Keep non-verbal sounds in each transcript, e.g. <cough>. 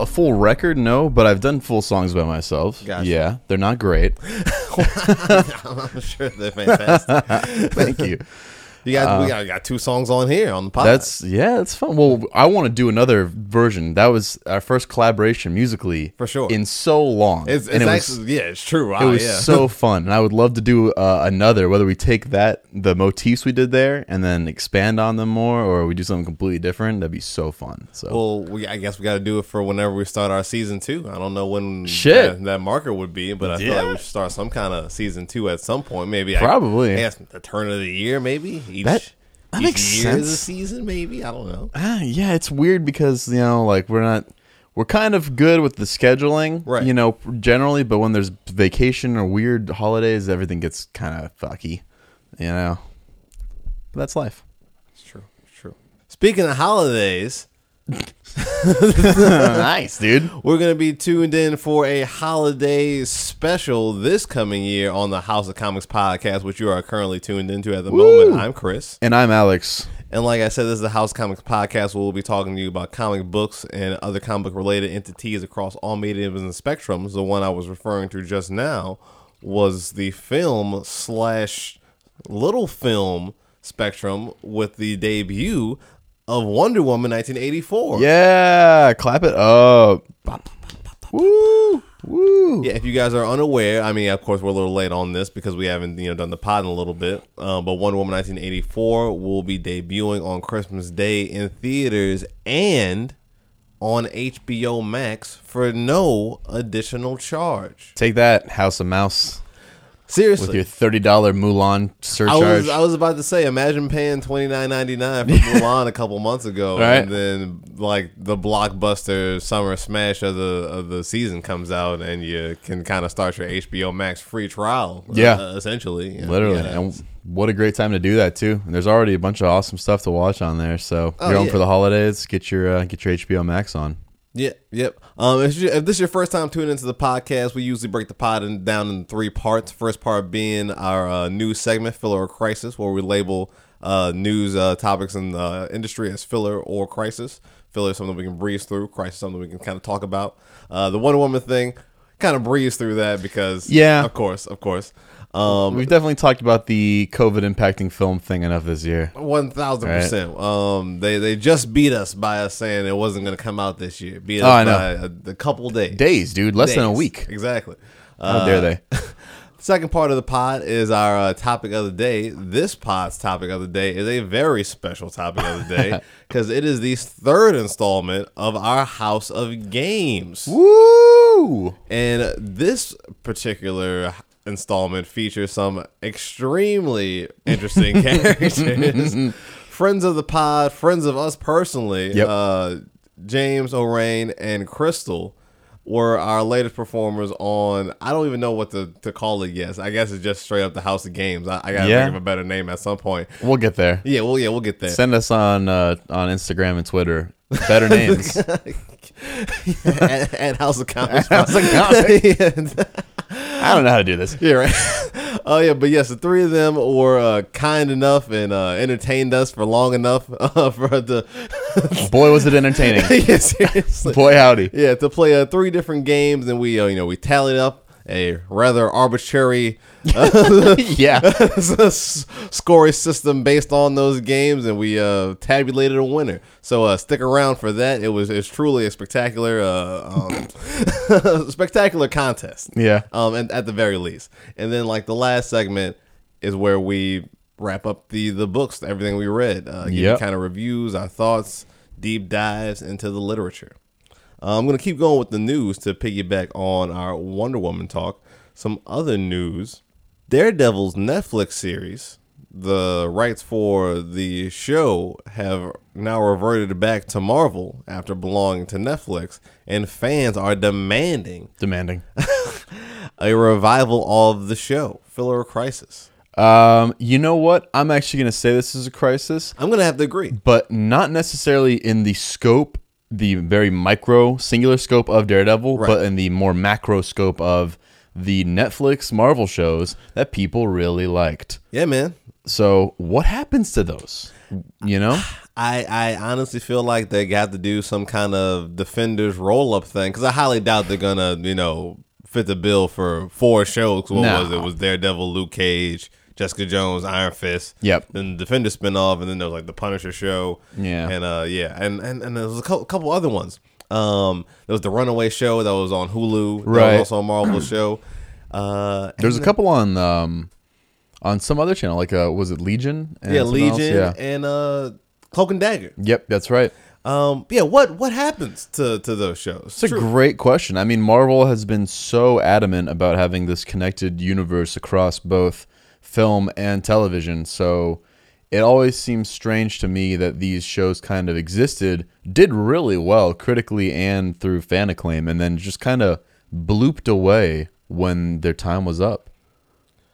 A full record, no, but I've done full songs by myself. Gotcha. Yeah, they're not great. <laughs> I'm sure they're fantastic. <laughs> Thank you. You got we got, got two songs on here on the podcast. That's yeah, that's fun. Well, I want to do another version. That was our first collaboration musically For sure. in so long. it's, it's and it actually was yeah, it's true. it was yeah. so <laughs> fun, and I would love to do uh, another. Whether we take that the motifs we did there and then expand on them more, or we do something completely different, that'd be so fun. So Well, we, I guess we got to do it for whenever we start our season two. I don't know when Shit. that, that marker would be, but I feel like we should start some kind of season two at some point. Maybe I- Probably. I guess the turn of the year, maybe each, That- that each makes year is a sense. season. Maybe I don't know. Ah, yeah, it's weird because you know, like we're not, we're kind of good with the scheduling, Right. You know, generally, but when there's vacation or weird holidays, everything gets kind of fucky, you know. But that's life. It's true. It's true. Speaking of holidays, <laughs> nice, dude. we're gonna be tuned in for a holiday special this coming year on the House of Comics podcast, which you are currently tuned into at the moment. I'm Chris. And I'm Alex. And like I said, this is the House Comics podcast where we'll be talking to you about comic books and other comic related entities across all mediums and spectrums. The one I was referring to just now was the film slash little film spectrum with the debut of Wonder Woman 1984. Yeah, clap it up. Woo, woo. Yeah, if you guys are unaware, I mean, of course, we're a little late on this because we haven't, you know, done the pod in a little bit. Uh, but Wonder Woman 1984 will be debuting on Christmas Day in theaters and on HBO Max for no additional charge. Take that, House of Mouse, with your thirty dollar Mulan I surcharge. was I was about to say, imagine paying twenty nine ninety nine for <laughs> Mulan a couple months ago, Right. and then like the blockbuster summer smash of the of the season comes out, and you can kind of start your HBO Max free trial. Yeah. uh, essentially, You know, Literally, yeah. and what a great time to do that too. And there's already a bunch of awesome stuff to watch on there. So Oh, you're home yeah. for the holidays. Get your uh, get your HBO Max on. Yeah, yep. Um, if, you, if this is your first time tuning into the podcast, we usually break the pod in, down in three parts. First part being our uh, news segment, filler or crisis, where we label uh, news uh, topics in the industry as filler or crisis. Filler is something we can breeze through. Crisis is something we can kind of talk about. Uh, the Wonder Woman thing, kind of breeze through that because, Yeah. of course, of course. Um, We've definitely talked about the COVID impacting film thing enough this year. One thousand percent. Um, they they just beat us by us saying it wasn't going to come out this year. Beat us Oh, I know. by a, a couple days. Days, dude, less than a week. Exactly. How dare they? <laughs> Second part of the pod is our uh, topic of the day. This pod's topic of the day is a very special topic of the day <laughs> because it is the third installment of our House of Games. Woo! And this particular installment features some extremely interesting <laughs> characters. friends of the pod, friends of us personally. Yep. Uh, James O'Rain and Crystal were our latest performers on. I don't even know what to, to call it. Yes, I guess it's just straight up the House of Games. I, I gotta Yeah. think of a better name at some point. We'll get there. Yeah, well, yeah, we'll get there. Send us on uh, on Instagram and Twitter. Better names. <laughs> at, at House of Comics. <laughs> House of Comics. I don't know how to do this. Yeah, right. <laughs> oh yeah, but yes, the three of them were uh, kind enough and uh, entertained us for long enough <laughs> uh, for the <laughs> Boy, was it entertaining. yeah, seriously. Boy, howdy. Yeah, to play uh, three different games, and we uh, you know we tallied up a rather arbitrary <laughs> yeah. <laughs> scoring system based on those games, and we uh, tabulated a winner. So uh, stick around for that. It was it's truly a spectacular, uh, um, <coughs> spectacular contest. Yeah. Um, and at the very least, and then like the last segment is where we wrap up the the books, everything we read, uh, give Yep. kind of reviews, our thoughts, deep dives into the literature. Uh, I'm gonna keep going with the news to piggyback on our Wonder Woman talk. Some other news: Daredevil's Netflix series. The rights for the show have now reverted back to Marvel after belonging to Netflix, and fans are demanding Demanding. <laughs> a revival of the show, Filler Crisis. Um, you know what? I'm actually gonna say this is a crisis, I'm gonna have to agree. but not necessarily in the scope, the very micro singular scope of Daredevil, Right. but in the more macro scope of the Netflix Marvel shows that people really liked. Yeah, man. So what happens to those? You know? I, I honestly feel like they got to do some kind of defenders roll up thing because I highly doubt they're gonna you know fit the bill for four shows. What No. was it? It was Daredevil, Luke Cage, Jessica Jones, Iron Fist. Yep. Then the Defender spinoff, and then there was like the Punisher show. Yeah. And uh yeah, and and, and there was a couple, couple other ones. Um, there was the Runaway show that was on Hulu. That Right. was also a Marvel show. Uh, There's a couple on um on some other channel, like uh was it Legion? and yeah. Legion Yeah. and uh Cloak and Dagger. Yep, that's right. Um, yeah, what what happens to to those shows? It's a great question. I mean, Marvel has been so adamant about having this connected universe across both film and television. So it always seems strange to me that these shows kind of existed, did really well critically and through fan acclaim, and then just kind of blooped away when their time was up.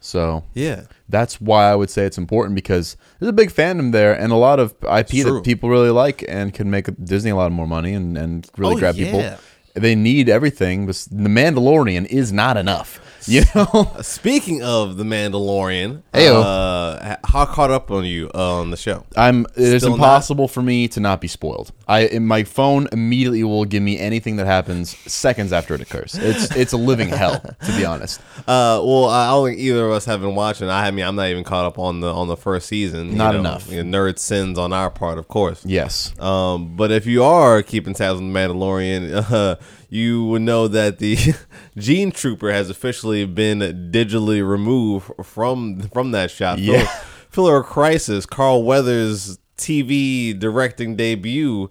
So yeah, that's why I would say it's important because there's a big fandom there and a lot of IP that people really like and can make Disney a lot more money and, and really Oh, grab yeah. people. They need everything. The Mandalorian is not enough. You know? <laughs> Uh, Speaking of the Mandalorian, Ayo. uh, how caught up on you uh, on the show? I'm. It is Still impossible for me to not be spoiled. I my phone immediately will give me anything that happens seconds after it occurs. It's it's a living hell <laughs> to be honest. Uh, well, I don't think either of us have been watching. I mean, I'm not even caught up on the on the first season. Not know, enough. you know, nerd sins on our part, of course. Yes. Um, but if you are keeping tabs on the Mandalorian, <laughs> uh, you would know that the <laughs> Gene Trooper has officially been digitally removed from from that shot. Yeah. Filler, Filler Crisis, Carl Weathers' TV directing debut,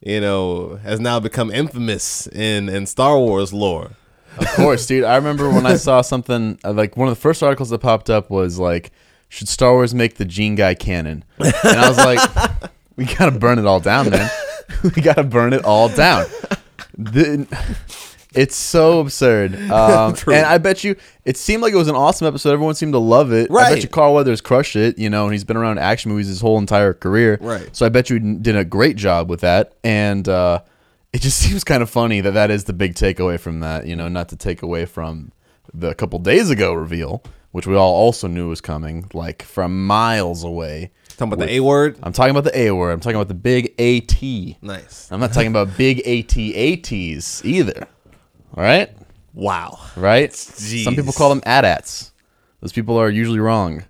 you know, has now become infamous in in Star Wars lore. Of course, dude. I remember when I saw <laughs> something uh, like one of the first articles that popped up was like, "Should Star Wars make the Gene guy canon?" And I was like, <laughs> "We gotta burn it all down, man. we gotta burn it all down." The, <laughs> it's so absurd. <laughs> Um, and I bet you it seemed like it was an awesome episode. Everyone seemed to love it. Right. I bet you Carl Weathers crushed it. You know, and he's been around action movies his whole entire career. Right. So I bet you did a great job with that. And uh, it just <laughs> seems kind of funny that that is the big takeaway from that. You know, not to take away from the couple days ago reveal, which we all also knew was coming, like from miles away. Talking about the A word. I'm talking about the A word. I'm talking about the big AT. Nice. I'm not talking about big AT-ATs either. All right? Wow. Right? Some people call them AT-ATs. Those people are usually wrong.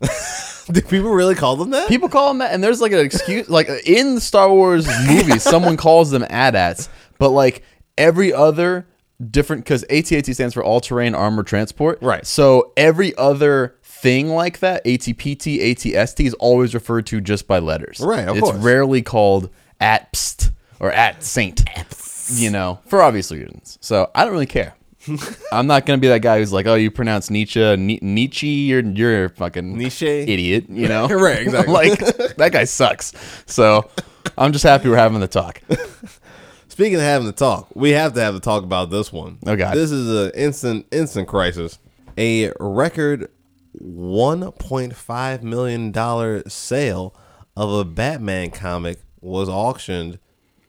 <laughs> Do people really call them that? People call them that, and there's like an excuse, like in the Star Wars movies, someone calls them AT-ATs, but like every other different, because AT-AT stands for All Terrain armor Transport, Right. So every other thing like that, ATPT, ATST, is always referred to just by letters, Right, of it's course. rarely called ATPST or at Saint, you know, for obvious reasons. So I don't really care. <laughs> I'm not gonna be that guy who's like, "Oh, you pronounce Nietzsche Ni- Nietzsche. You're you're a fucking Nietzsche? idiot." You know, <laughs> Right, <laughs> exactly. like that guy sucks. So I'm just happy we're having the talk. Speaking of having the talk, we have to have the talk about this one. Oh, God. This is an instant instant crisis. A record one point five million dollar sale of a Batman comic was auctioned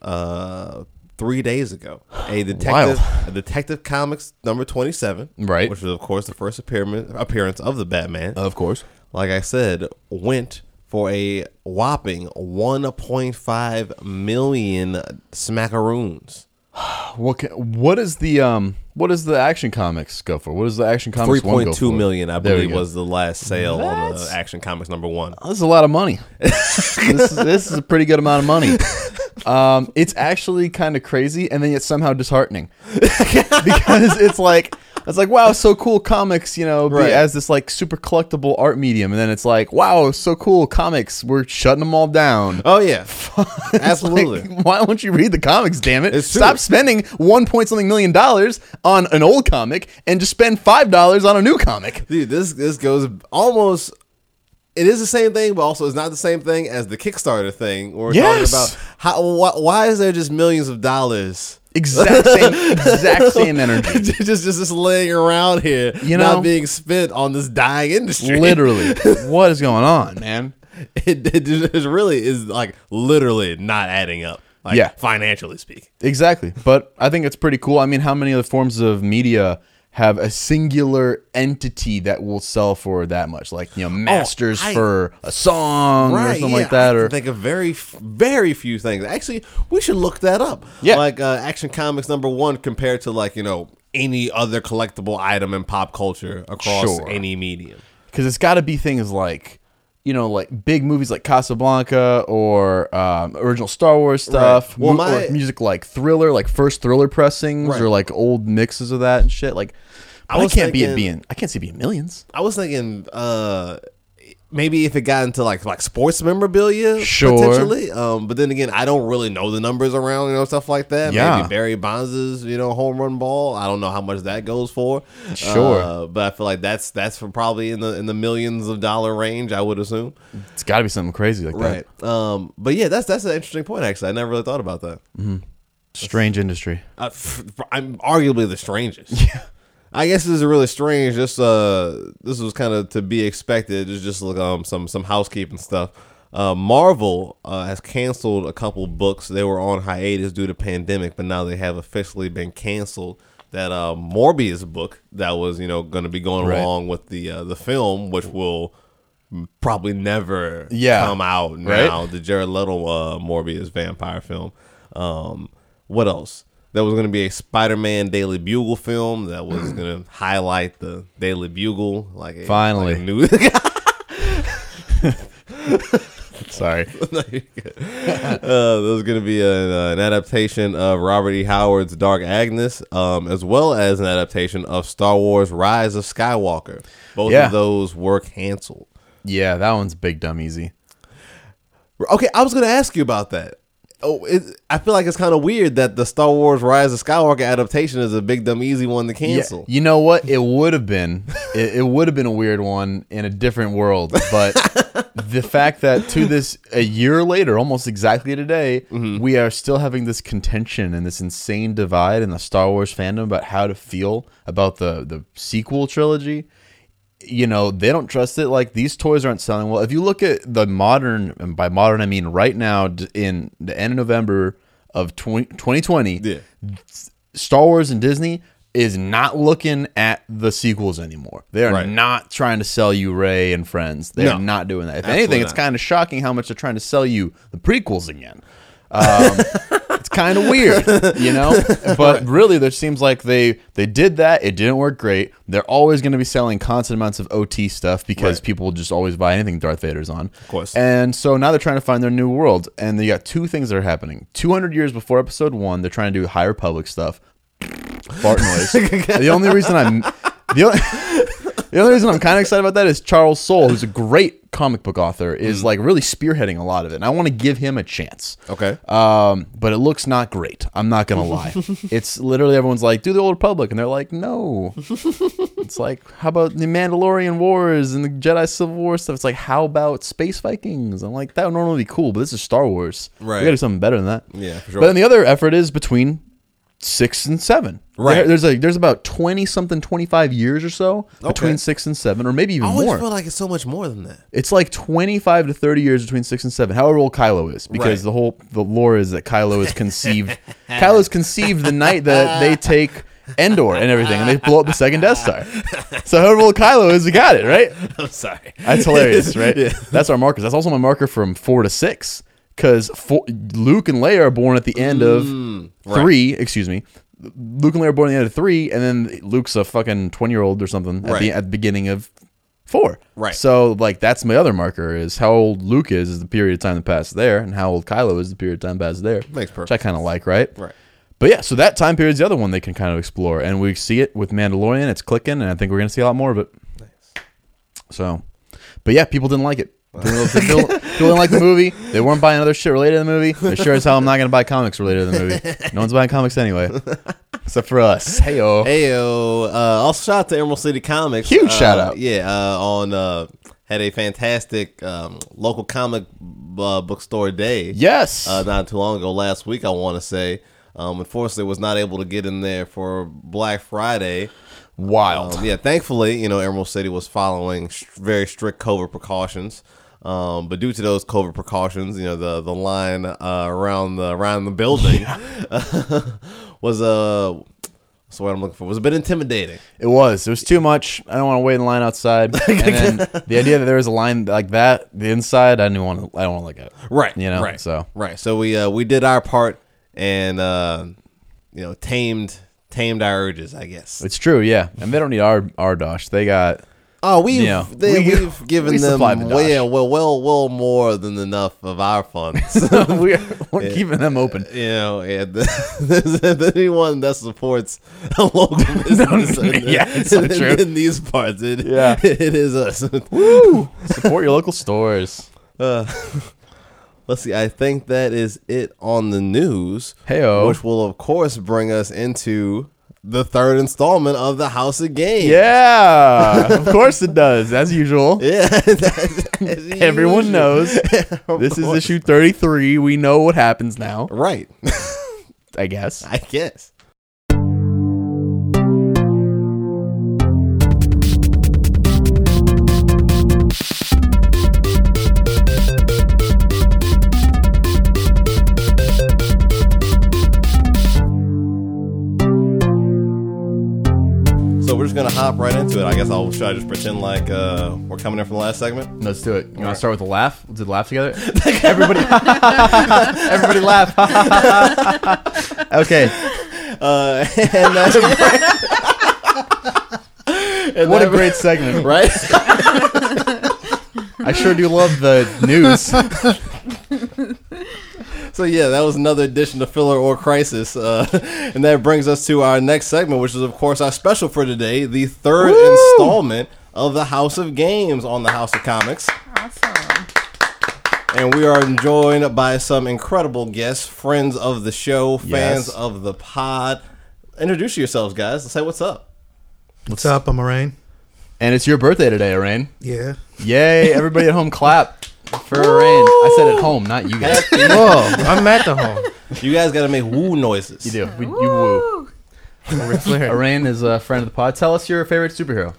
uh three days ago. A detective a Detective Comics number twenty seven. Right. Which was of course the first appearance appearance of the Batman. Of course. like I said, went for a whopping 1.5 million smackaroons. <sighs> What ca what is the um what does the Action Comics go for? What does the Action Comics go 3.2 for? million, I believe, was the last sale on the Action Comics number one. That's a lot of money. <laughs> this, is, this is a pretty good amount of money. Um, it's actually kind of crazy, and then yet somehow disheartening <laughs> because it's like it's like wow, so cool comics, you know, be, Right. as this like super collectible art medium, and then it's like wow, so cool comics, we're shutting them all down. Oh yeah, <laughs> absolutely. like, why won't you read the comics? Damn it! It's true. Stop spending one point something million dollars on an old comic and just spend five dollars on a new comic. Dude, this this goes almost. It is the same thing, but also it's not the same thing as the Kickstarter thing. We're Yes. talking about how why, why is there just millions of dollars Exact same, exact <laughs> same energy. just just just laying around here, You know? not being spent on this dying industry? Literally, <laughs> what is going on, man? it, it just really is like literally not adding up. Like Yeah. financially speaking. Exactly. But I think it's pretty cool. I mean, how many other forms of media have a singular entity that will sell for that much, like you know, masters Oh, I- for a song or something like that, I or think of very, very few things. Actually, we should look that up. Yeah. like uh, Action Comics number one compared to like you know any other collectible item in pop culture across Sure. any medium. because it's got to be things like you know like big movies like Casablanca or um, original Star Wars stuff. Well, mu- my- or music like Thriller, like first Thriller pressings Right. or like old mixes of that and shit. Like I, was can't be it being I can't see being millions. I was thinking uh maybe if it got into like like sports memorabilia Sure. potentially. Um but then again I don't really know the numbers around, you know, stuff like that. Yeah. Maybe Barry Bonds' you know, home run ball. I don't know how much that goes for. Sure. Uh, but I feel like that's that's for probably in the in the millions of dollar range, I would assume. It's got to be something crazy like that. Right. Um but yeah, that's that's an interesting point actually. I never really thought about that. Mm-hmm. Strange industry. Uh, f- I'm arguably the strangest. <laughs> Yeah. I guess this is really strange. Just uh, this was kind of to be expected. It's just like um some some housekeeping stuff. Uh, Marvel uh, has canceled a couple books. They were on hiatus due to pandemic, but now they have officially been canceled. That uh, Morbius book that was you know going to be going Right. along with the uh, the film, which will probably never Yeah. come out Right? now. The Jared Leto uh, Morbius vampire film. Um, what else? There was going to be a Spider-Man Daily Bugle film that was <clears throat> going to highlight the Daily Bugle, like a, Finally. like a new. <laughs> Sorry. <laughs> uh, there was going to be an, uh, an adaptation of Robert E. Howard's Dark Agnes, um, as well as an adaptation of Star Wars: Rise of Skywalker. Both Yeah. of those were canceled. Yeah, that one's big dumb easy. Okay, I was going to ask you about that. Oh, it, I feel like it's kind of weird that the Star Wars Rise of Skywalker adaptation is a big dumb easy one to cancel. You know what? It would have been. <laughs> It, it would have been a weird one in a different world, but <laughs> the fact that to this a year later, almost exactly today, Mm-hmm. we are still having this contention and this insane divide in the Star Wars fandom about how to feel about the the sequel trilogy. You know, they don't trust it. Like these toys aren't selling well. If you look at the modern, and by modern I mean right now in the end of November of 20, 2020, Yeah. Star Wars and Disney is not looking at the sequels anymore. They are Right. not trying to sell you Rey and Friends. They No. are not doing that. If anything, it's kind of shocking how much they're trying to sell you the prequels again. Um, <laughs> it's kind of weird, you know. <laughs> But really, there seems like they they did that. It didn't work great. They're always going to be selling constant amounts of OT stuff because Right. people will just always buy anything Darth Vader's on. Of course. And so now they're trying to find their new world, and they got two things that are happening. Two hundred years before Episode One, they're trying to do High Republic stuff. Fart noise. <laughs> the only reason I'm the only, the only reason I'm kind of excited about that is Charles Soule, who's a great comic book author, is like really spearheading a lot of it, and I want to give him a chance. Okay. Um, but it looks not great. I'm not gonna lie. <laughs> it's literally everyone's like, do the Old Republic, and they're like, no. <laughs> it's like, how about the Mandalorian Wars and the Jedi Civil War stuff? It's like, how about Space Vikings? I'm like, that would normally be cool, but this is Star Wars. Right. We gotta do something better than that. Yeah, for sure. But then the other effort is between six and seven. Right. There- there's like there's about twenty something, twenty five years or so between six and seven, or maybe even I always more. feel like it's so much more than that. It's like 25 to 30 years between 6 and 7. However old Kylo is because Right. the whole the lore is that Kylo is conceived <laughs> Kylo is conceived the night that they take Endor and everything and they blow up the second Death Star. So however old Kylo is, we got it, right? <laughs> I'm sorry. That's hilarious, <laughs> right? That's our markers. That's also my marker from 4 to 6 cuz Luke and Leia are born at the end of Mm, 3, excuse me. Luke and Leia are born at the end of 3 and then Luke's a fucking 20-year-old or something at Right. the at the beginning of four. Right. So like that's my other marker is how old Luke is is the period of time that passed there, and how old Kylo is the period of time that passed there. Makes perfect. Which I kind of like, right? Right. But yeah, so that time period is the other one they can kind of explore, and we see it with Mandalorian. It's clicking, and I think we're gonna see a lot more of it. Nice. So, but yeah, people didn't like it. People- people didn't like the movie. They weren't buying other shit related to the movie. They're sure as hell I'm not gonna buy comics related to the movie. No one's buying comics anyway, except for us. Hey yo. Heyo. Uh, also, shout out to Emerald City Comics. Huge Uh, shout out. Yeah, uh, on uh, had a fantastic um, local comic uh, bookstore day. Yes. uh, not too long ago, last week, I want to say. Um, unfortunately, was not able to get in there for Black Friday. Wild. Um, yeah, thankfully, you know, Emerald City was following sh- very strict COVID precautions. Um, but due to those COVID precautions, you know, the the line uh, around the around the building <laughs> was uh, That's what I'm looking for. It was a bit intimidating. It was. It was too much. I don't want to wait in line outside. <laughs> and then the idea that there was a line like that, the inside, I didn't want to. I don't want to look at it. Right. You know. Right. So Right. So we uh, we did our part and uh, you know tamed tamed our urges, I guess. it's true. Yeah. And they don't need our our dosh. They got. Oh, we've they, we- have <laughs> given we them the way, well, well, well more than enough of our funds. <laughs> <laughs> we're we're keeping them open. you know, and the, anyone that supports a local business, in, yeah, it's so in, true. in these parts, it, Yeah. it is us. Support your local stores. Uh, let's see. I think that is it on the news. Heyo. which will of course bring us into the third installment of the House of Games. Yeah, of <laughs> course it does, as usual. <laughs> yeah. <laughs> Everyone knows this is issue 33. We know what happens now, right. I guess. I guess. Gonna hop right into it. I guess I'll should I just pretend like uh, we're coming in from the last segment. Let's do it. You want to start with a laugh? Let's do the laugh together. <laughs> everybody, <laughs> everybody laugh. <laughs> okay. Uh, and that's and What a great segment. right. I sure do love the news. So yeah, that was another edition of Filler or Crisis, uh, <laughs> and that brings us to our next segment, which is of course our special for today, the third Woo! installment of the House of Games on the House of Comics, Awesome. and we are joined by some incredible guests, friends of the show, fans Yes. of the pod. Introduce yourselves, guys. Let's say what's up. What's up? I'm Arain. And it's your birthday today, Arain. Yeah. Yay! Everybody at home, clap for Arain. I said at home, not you guys. <laughs> Whoa, I'm at the home. You guys got to make woo noises. You do. We, you woo. Ric Flair. Arain is a friend of the pod. Tell us your favorite superhero.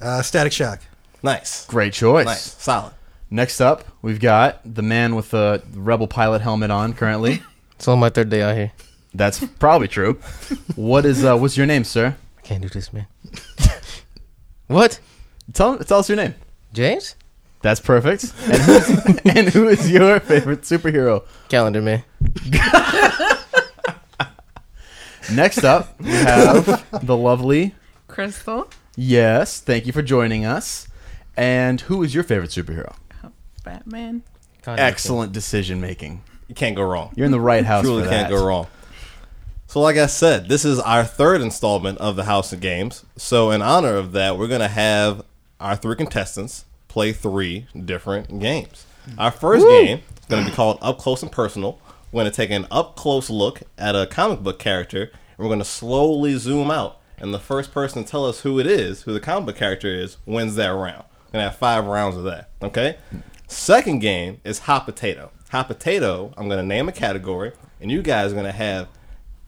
Uh, Static Shock. Nice, Great choice. nice, solid. Next up, we've got the man with the rebel pilot helmet on currently. <laughs> It's on my third day out here. That's probably true. <laughs> What is uh what's your name, sir? I can't do this, man. what? Tell tell us your name. James? That's perfect. And who's, <laughs> and who is your favorite superhero? Calendar man. <laughs> Next up, we have the lovely Crystal. Yes, thank you for joining us. And who is your favorite superhero? Batman. Contact him. Excellent decision making. You can't go wrong. You're in the right house Truly for can't that. go wrong. So, like I said, this is our third installment of the House of Games. So, in honor of that, we're going to have our three contestants play three different games. Our first game is going to be called Up Close and Personal. We're going to take an up close look at a comic book character, and we're going to slowly zoom out. And the first person to tell us who it is, who the comic book character is, wins that round. We're going to have five rounds of that. Okay? Second game is Hot Potato. Hot Potato, I'm going to name a category, and you guys are going to have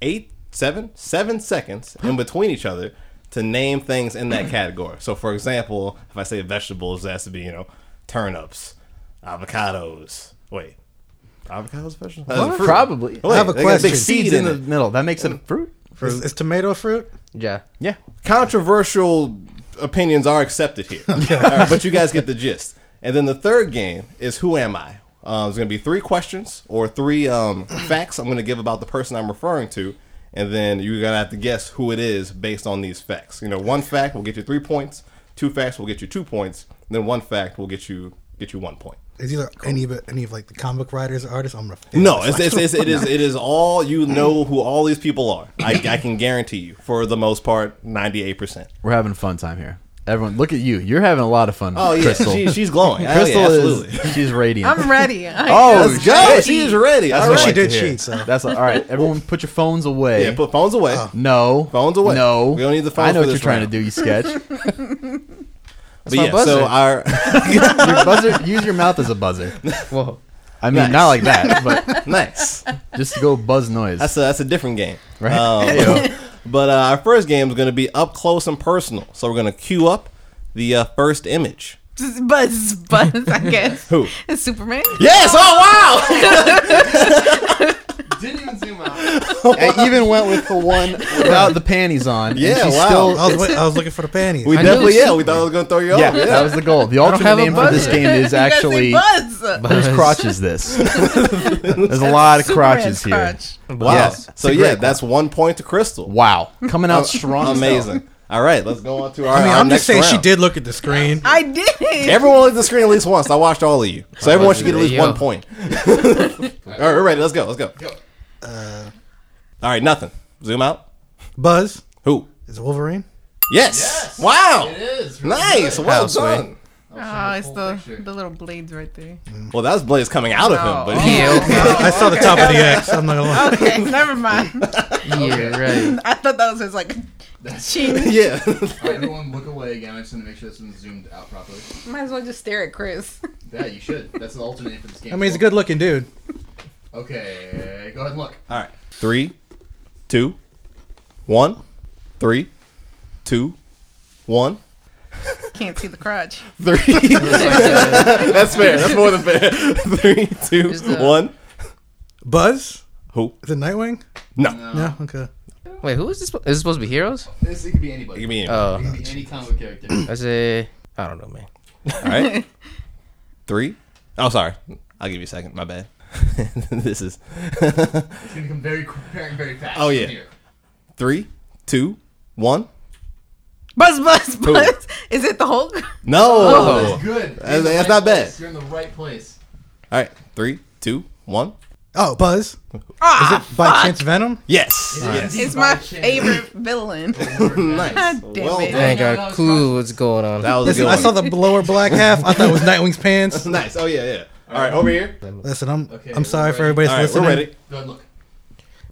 eight, seven, seven seconds in between each other to name things in that category. So, for example, if I say vegetables, that has to be, you know, turnips, avocados. Wait, avocados vegetables? That's a fruit. Probably. Wait, I have a they got big seeds Seeds in in the middle. That makes it a fruit. Is, is tomato fruit? Yeah. Yeah. Controversial opinions are accepted here, <laughs> All right, but you guys get the gist. And then the third game is Who Am I? Um, there's going to be three questions or three um, facts I'm going to give about the person I'm referring to, and then you're going to have to guess who it is based on these facts. You know, one fact will get you three points, two facts will get you two points, and then one fact will get you get you one point. Is either any of it, any of like the comic book writers, or artists? I'm gonna No, it's, it's, it's, it is it is all you know who all these people are. I, I can guarantee you, for the most part, ninety eight percent. We're having a fun time here. Everyone, look at you. You're having a lot of fun. Oh yeah, Crystal. she, she's glowing. <laughs> Oh, Crystal yeah, absolutely. is <laughs> she's radiant. I'm ready. <laughs> I Oh, go. shit. She is ready. That's All what right. she did to cheat, so. That's all right. Everyone, put your phones away. Yeah, put phones away. no Phones away. No, We don't need the phones I know for what you're trying round. to do. You sketch. but my yeah, buzzer. so our your buzzer. Use your mouth as a buzzer. Whoa. I mean, Nice. not like that, but nice. just to go buzz noise. That's a that's a different game. Right. Um, Heyo. But uh, our first game is going to be up close and personal. So we're going to cue up the uh, first image. Buzz, buzz, I guess. Who? <laughs> Superman. Yes. Oh wow. <laughs> Didn't even zoom out. <laughs> I even went with the one without the panties on. and Yeah, she's wow. Still, I was, wait, I was looking for the panties. We I knew definitely, she- yeah, we thought I was going to throw you off. yeah, that was the goal. The don't alternate have a name for this buzz. game is <laughs> You guys say actually buzz. whose crotch is this? <laughs> There's a lot of crotches here. Crotch. Wow. Yes. So, yeah, great that's one point to Crystal. Wow, coming out strong. as hell. Amazing. All right, let's go on to our I mean, our I'm next just saying she round. did look at the screen. I did. Everyone looked at the screen at least once. I watched all of you. So everyone should get at least one point. all right, we're ready. Let's go. Let's go. Uh, All right, nothing. Zoom out. Buzz Who? is it Wolverine. Yes. Yes. Wow. is. Nice. Well House, right? done. Oh, it's the the little blades right there. Well, that was Blaze coming out of him, Oh. but Yeah, okay. I saw the top of the X. I'm not gonna lie. Okay, never mind. <laughs> yeah, <laughs> right. I thought that was his like chin. <laughs> yeah. everyone look away again. I just want to make sure this one's zoomed out properly. Might as well just stare at Chris. Yeah, you should. That's the alternate for this game. I mean, he's a good looking dude. Okay, go ahead and look. All right. Three, two, one. Three, two, one. Can't see the crotch. <laughs> Three. <laughs> That's fair. That's more than fair. <laughs> Three, two, Just, uh, one. Buzz Who? is it Nightwing? No. No. Okay. Wait, who is this? Is this supposed to be heroes? This it could be anybody. It could be any- Oh, It could be any comic book character. I say I don't know, man. All right. Three. Oh, sorry. I'll give you a second. My bad. <laughs> this is It's gonna become very very very fast. Oh, yeah. three, two, one. Buzz, buzz, buzz. Is it the Hulk? No. Oh. good. That's- that's not bad. You're in the right place. All right. Three, two, one. Oh, Buzz. Ah, Is it by chance Venom? Yes. Yes. it's my favorite villain. <laughs> nice. God damn well it. done. I ain't got a clue what's going on. That was Listen, good I saw the lower black half. I thought it was <laughs> Nightwing's pants. nice. Oh yeah, yeah. All right, over here. Listen, I'm Okay, I'm sorry we're for ready. everybody All that's right, we're listening. ready. Go ahead and look.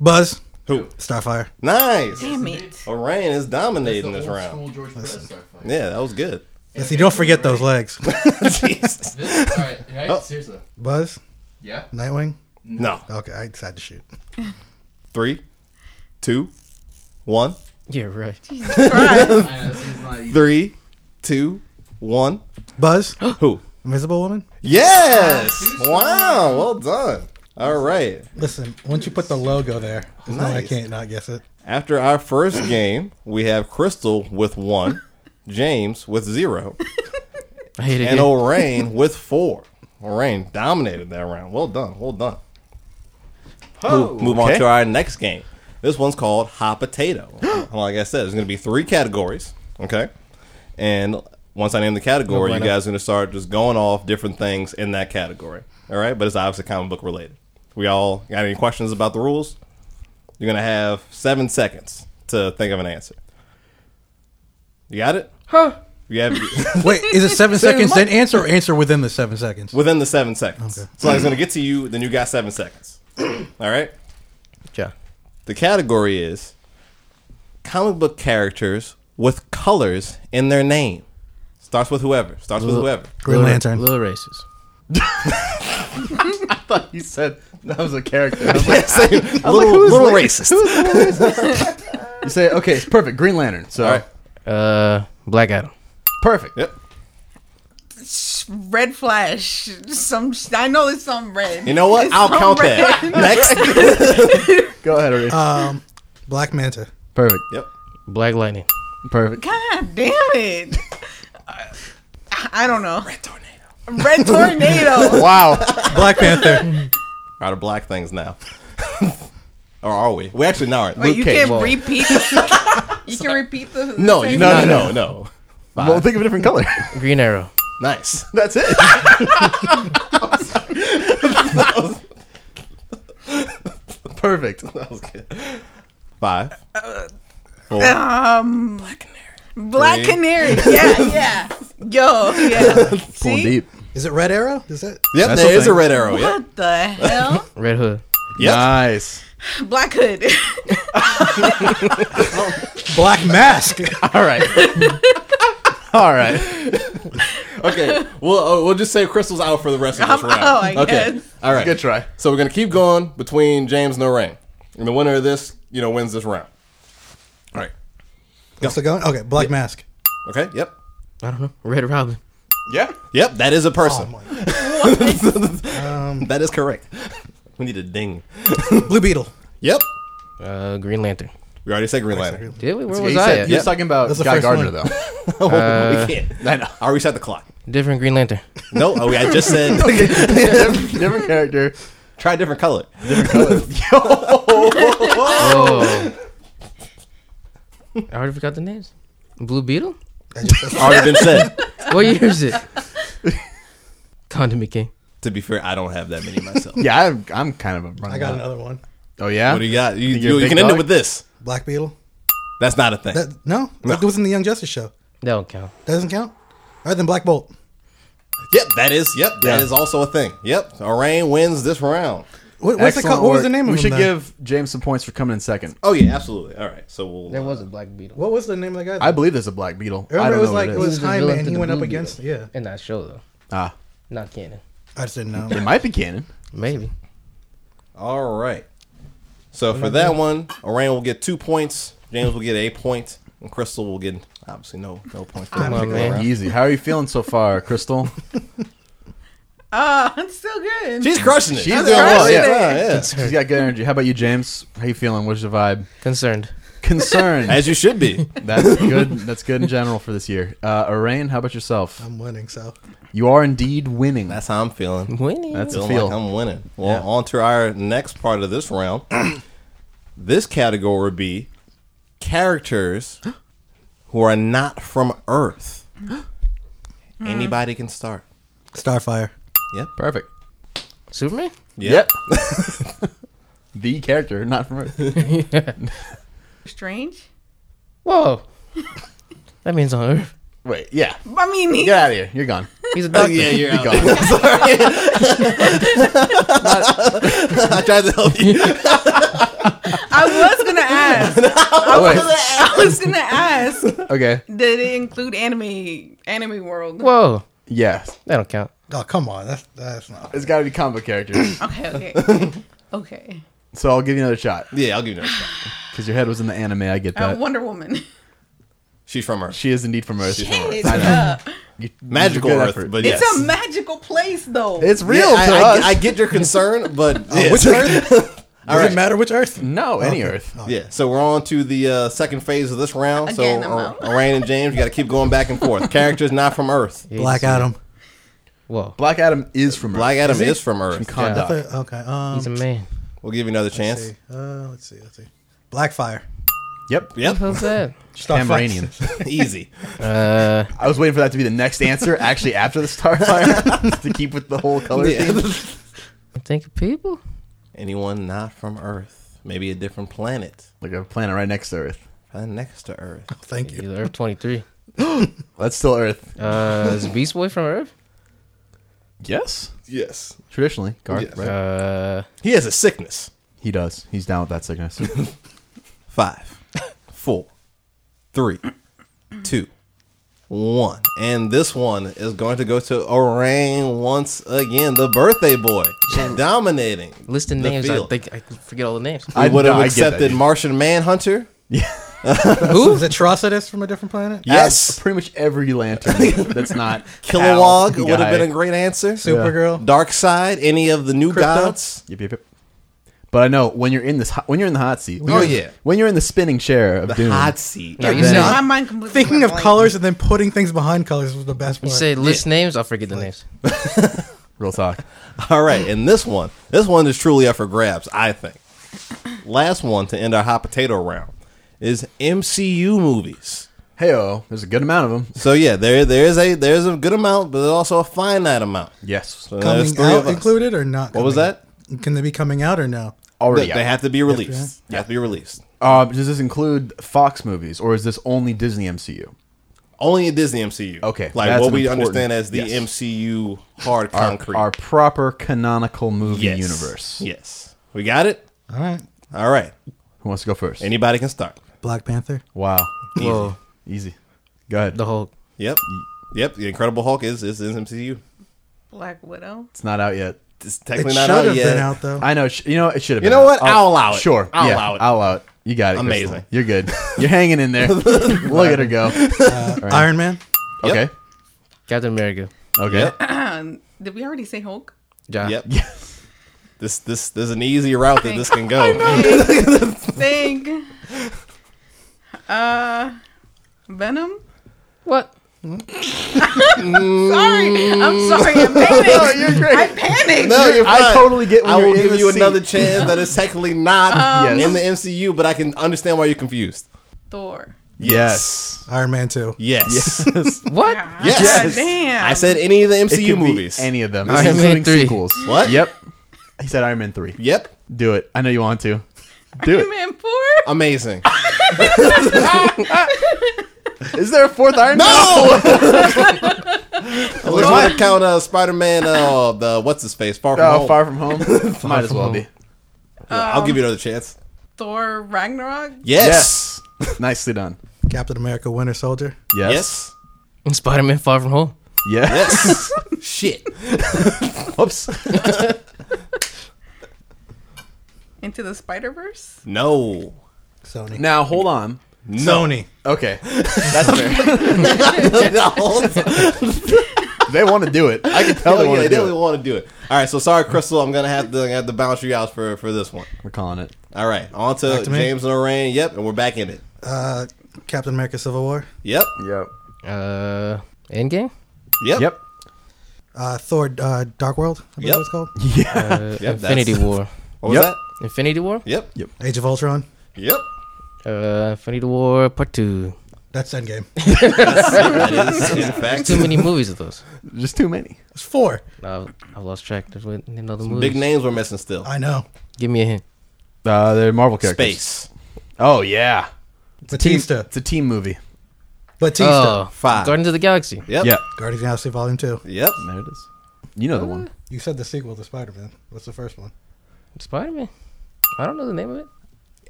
Buzz, Who? Starfire. Nice. Damn it. Orion is dominating That's this old round. school George Perez Starfire. Yeah, that was good. See, don't forget those legs. <laughs> Jesus. This, all right, right? Oh. Seriously. Buzz, Yeah. Nightwing. No. Okay, I decided to shoot. <laughs> Three, two, one. yeah, right. <laughs> I know this is not easy. Three, two, one. Buzz, <gasps> Who? Invisible Woman. Yes. Wow. Well done. All right. Listen, once you put the logo there, there's no way I Nice. can't not guess it. After our first game, we have Crystal with one, James with zero, I hate it. and here. Orain with four. Orain dominated that round. Well done. Well done. Move, move on okay. to our next game. This one's called Hot Potato. <gasps> like I said, there's going to be three categories. Okay. And once I name the category, you guys are going to start just going off different things in that category. All right. But it's obviously comic book related. We all got any questions about the rules? You're going to have seven seconds to think of an answer. You got it? Huh. You have <laughs> Wait, is it seven <laughs> seconds then answer or answer within the seven seconds? within the seven seconds. Okay. So it's going to get to you, then you got seven seconds. <clears throat> All right. Yeah. The category is comic book characters with colors in their name. Starts with whoever. Starts with whoever. Green Little- Lantern. Little racist. <laughs> I thought you said that was a character. I was <laughs> like, little little racist. <laughs> you say, okay, it's perfect. Green Lantern. So All right. Uh, Black Adam. perfect. Yep. Red Flash. Some. I know it's some red. You know what? It's I'll some count red. that. Next. Go ahead, Ari. Um, Black Manta. perfect. Yep. Black Lightning. Perfect. God damn it. I- I don't know. Red tornado. Red tornado. <laughs> Wow. Black Panther. Out of black things now. <laughs> or are we? We actually now aren't. Wait, you Luke Cage. can't Whoa. repeat. <laughs> you can repeat the. the No, same you No, no, no, no, no, no. well, think of a different color. Green Arrow. Nice. That's it. that perfect. That was good. Five. Uh, Four. Um, Black Canary. Black Three. Canary. <laughs> Yeah, yeah. Yo, yeah. Pulling See? deep. Is it Red Arrow? Is that Yep, That's there the is a thing. red arrow. Yep. What the hell? <laughs> Red Hood. Yep. Nice. Black Hood. <laughs> Black Mask? All right. All right. Okay. We'll uh, we'll just say Crystal's out for the rest of this I'm round. out, I okay. guess. All right. Good try. So we're gonna keep going between James and Lorraine, and the winner of this, you know, wins this round. All right. What's it going? Okay, Black Mask. Okay. Yep. I don't know. Red Robin. Yeah. Yep. That is a person. Oh my. <laughs> that is correct. We need a ding. <laughs> Blue Beetle. Yep. Uh, Green Lantern. We already said Green Lantern. Did we? Where was he I said- at? He's talking about That's the Guy first Gardner, one. though. <laughs> we can't. I know. I'll reset the clock. Different Green Lantern. No, oh, I just said Different character. try a different color. Oh. <laughs> I already forgot the names. Blue Beetle? <laughs> Already been said. <laughs> What year is it? Condiment King. To be fair, I don't have that many myself. Yeah, I'm, I'm kind of a running I got out. another one. Oh, yeah? What do you got? You, you're you, a you can end it with this. Black Beetle. That's not a thing. That no, that was in the Young Justice show. That don't count. That doesn't count. All right, then Black Bolt. Yep, that is. Yep, that is Yeah. also a thing. Yep, Arain wins this round. What, what's the Excellent what was work. the name We of should him then? give James some points for coming in second. Oh yeah, absolutely. All right, so we'll. There uh, was a Black Beetle. What was the name of the guy? I believe there's a Black Beetle. I Remember, don't it was know like what it it was is. He was the High villain Man. to He the went up Blue against. Beetle. Yeah, In that show, though. Ah, Not canon. I just didn't know. it might be canon. Maybe. All right. So for that one, Arain will get two points. James will get a point, and Crystal will get obviously no no points. For Come that on, particular man. round. Easy. How are you feeling so far, Crystal? <laughs> Uh, <laughs> it's still good. She's crushing it. She's I'm doing well, crushing yeah. it. Yeah, yeah. She's got good energy. How about you, James? How you feeling? What's the vibe? Concerned. Concerned. As you should be. <laughs> That's good. That's good in general for this year. Uh, Arain, how about yourself? I'm winning, so You are indeed winning. That's how I'm feeling. Winning. That's a Feeling feel. like I'm winning. Well, Yeah. on to our next part of this round. <clears throat> this category would be characters <gasps> who are not from Earth. <gasps> Anybody can start. Starfire. Yep. Perfect. Superman? Yep. <laughs> the character, not from Earth. <laughs> Strange. Whoa. <laughs> that means on Earth. Wait, yeah. I mean, he, Get out of here. You're gone. He's a doctor. yeah, you're You're out. gone. I tried to help you. I was gonna ask. Oh, wait. I was gonna ask. Okay. Did it include anime? Anime world. Whoa. Yes. That don't count. Oh come on, that's that's not. It's got to be comic characters. <coughs> Okay. Okay. <laughs> okay. so I'll give you another shot Yeah, I'll give you another shot. because your head was in the anime. I get Uh, that. Wonder Woman. She's from Earth. she is indeed from Earth. It's, I know. uh, You- Magical good Earth, effort. but it's a magical place, though. It's Yeah, real I, to I- us. I get your concern, <laughs> but yes. Which Earth? <laughs> Does right. it matter which Earth? no, any Okay. Earth. Yeah, so we're on to the uh, second phase of this round. Again, so, I'm uh, out. Arain and James, you got to keep going back and forth. Characters not from Earth. Black Adam. Whoa. Black Adam is from Earth. Black Adam Is is from Earth. From I Kahndaq. thought- okay. Um, He's a man. We'll give you another let's chance. see. Uh, let's see. Let's see. Blackfire. Yep. Yep, What's that? <laughs> Tamaranean. <laughs> <laughs> easy. Uh, I was waiting for that to be the next answer, actually after the Starfire, to keep with the whole color Yeah. theme. I think of people. Anyone not from Earth? Maybe a different planet. Like a planet right next to Earth. Planet next to Earth. Thank you. He's Earth 23. <gasps> That's still Earth. Uh, is Beast Boy from Earth? Yes. Yes. Traditionally, Garth, Yes. right? Uh, He has a sickness. he does. He's down with that sickness. <laughs> Five, four, three, two, one. And this one is going to go to Orain once again, the birthday boy. Dominating. listing the names. I think I forget all the names. I I- would have no, I get that, accepted. Martian Manhunter. Who? <laughs> Is it Atrocitus from a different planet? Yes. Uh, pretty much every lantern that's not <laughs> Kilowog Hal would have been a great answer. Supergirl. Darkseid, any of the new Krypto. gods. Yep, yep, yep. But I know when you're in this, hot- when you're in the hot seat. When Oh, you're- yeah. when you're in the spinning chair of The doom. hot seat. No, you then- say My mind completely Thinking went of blank. colors and then putting things behind colors was the best You say list names. I'll forget the names. <laughs> Real talk. All right, and this one, this one is truly up for grabs. I think. Last one to end our hot potato round is MCU movies. Hey, oh, there's a good amount of them. So yeah, there there is a there's a good amount, but there's also a finite amount. Yes, So coming three out us. included or not? What was that? out? Can they be coming out or no? already. They, they have to be released. Yeah. They have to be released. Uh, does this include Fox movies, or is this only Disney MCU? Only in Disney MCU. Okay, like that's what we understand as the yes. MCU hard Our, concrete. our proper canonical movie yes. universe. Yes, we got it. All right. All right, Who wants to go first? anybody can start. Black Panther. wow, Whoa. easy. Go ahead. The Hulk. Yep, yep. The Incredible Hulk is is in MCU. Black Widow. It's not out yet. It's It technically should not out have yet. been out though. I know. sh- You know, it should have. You been know out. what? I'll allow it. Sure. I'll yeah, allow it. I'll allow it. You got it. Amazing. Crystal. You're good. You're hanging in there. <laughs> Look at her go. Uh, Iron Man. Yep. Okay. Captain America. Okay. Yep. <clears throat> Did we already say Hulk? Yeah. Yep. <laughs> This this there's an easy route that this can go. <laughs> Think. Uh, Venom. What? <laughs> Sorry, I'm sorry. I <laughs> panicked. you're great. I panicked. No, you're I totally get when I you're will give you seat. another chance that is technically not Yes. <laughs> in the MCU, but I can understand why you're confused. Thor. Yes. Iron Man 2. Yes. yes. What? Yes. God damn. I said any of the It MCU could be movies. Any of them. Iron Man including 3. sequels. What? Yep. He said Iron Man 3. Yep. Do it. I know you want to. Do Iron it. Man four. Amazing. <laughs> Is there a fourth Iron Man? No. <laughs> <laughs> Let's count uh, Spider-Man. Uh, the what's his face? Far from Oh, home. Far From Home. Might as well Home. be. I'll give you another chance. Thor Ragnarok. Yes. Yes. Nicely done. Captain America Winter Soldier. Yes. Yes. Spider Man Far From Home. Yes. Yes. Shit. Whoops. Into the Spider Verse. No. Sony. Now hold on. Sony. Okay, that's fair. <laughs> they want to do it. I can tell Hell they want to they do really it. want to do it. All right, so sorry, Crystal. I'm gonna have to I'm gonna have to bounce you out for for this one. We're calling it. All right, on to, Back to me? James and Lorraine. Yep, and we're back in it. Uh, Captain America Civil War. Yep, Yep. Uh, Endgame. yep, Yep. Uh, Thor uh, Dark World. I believe Yep. it's called. <laughs> Yeah. Uh, Yep, Infinity War. What was Yep. that? Infinity War. Yep, Yep. Age of Ultron. yep. Uh, Infinity War Part Two. That's Endgame. <laughs> That is in fact Too many movies of those. Just too many. It's four. Uh, I lost track. There's what- another Some movie. big names we're missing still. I know. Give me a hint. Uh, they're Marvel characters. Space Oh yeah. Team, Batista. it's a team movie. Batista. Oh, Five. Guardians of the Galaxy. Yep. Yeah. Guardians of the Galaxy Volume 2. Yep. There it is. You know the one. You said the sequel to Spider Man. What's the first one? Spider Man. I don't know the name of it.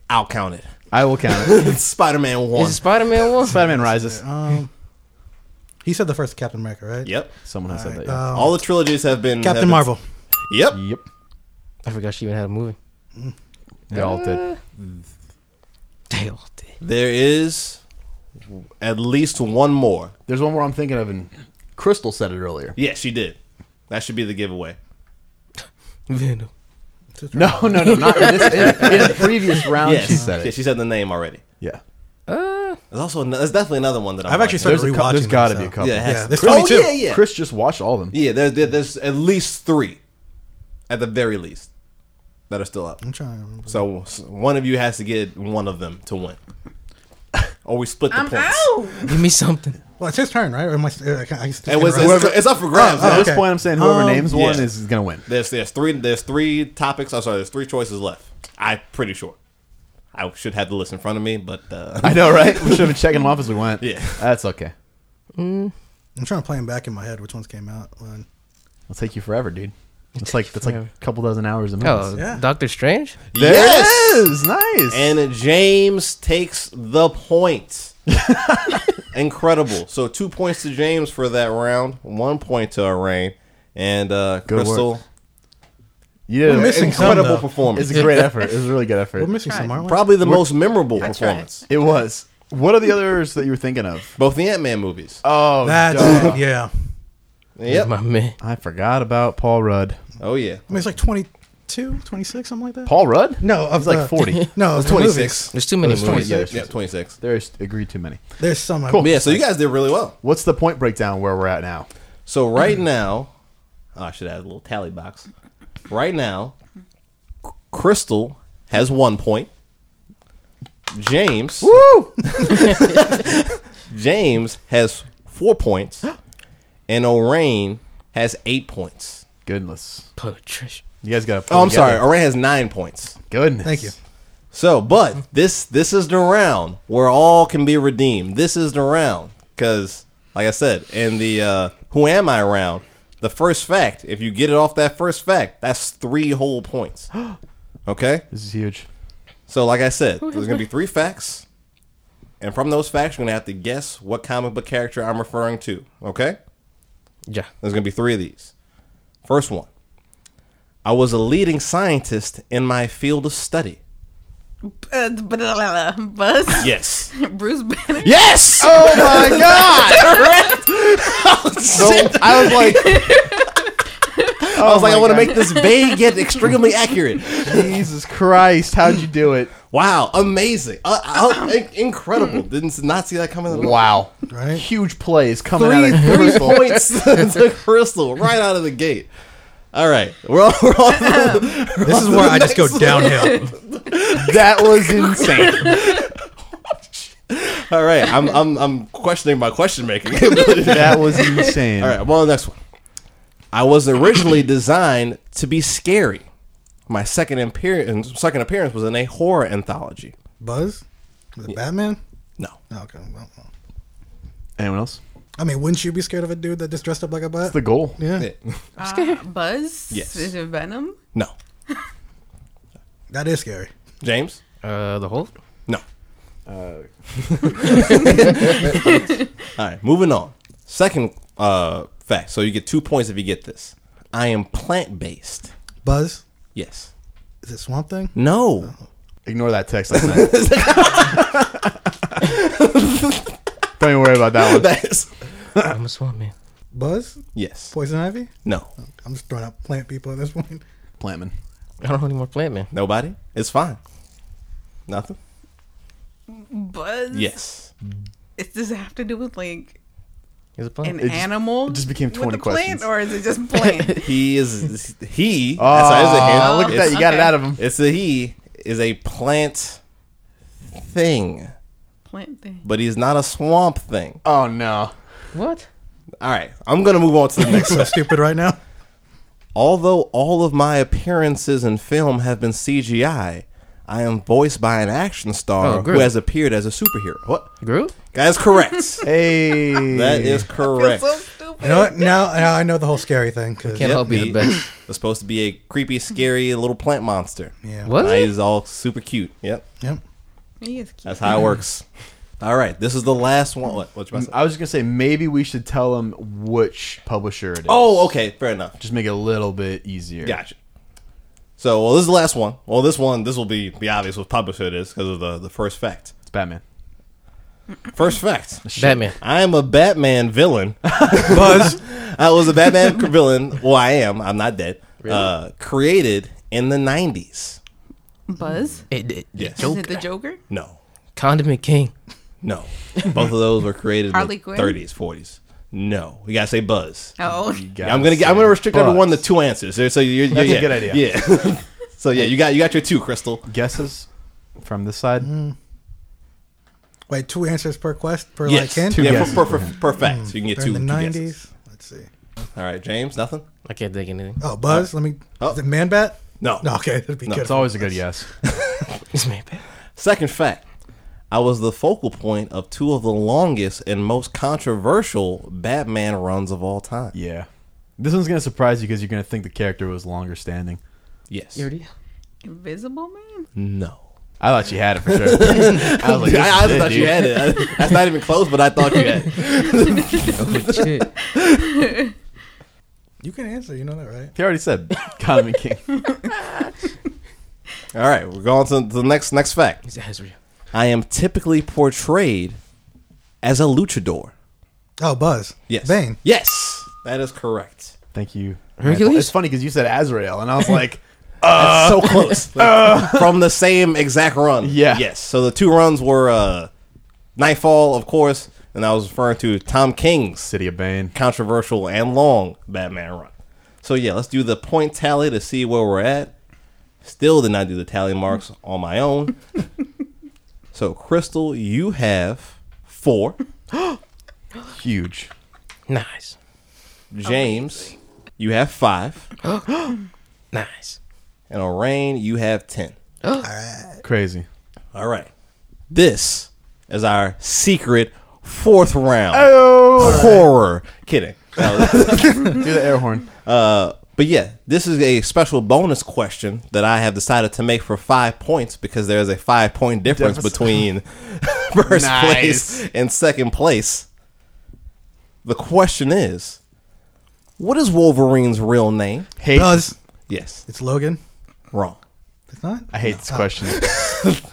I'll count it. I will count it. <laughs> It's Spider-Man One. Is it Spider Man one? Spider-Man Rises. <laughs> Um, he said the first Captain America, right? Yep. Someone has said that. Yeah. Um, All the trilogies have been have Captain been- Marvel. Yep. yep. I forgot she even had a movie. They all did. They all did. There is at least one more. There's one more I'm thinking of, and Crystal said it earlier. Yeah, she did. That should be the giveaway. <laughs> Venom. No, no, no, not in, this, <laughs> in, in a previous round. yes. She said Yeah, it. she said the name already. Yeah. Uh, There's also an- there's definitely another one that I'm I've actually watching. started There's, a cou- rewatching. there's got to them, be a so- couple. Yeah, it has Yeah, to- there's oh, 22. yeah, yeah. Chris just watched all of them. Yeah, there, there, there's at least three, at the very least, that are still up. I'm trying to remember. So s- one of you has to get one of them to win, or we split the I'm points. out. give me something. Well, it's his turn, right? Or am I, uh, I, can- I can It was, whoever, it's, it's up for grabs. Oh, At man. this point, I'm saying whoever Um, names one yeah. is gonna win. There's there's three there's three topics. I'm sorry, there's three choices left. I'm pretty sure. I should have the list in front of me, but uh, I know, right? We should have been <laughs> checking them off as we went. Yeah. That's okay. I'm trying to play them back in my head. Which ones came out? When? It'll take you forever, dude. It's like that's like a couple dozen hours a of Oh. Yeah. Doctor Strange. There yes, it is. Nice. and James takes the point. <laughs> Incredible. So two points to James for that round, one point to Orain, and uh, Good Crystal. work. you did We're an missing some, Incredible though. performance. It's a great <laughs> effort. It was a really good effort. We're missing some, aren't we? Probably the most memorable That's performance. It was. What are the others that you were thinking of? Both the Ant Man movies. Oh, That's duh. Yeah. Yep. My man. I forgot about Paul Rudd. Oh yeah. I mean, it's like 22, 26, something like that. Paul Rudd? No, of It's like 40. <laughs> No, of the Twenty movies. There's too many There's 20, movies. yeah, Yeah, twenty six. There's agreed too many. There's some. Cool. Yeah, so you guys did really well. What's the point breakdown where we're at now? So right now, oh, I should add a little tally box. Right now, Crystal has one point. James, Woo! <laughs> James has four points, <gasps> and Orain has eight points. Goodness. Patricia. You guys got to Oh, I'm sorry, Orain has nine points. Goodness. Thank you. So, but this this is the round where all can be redeemed. This is the round because, like I said, in the uh, "Who Am I" round, the first fact, if you get it off that first fact, that's three whole points. <gasps> Okay, This is huge. so like I said, there's gonna be three facts, and from those facts, you're gonna have to guess what comic book character I'm referring to. Okay, Yeah. there's gonna be three of these. First one, I was a leading scientist in my field of study. Uh, blah, blah, blah, blah. Buzz. Yes. <laughs> Bruce Banner. Yes. Oh my god! <laughs> Oh, <laughs> So I was like, I was like, I want to make this vague yet extremely accurate. Jesus Christ, how'd you do it? Wow, amazing, uh, uh, in- incredible! <clears throat> Didn't not see that coming. At all. Wow. Right? Huge plays coming three, out of three Crystal. points to Crystal right out of the gate. All right, we're on. We're on <laughs> This is <laughs> where I just go downhill. That was <laughs> insane. all right, I'm I'm I'm questioning my question making. That was insane. All right, well, the next one. I was originally designed to be scary. My second appearance, second appearance was in a horror anthology. Buzz? Was it Batman? No, Oh, okay. Well, well. Anyone else? I mean, wouldn't you be scared of a dude that just dressed up like a bat? That's the goal. yeah. Yeah. <laughs> Uh, Buzz? Yes. Is it Venom? no. <laughs> That is scary. James, Uh, the Hulk. no. <laughs> All right, moving on. Second uh, fact. So you get two points if you get this. I am plant based. Buzz? Yes. Is it Swamp Thing? No. Ignore that text I sent. Don't even worry about that one. That's I'm a swamp man. Buzz? yes. Poison Ivy? No. I'm just throwing out plant people at this point. Plantman. I don't know any more plant man. Nobody. It's fine. Nothing. Buzz? Yes. It, does it have to do with like He's a plant. an It just- animal? it just became with 20 a plant, questions. Or is it just <laughs> plant? He is he. <laughs> Oh, that's that's a hint. look at that. You got it Okay. out of him. It's a he is a plant thing, plant thing. but he's not a swamp thing. Oh, no. What? All right, I'm gonna move on to the next. <laughs> So stupid right now. Although all of my appearances in film have been CGI, I am voiced by an action star Oh, who has appeared as a superhero. What? Groot? That is correct. <laughs> Hey. that is correct. You know what? Now, now I know the whole scary thing. Cause, Can't Yep, help be he the best. <laughs> was supposed to be a creepy, scary little plant monster. yeah. Was Now it? he's all super cute. Yep, Yep. He is cute. that's how it works. All right, this is the last one. What? What you about to say? I was just going to say, maybe we should tell them which publisher it is. Oh, okay, fair enough. Just make it a little bit easier. Gotcha. So, well, this is the last one. Well, this one, this will be be obvious what publisher it is because of the the first fact. It's Batman. First fact. Batman. I am a Batman villain. <laughs> Buzz? I was a Batman villain. Well, I am. I'm not dead. Uh, created in the '90s. Buzz? It, it, Yes. Is it the Joker? No, Condiment King. No. Both of those were created in the Quinn? 30s, 40s. No, we gotta say Buzz. Oh, Yeah, I'm gonna gotta I'm gonna say restrict Buzz. everyone to two answers. So so you're, That's a yeah, good idea. Yeah. <laughs> so yeah, you got you got your two, Crystal. Guesses from this side? Hmm. Wait, two answers per quest per Yes, like hint? Two yeah, guesses. per, per, per, per fact. Hmm. So you can get They're two. in the two 90s. Let's see. All right, James, nothing. I can't think of anything. Oh, Buzz. Let me. Oh. Is it Man Bat? No. No, okay. <laughs> That'd be No, good. It's always a good yes. <laughs> It's me, babe. Second fact. I was the focal point of two of the longest and most controversial Batman runs of all time. Yeah. This one's going to surprise you because you're going to think the character was longer standing. Yes. You already? Invisible Man? No. I thought you had it for sure. <laughs> I was like, this I, I is it, thought you dude. had it. That's not even close, but I thought you had. it. Oh, <laughs> shit. You can answer. You know that, right? He already said Condiment King. <laughs> All right, we're going to the next next fact. He's Azrael. I am typically portrayed as a luchador. Oh, Buzz. Yes. Bane. Yes, that is correct. Thank you. Hercules? It's funny because you said Azrael, and I was <laughs> like, That's so close. <laughs> <laughs> From the same exact run. Yeah. Yes. So the two runs were uh, Nightfall, of course, and I was referring to Tom King's City of Bane. controversial and long Batman run. So yeah, let's do the point tally to see where we're at. Still did not do the tally marks on my own. So Crystal, you have four. <gasps> Huge. Nice. James, you have five. <gasps> Nice. And Orain, you have ten. <gasps> Crazy. All right. This is our secret fourth round Oh! horror. Kidding. <laughs> Do the air horn. uh, but yeah, this is a special bonus question that I have decided to make for five points because there is a five point difference Deficit. between <laughs> <laughs> first Nice. place and second place. The question is, what is Wolverine's real name? Hate. Buzz. Yes, It's Logan. wrong. It's not? I hate this Oh. question. <laughs>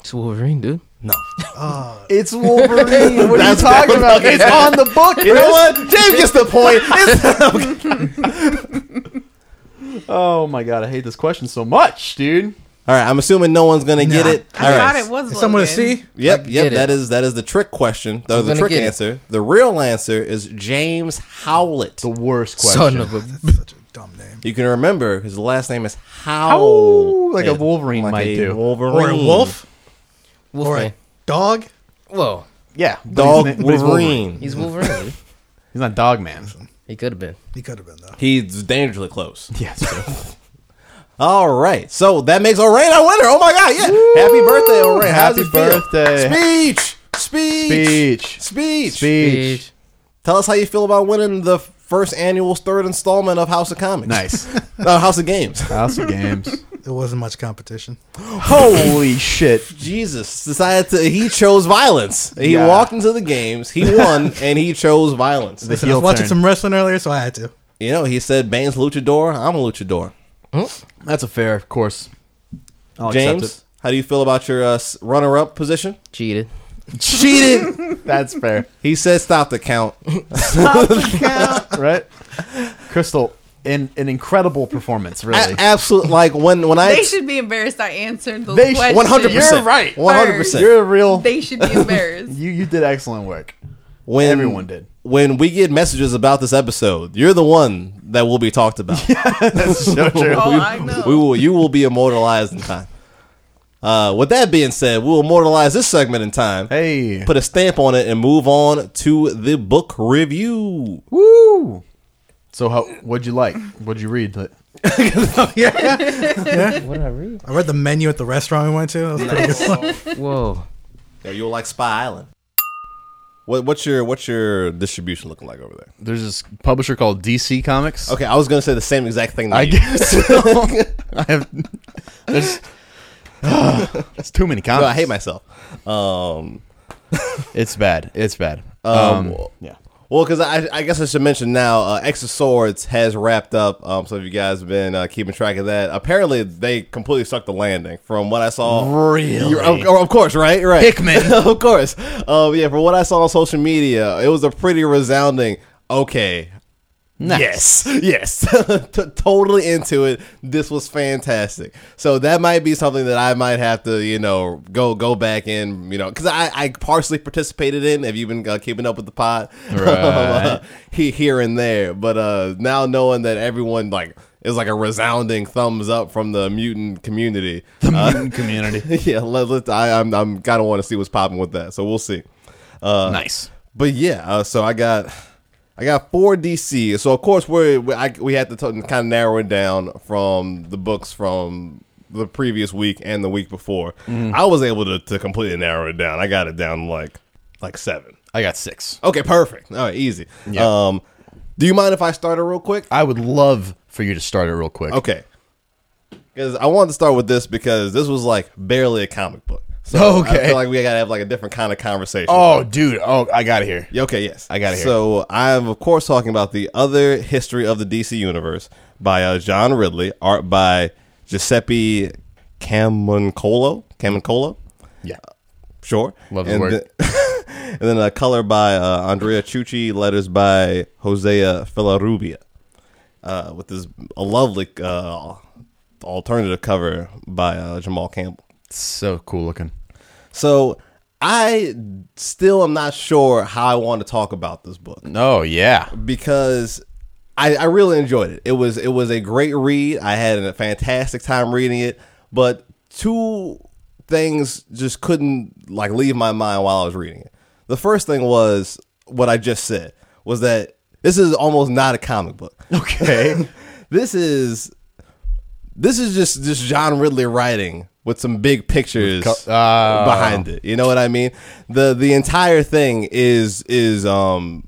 It's Wolverine, dude. No. <laughs> Uh, it's Wolverine. <laughs> What are you talking about? It's on the book. You know what? James gets the point. <laughs> Oh my god, I hate this question so much, dude. All right, I'm assuming no one's gonna get Nah. it. I All thought it was Is someone to see? Yep, I yep. get That it. is that is the trick question. The, I'm the trick get it. answer. The real answer is James Howlett. The worst question. Son of a. Such a dumb name. You can remember his last name is Howl, Howl, like a Wolverine like might a do. Wolverine Or a wolf? Or Wolfman. a dog? Whoa. yeah, but dog he's, but he's Wolverine. He's <laughs> Wolverine. He's not Dog Man. he could have been. He could have been, though. He's dangerously close. <laughs> Yes. <laughs> All right, so that makes Orain our winner. Oh my god, yeah! Happy birthday, Orain. How's Happy it feel? birthday. Speech, speech, Speech. speech, Speech. Tell us how you feel about winning the first annual third installment of House of Comics. Nice. No, uh, House of Games. House of Games. There wasn't much competition. <gasps> Holy shit. Jesus decided to. He chose violence. He Yeah. walked into the games. He won, <laughs> and he chose violence. Listen, I heel was watching turn. some wrestling earlier, so I had to. You know, he said, "Bane's luchador. I'm a luchador." That's a fair of course. I'll James, accept how do you feel about your uh, s- runner-up position? Cheated. Cheated. it. <laughs> That's fair. he said, stop the count. <laughs> "Stop the count." right? Crystal, in an incredible performance, really. Absolutely. Like when when I They should be embarrassed. I answered those They sh- questions. one hundred percent. You're right. One hundred percent. You're a real. They should be embarrassed. <laughs> You you did excellent work. When Everyone did. When we get messages about this episode, you're the one that will be talked about. <laughs> yeah, That's so <laughs> true. oh, I know. We will. You will be immortalized in time. Uh, with that being said, we'll immortalize this segment in time. Hey. Put a stamp on it and move on to the book review. Woo. So how? What'd you like? What'd you read? Like, <laughs> What did I read? I read the menu at the restaurant we went to. That was pretty good. Whoa. Yeah, you'll like Spy Island. What, what's your what's your distribution looking like over there? There's this publisher called DC Comics. Okay, I was gonna say the same exact thing. That I you guess. <laughs> I have. There's. <sighs> There's too many comics. No, I hate myself. Um, It's bad. It's bad. Um, Um. yeah. Well, because I, I guess I should mention now, uh, X of Swords has wrapped up. Um, so if you guys have been uh, keeping track of that, apparently they completely sucked the landing. From what I saw, Really? Of, of course, right, right, Hickman. <laughs> of course. Um, yeah, from what I saw on social media, it was a pretty resounding. Okay, Nice. Yes, yes, <laughs> <laughs> T- totally into it. This was fantastic. So that might be something that I might have to, you know, go go back in, you know, because I, I partially participated in. Have you been uh, keeping up with the pod? Right. <laughs> he, here and there, but uh, now knowing that everyone like is like a resounding thumbs up from the mutant community. The uh, mutant community. yeah, let, let, I, I'm I'm kind of want to see what's popping with that. So we'll see. Uh, nice. but yeah, uh, so I got I got four DC. So of course we we, I, we had to t- kind of narrow it down from the books from the previous week and the week before. I was able to, to completely narrow it down. I got it down like like seven. I got six. Okay, perfect. All right, easy. Yeah. Um, do you mind if I start it real quick? I would love for you to start it real quick. Okay. Because I wanted to start with this because this was like barely a comic book. So Okay. I feel like we gotta have like a different kind of conversation. Oh, dude. Oh, I got it here. Yeah, Okay, yes. I got it hear So I'm of course talking about the other history of the DC universe by uh, John Ridley, art by Giuseppe Camuncoli. Camuncoli, Yeah. sure. Love the and word. Then, <laughs> and then a color by uh, Andrea Cucchi, letters by José Villarrubia, uh, with this a lovely uh, alternative cover by uh, Jamal Campbell. So cool looking. So I still am not sure how I want to talk about this book. Oh, yeah. because I, I really enjoyed it. It was it was a great read. I had a fantastic time reading it, but two things just couldn't like leave my mind while I was reading it. The first thing was what I just said was that this is almost not a comic book. Okay. <laughs> This is this is just just John Ridley writing with some big pictures co- oh. behind it. You know what I mean? The the entire thing is is um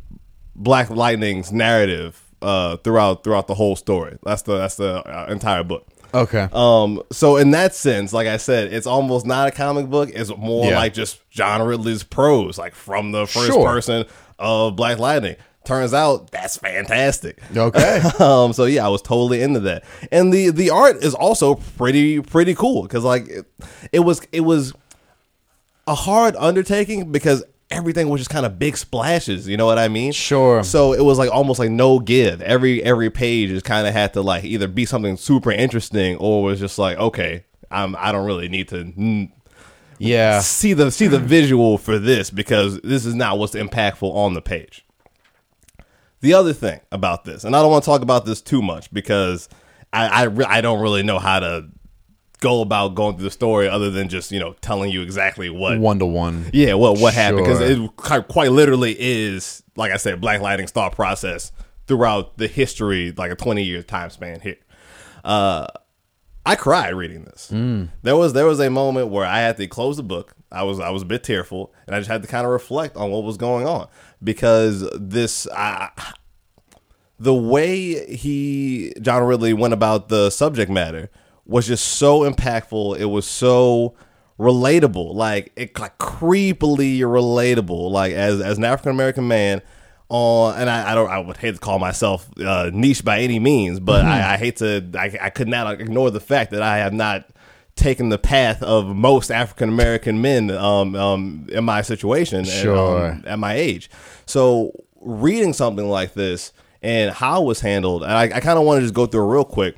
Black Lightning's narrative uh throughout throughout the whole story. That's the that's the uh, entire book. Okay. Um, so in that sense, like I said, it's almost not a comic book. It's more Yeah. like just John Ridley's prose, like from the first Sure. person of Black Lightning. Turns out that's fantastic. Okay. <laughs> um, so yeah, I was totally into that, and the the art is also pretty pretty cool because like it, it was it was a hard undertaking because everything was just kind of big splashes. You know what I mean? Sure. So it was like almost like no give. Every every page just kind of had to like either be something super interesting or was just like okay, I'm I don't really need to. mm, Yeah. see the see the visual for this because this is not what's impactful on the page. The other thing about this, and I don't want to talk about this too much because I I, re- I don't really know how to go about going through the story other than just you know telling you exactly what One to one. yeah what what happened because it quite, literally is like I said Black Lightning's thought process throughout the history like a twenty year time span here. Uh, I cried reading this. There was there was a moment where I had to close the book. I was I was a bit tearful, and I just had to kind of reflect on what was going on because this I, the way he John Ridley went about the subject matter was just so impactful. It was so relatable, like it like creepily relatable. Like as as an African American man on, and I, I don't I would hate to call myself uh, niche by any means, but I, I hate to I, I could not ignore the fact that I have not taken the path of most African American men um, um, in my situation and, Sure. um, at my age. So reading something like this and how it was handled, and I, I kind of want to just go through real quick.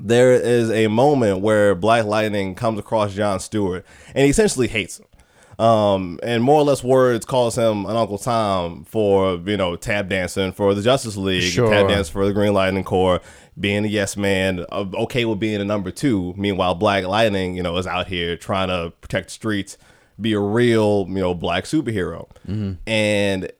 There is a moment where Black Lightning comes across John Stewart and he essentially hates him. Um, and more or less words calls him an Uncle Tom for, you know, tap dancing for the Justice League, Sure. tap dance for the Green Lightning Corps, being a yes man, okay with being a number two. Meanwhile, Black Lightning, you know, is out here trying to protect the streets, be a real, you know, black superhero. And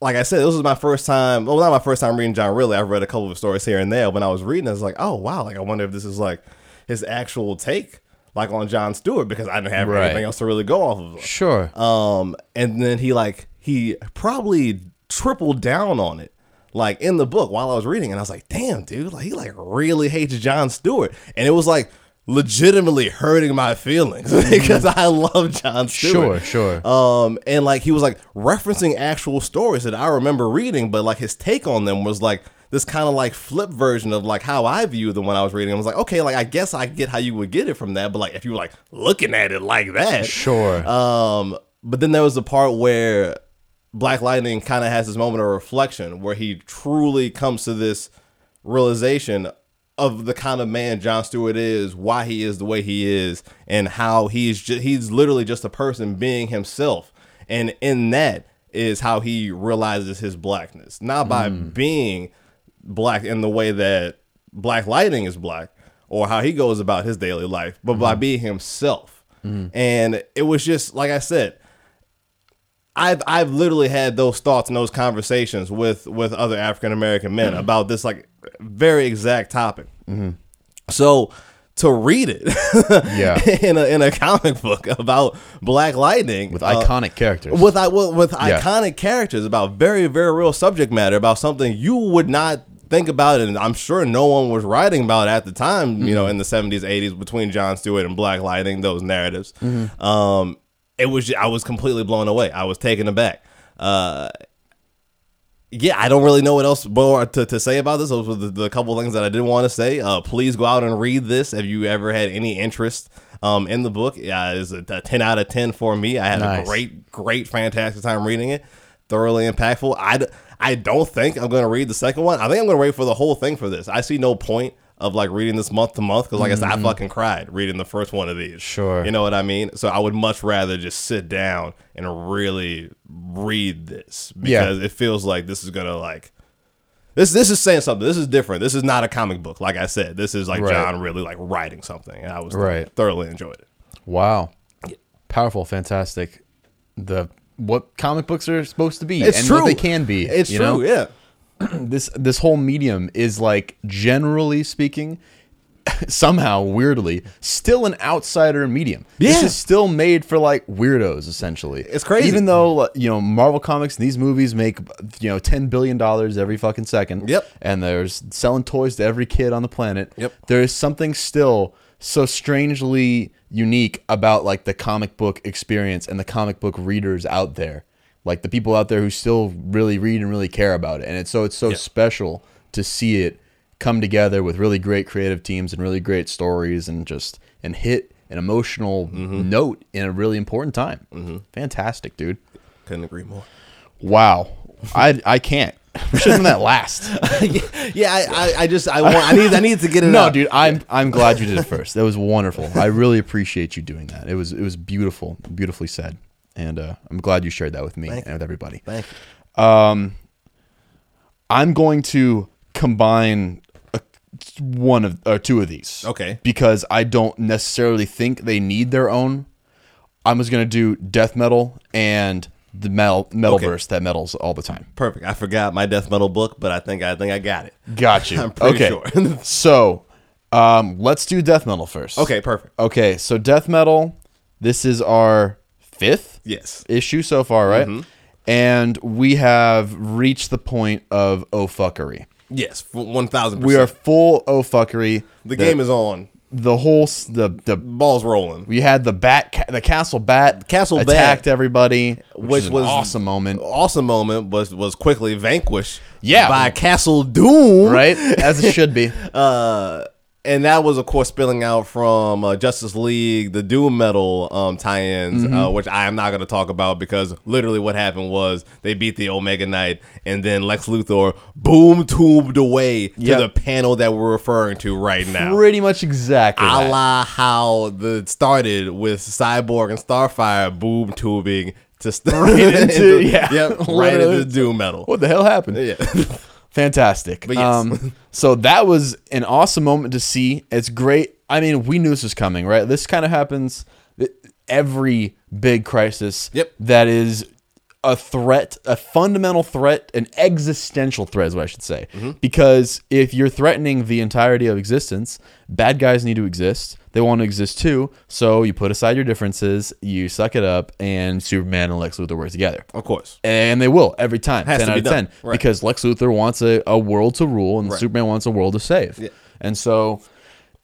like I said, this was my first time. Well, not my first time reading John Ridley. I've read a couple of stories here and there. When I was reading, I was like, oh wow, like I wonder if this is like his actual take, like on John Stewart, because I didn't have Right. anything else to really go off of. Sure. Um, and then he like he probably tripled down on it, like in the book while I was reading, and I was like, damn, dude, like he like really hates John Stewart, and it was like legitimately hurting my feelings <laughs> because I love John Stewart. Sure, sure. Um, and like he was like referencing actual stories that I remember reading, but like his take on them was like this kind of like flip version of like how I view the one I was reading. I was like, okay, like I guess I get how you would get it from that, but like if you were like looking at it like that, Sure. um, but then there was the part where Black Lightning kind of has this moment of reflection where he truly comes to this realization of the kind of man John Stewart is, why he is the way he is, and how he's just, he's literally just a person being himself. And in that is how he realizes his blackness, not by being black in the way that Black Lightning is black or how he goes about his daily life, but by mm-hmm. being himself. Mm-hmm. And it was just like I said, I've I've literally had those thoughts and those conversations with with other African American men mm-hmm. about this like very exact topic. So to read it, <laughs> Yeah. in a in a comic book about Black Lightning With uh, iconic characters. with with, with Yeah. iconic characters about very very real subject matter about something you would not think about it, and I'm sure no one was writing about it at the time you know in the 70s 80s between John Stewart and Black Lightning those narratives um it was I was completely blown away I was taken aback uh yeah, I don't really know what else more to, to say about this. Those were the, the couple things that I did want to say. Uh, please go out and read this if you ever had any interest um, in the book. Yeah, it's a, a 10 out of 10 for me. I had a great, great, fantastic time reading it. Thoroughly impactful. I, I don't think I'm going to read the second one. I think I'm going to wait for the whole thing for this. I see no point of like reading this month to month because, like I said, I fucking cried reading the first one of these. Mm-hmm. Sure. You know what I mean? So I would much rather just sit down and really read this Yeah. because it feels like this is gonna like this this is saying something. This is different. This is not a comic book. Like I said, this is like Right. John really like writing something, and I was Right. thoroughly enjoyed it. Wow. Powerful, fantastic. The what comic books are supposed to be It's and true. what they can be. It's true. know? Yeah. <clears throat> This this whole medium is like generally speaking <laughs> somehow weirdly still an outsider medium. Yeah. This is still made for like weirdos essentially. It's crazy. Even though you know Marvel comics and these movies make you know 10 billion dollars every fucking second. Yep. And there's selling toys to every kid on the planet. Yep. There is something still so strangely unique about like the comic book experience and the comic book readers out there. Like the people out there who still really read and really care about it. And it's so it's so special to see it come together with really great creative teams and really great stories and just and hit an emotional Mm-hmm. note in a really important time. mm-hmm. Fantastic, dude. Couldn't agree more. Wow. I I can't. We should have done that last. <laughs> yeah, I, I, I just I want I need I need to get it <laughs> No, out. dude, I'm I'm glad you did it first. That was wonderful. I really appreciate you doing that. It was it was beautiful, beautifully said, and uh, I'm glad you shared that with me Thank and with everybody. Thank you. Um, I'm going to combine a, one of or two of these. Okay. Because I don't necessarily think they need their own. I'm just gonna do death metal and the metal metal Okay. verse that metals all the time. Perfect. I forgot my death metal book, but I think I think I got it. Got you. <laughs> I'm pretty okay. sure. <laughs> so, um, let's do death metal first. Okay, perfect. Okay, so death metal. This is our fifth Yes. issue so far, right? Mm-hmm. And we have reached the point of oh fuckery. Yes, one thousand. We are full oh fuckery. The game is on. The whole s- the the Balls rolling. we had the bat ca- the castle bat Castle Bat. attacked everybody, which, Which was an was- awesome moment, Awesome moment was was quickly vanquished. Yeah. By Castle Doom. right? <laughs> As it should be. <laughs> Uh, and that was of course spilling out from uh, Justice League, the Doom Metal um, tie-ins, Mm-hmm. uh, which I am not going to talk about because literally what happened was they beat the Omega Knight, and then Lex Luthor boom tubed away to the panel that we're referring to right now. Pretty much exactly. a that. la how the it started with Cyborg and Starfire boom tubing to st- right <laughs> into- yeah, yep, right into Doom Metal. What the hell happened? Yeah. <laughs> Fantastic. But yes. Um, <laughs> so that was an awesome moment to see. It's great. I mean, we knew this was coming, right? This kind of happens every big crisis Yep. that is a threat, a fundamental threat, an existential threat is what I should say. Mm-hmm. Because if you're threatening the entirety of existence, bad guys need to exist. They want to exist too. So you put aside your differences, you suck it up, and Superman and Lex Luthor work together of course. and they will every time, Has ten to out be of done. ten, Right. because Lex Luthor wants a, a world to rule, and Right. Superman wants a world to save, Yeah. and so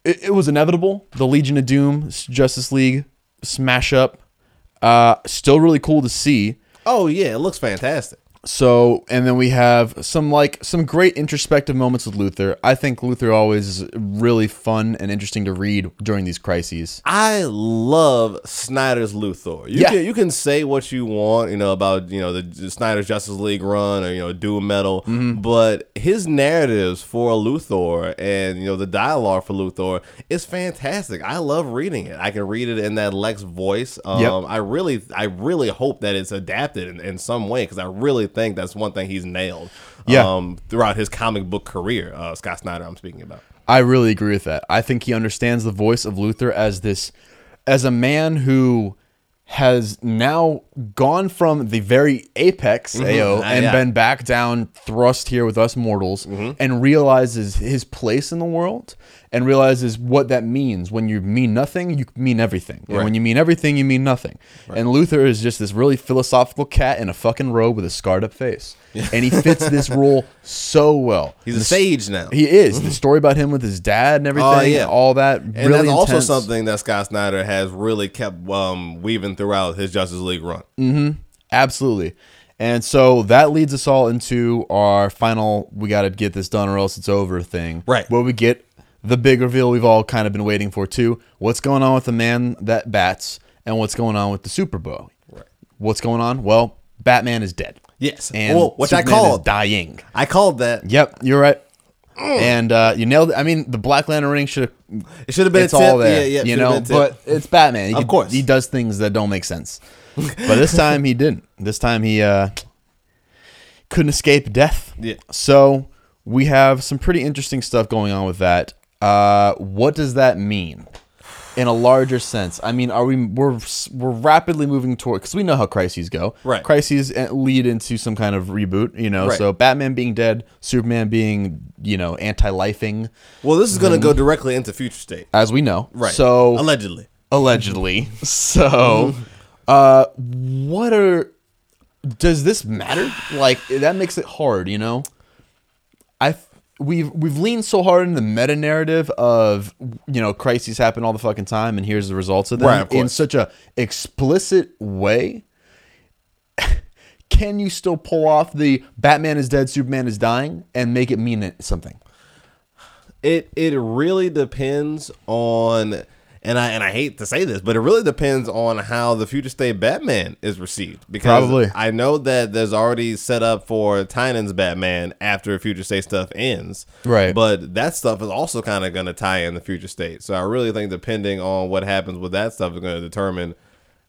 it, it was inevitable. The Legion of Doom, Justice League smash up, uh, still really cool to see. Oh yeah, it looks fantastic. So, and then we have some like some great introspective moments with Luthor. I think Luthor always is really fun and interesting to read during these crises. I love Snyder's Luthor. You Yeah. can you can say what you want, you know, about you know the, the Snyder's Justice League run or you know Doom Metal, Mm-hmm. but his narratives for Luthor and you know the dialogue for Luthor is fantastic. I love reading it. I can read it in that Lex voice. Um, Yep. I really I really hope that it's adapted in, in some way because I really think that's one thing he's nailed. Yeah. Um, throughout his comic book career, uh, Scott Snyder, I'm speaking about. I really agree with that. I think he understands the voice of Luthor as this, as a man who has now gone from the very apex AO Ah, and yeah. been back down, thrust here with us mortals, and realizes his place in the world and realizes what that means. When you mean nothing, you mean everything. And when you mean everything, you mean nothing. And Luthor is just this really philosophical cat in a fucking robe with a scarred up face. And he fits this <laughs> role so well. He's a sage now. He is. <laughs> The story about him with his dad and everything, Oh, yeah. all that. And really that's also something that Scott Snyder has really kept um, weaving throughout his Justice League run. Mm. Absolutely. And so that leads us all into our final we got to get this done or else it's over thing. Right. Where we get the big reveal we've all kind of been waiting for too. What's going on with the man that bats and what's going on with the Superboy? Right. What's going on? Well, Batman is dead. Yes. And Well, which I Superman is called. dying. I called that. Yep, you're right. And uh, you nailed it. I mean, the Black Lantern ring should have. It should have been It's all there, Yeah, yeah. you know. been a tip. But it's Batman. He Of could- course. he does things that don't make sense. <laughs> but this time he didn't. This time he uh, couldn't escape death. Yeah. So we have some pretty interesting stuff going on with that. Uh, what does that mean? In a larger sense, I mean, are we we're we're rapidly moving toward because we know how crises go. Right. Crises uh, lead into some kind of reboot. You know, Right. so Batman being dead, Superman being you know anti-lifing, well, this is going to go directly into Future State. as we know. Right. So allegedly. allegedly. <laughs> So, uh, what are? Does this matter? Like that makes it hard, you know. I we've we've leaned so hard in the meta narrative of you know crises happen all the fucking time, and here's the results of them Right, of in such a explicit way. <laughs> Can you still pull off the Batman is dead, Superman is dying, and make it mean something? It it really depends on and I and I hate to say this, but it really depends on how the Future State Batman is received. Because Probably. I know that there's already set up for Tynion's Batman after Future State stuff ends, Right. But that stuff is also kind of going to tie in the Future State. So I really think depending on what happens with that stuff is going to determine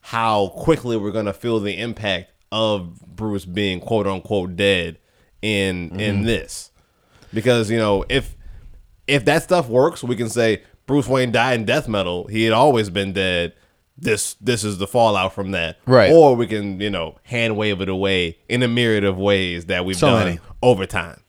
how quickly we're going to feel the impact of Bruce being quote unquote dead in in mm-hmm. this. Because, you know, if if that stuff works, we can say Bruce Wayne died in death metal. He had always been dead. This this is the fallout from that. Right. Or we can, you know, hand wave it away in a myriad of ways that we've So done many. over time.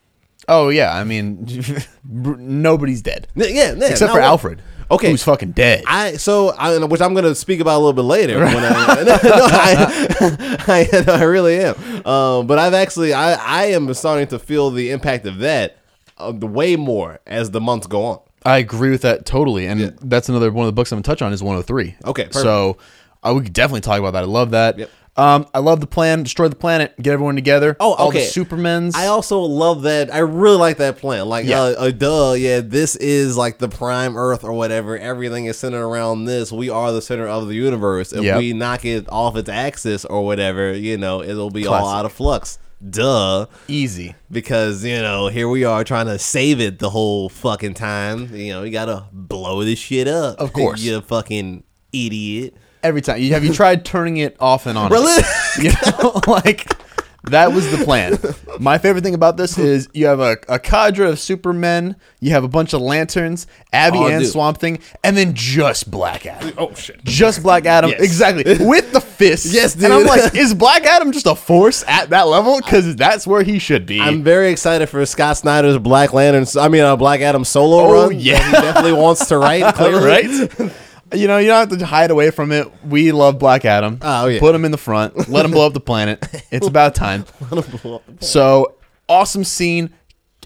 Oh yeah, I mean, <laughs> nobody's dead Yeah, yeah, yeah. except No, for Alfred. Okay. who's fucking dead. I so I, which I'm going to speak about a little bit later. When I, <laughs> no, I, <laughs> I, I really am. Um, but I've actually I I am starting to feel the impact of that uh, the way more as the months go on. I agree with that totally, and Yeah. that's another one of the books I'm gonna touch on is 103. Okay, perfect. so I would definitely talk about that. I love that. Yep. Um, I love the plan: destroy the planet, get everyone together. Oh, all the okay. Supermen's. I also love that. I really like that plan. Like, Yeah. uh, uh, duh, yeah, this is like the prime Earth or whatever. Everything is centered around this. We are the center of the universe. If Yep. we knock it off its axis or whatever, you know, it'll be all Classic. out of flux. Duh. easy. Because, you know, here we are trying to save it the whole fucking time. You know, you gotta blow this shit up. Of course. you fucking idiot. Every time. You have you tried turning it off and on? Really? <laughs> You know, like that was the plan. My favorite thing about this is you have a, a cadre of Supermen, you have a bunch of lanterns, Abby Oh, and dude. Swamp Thing, and then just Black Adam. oh, shit. Just Black Adam, Yes. exactly <laughs> with the fist. Yes, And I'm dude. like, <laughs> is Black Adam just a force at that level? Because that's where he should be. I'm very excited for Scott Snyder's Black Lantern. I mean, uh, Black Adam solo Oh, run. yeah. that he definitely wants to write. <laughs> Clearly. right? You know, you don't have to hide away from it. We love Black Adam. Oh, yeah. Put him in the front. Let him blow up the planet. <laughs> It's about time. <laughs> So awesome scene,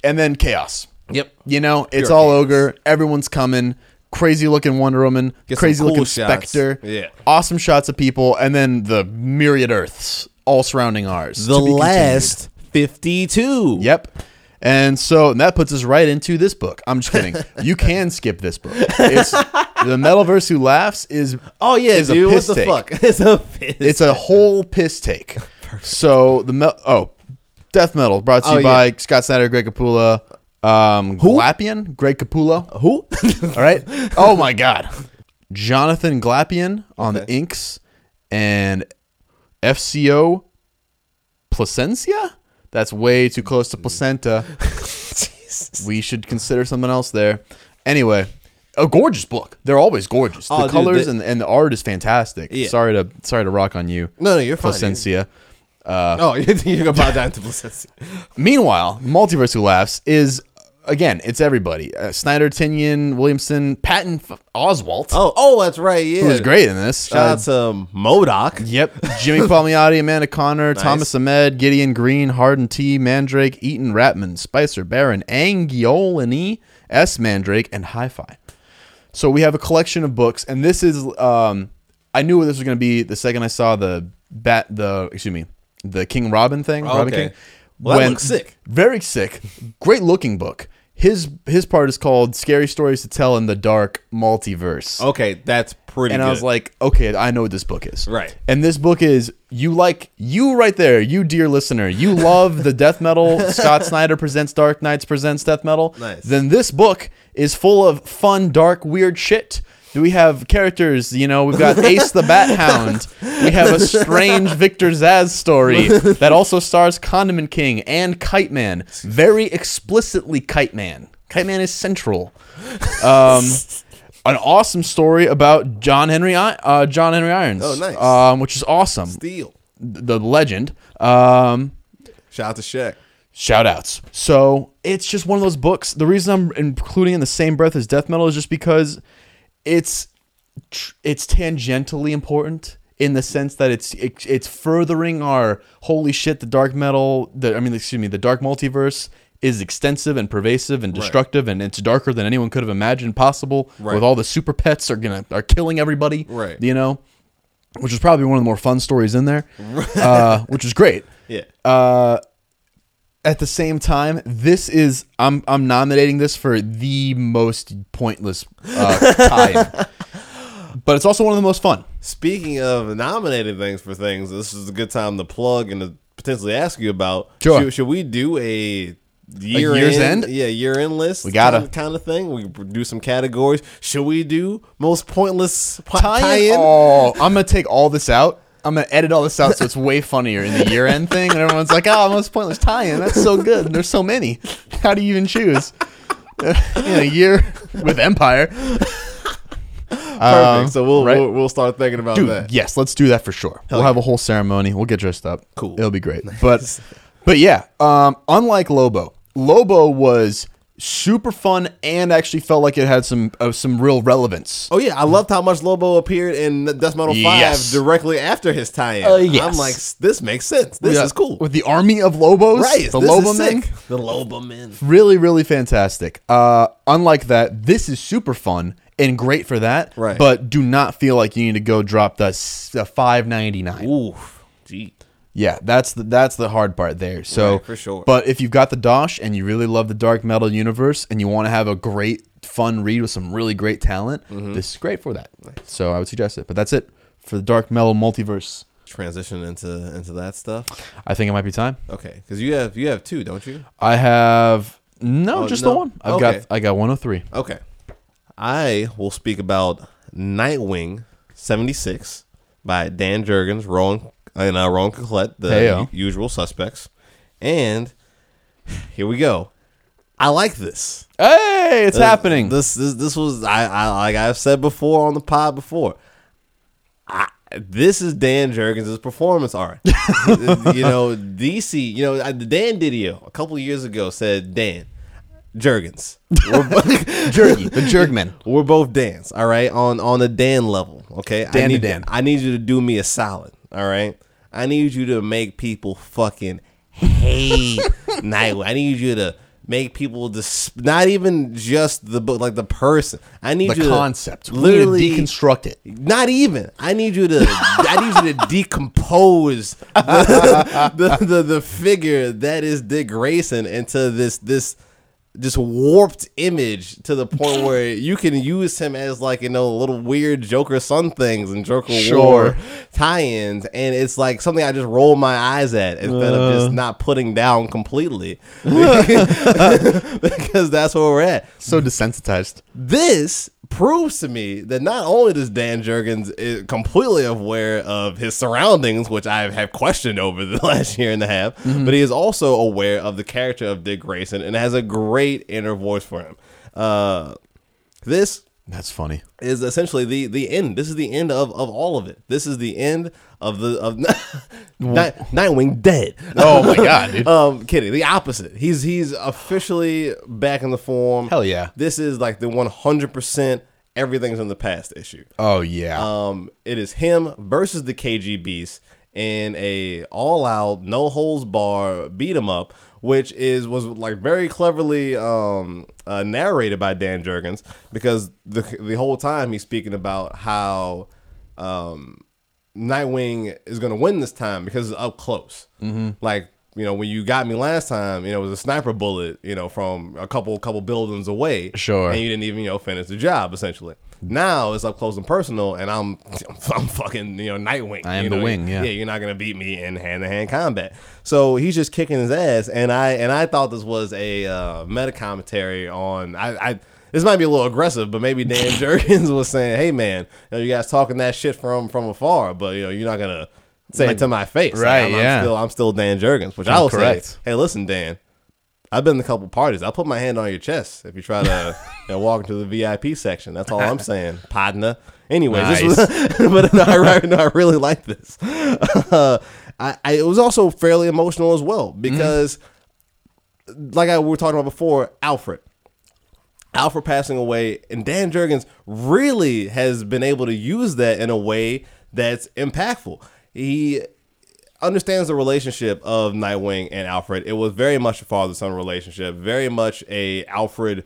and then chaos. Yep. You know, it's Pure all chaos. ogre. Everyone's coming. Crazy looking Wonder Woman. Get some crazy looking cool shots. Spectre. Yeah. Awesome shots of people, and then the myriad Earths all surrounding ours. The to be last 52. Yep. And so that puts us right into this book. I'm just kidding. <laughs> you can skip this book. It's the Metalverse Who Laughs is Oh yeah, is a dude. What the take. fuck? <laughs> It's a piss. It's a whole piss take. So the mel- oh, death metal brought to you Oh, by Scott Snyder, Greg Capullo, um, Glapion, Greg Capullo. who? <laughs> All right. Oh my God, Jonathan Glapion on the inks and FCO Plascencia. That's way too close to <laughs> placenta. we should consider something else there. Anyway, a gorgeous book. They're always gorgeous. The Oh, dude, colors and, and the art is fantastic. Yeah. Sorry to sorry to rock on you. No, no, you're fine. Plascencia. Oh, <laughs> you think you're gonna bow down to Plascencia? <laughs> Meanwhile, Multiverse Who Laughs is again, it's everybody. Uh, Snyder, Tynion, Williamson, Patton, F- Oswalt, Oh, oh, that's right. Yeah, who was great in this. Shout Uh, out to MODOK. Yep. Jimmy <laughs> Palmiotti, Amanda Conner, Thomas Ahmed, Gideon Green, Harden T, Mandrake, Eaton Ratman, Spicer Barron, Angiolini, S Mandrake, and Hi Fi. So we have a collection of books, and this is um I knew what this was gonna be the second I saw the bat the excuse me, the King Robin thing. Oh, Robin okay. King. Well, that looks sick. Very sick. Great looking book. His his part is called Scary Stories to Tell in the Dark Multiverse. Okay, that's pretty. And good. I was like, okay, I know what this book is. Right. And this book is you like you right there, you dear listener, you <laughs> love the death metal. Scott Snyder presents Dark Knights presents death metal. Nice. Then this book is full of fun, dark, weird shit. Do we have characters? You know, we've got Ace the Bat <laughs> Hound. We have a strange <laughs> Victor Zsasz story that also stars Condiment King and Kite Man. Very explicitly Kite Man. Kite Man is central. Um, <laughs> an awesome story about John Henry, uh, John Henry Irons. Oh, nice. Um, which is awesome. Steel. The legend. Um, Shout out to Shaq. shout outs. So it's just one of those books. The reason I'm including in the same breath as death metal is just because it's it's tangentially important in the sense that it's it, it's furthering our holy shit the dark metal the I mean excuse me the dark multiverse is extensive and pervasive and destructive and it's darker than anyone could have imagined possible Right. with all the super pets are gonna are killing everybody Right. you know which is probably one of the more fun stories in there <laughs> uh, which is great Yeah. uh, at the same time, this is I'm I'm nominating this for the most pointless uh, tie. <laughs> but it's also one of the most fun. Speaking of nominating things for things, this is a good time to plug and to potentially ask you about. Sure. Should, should we do a year year's end? end? Yeah, year end list. We gotta. kind, kind of thing. We do some categories. Should we do most pointless po- Tie-in? tie-in? Oh, I'm gonna take all this out. I'm gonna edit all this out so it's way funnier in the year end thing, and everyone's like, "Oh, most pointless tie-in. That's so good." And there's so many. How do you even choose? <laughs> in a year with Empyre. Perfect. Um, so we'll, right? we'll we'll start thinking about Dude, that. yes, let's do that for sure. we'll have a whole ceremony. We'll get dressed up. Cool. It'll be great. <laughs> But but yeah, um, unlike Lobo, Lobo was super fun and actually felt like it had some uh, some real relevance. Oh yeah, I loved how much Lobo appeared in Death Metal Five Yes. directly after his tie-in. Uh, yes. I'm like, this makes sense. This Yeah, is cool. With the army of Lobos, right, the this Lobo men. The Lobo men. Really, really fantastic. Uh, unlike that, this is super fun and great for that. Right. But do not feel like you need to go drop the, the five ninety nine. Oof, gee. Yeah, that's the that's the hard part there. So Right, for sure. But if you've got the Dosh and you really love the dark metal universe and you want to have a great fun read with some really great talent, Mm-hmm. this is great for that. So I would suggest it. But that's it for the dark metal multiverse. Transition into into that stuff. I think it might be time. Okay, because you have you have two, don't you? I have no, Oh, just no? the one. I've Okay. got I got 103. Okay, I will speak about Nightwing seventy six by Dan Jurgens, Ronan and uh, Ronan Cliquet, the Heyo. usual suspects, and here we go. I like this. Hey, it's happening. This this this was I, I like I've said before on the pod before. I, this is Dan Jurgens' performance art. <laughs> you know, DC. You know, the Dan DiDio a couple years ago said Dan Jurgens. We're, bo- <laughs> Jerky, the Jerkman. we're both Dans. All right, on on the Dan level. Okay, I Dan to need Dan. I need you to do me a solid. All right, I need you to make people fucking hate <laughs> Nightwing. I need you to make people dis- not even just the book, like the person. I need The you concept. to We need to literally deconstruct it. Not even. I need you to. I need you to <laughs> decompose the, <laughs> the, the the figure that is Dick Grayson into this this just warped image to the point <laughs> where you can use him as like you know little weird Joker Sun things and Joker Sure. War tie-ins, and it's like something I just roll my eyes at instead of Uh. just not putting down completely <laughs> <laughs> because that's where we're at So desensitized. this proves to me that not only does Dan Jurgens is completely aware of his surroundings, which I have questioned over the <laughs> last year and a half, Mm-hmm. but he is also aware of the character of Dick Grayson and has a great inner voice for him. Uh, this That's funny. is essentially the the end. This is the end of, of all of it. This is the end of the of <laughs> Night, Nightwing dead. Oh my god, dude. <laughs> Um, kidding. The opposite. He's he's officially back in the form. Hell yeah. This is like the one hundred percent everything's in the past issue. Oh yeah. Um, it is him versus the KG Beast in a all out no holds bar beat 'em up, which is was like very cleverly um uh, narrated by Dan Jurgens because the the whole time he's speaking about how um Nightwing is going to win this time because it's up close. Mm-hmm. Like you know when you got me last time, you know it was a sniper bullet, you know from a couple couple buildings away. Sure. and you didn't even you know finish the job essentially. Now it's up close and personal, and I'm <laughs> I'm fucking you know Nightwing. I am you the wing, yeah. yeah. You're not gonna beat me in hand to hand combat. So he's just kicking his ass, and I and I thought this was a uh, meta commentary on I. I this might be a little aggressive, but maybe Dan <laughs> Jurgens was saying, "Hey, man, you, know, you guys talking that shit from from afar, but you know you're not gonna say it to my face, Like, Right, I'm, I'm yeah. still I'm still Dan Jurgens, which I will Correct. say, hey, listen, Dan, I've been to a couple parties. I'll put my hand on your chest if you try to <laughs> you know, walk into the VIP section. That's all I'm <laughs> saying, partner. Anyways, this was, <laughs> but no, I, no, I really like this. Uh, I, I, it was also fairly emotional as well because, like I we were talking about before, Alfred. Alfred passing away, and Dan Jurgens really has been able to use that in a way that's impactful. He understands the relationship of Nightwing and Alfred. It was very much a father son relationship, very much a Alfred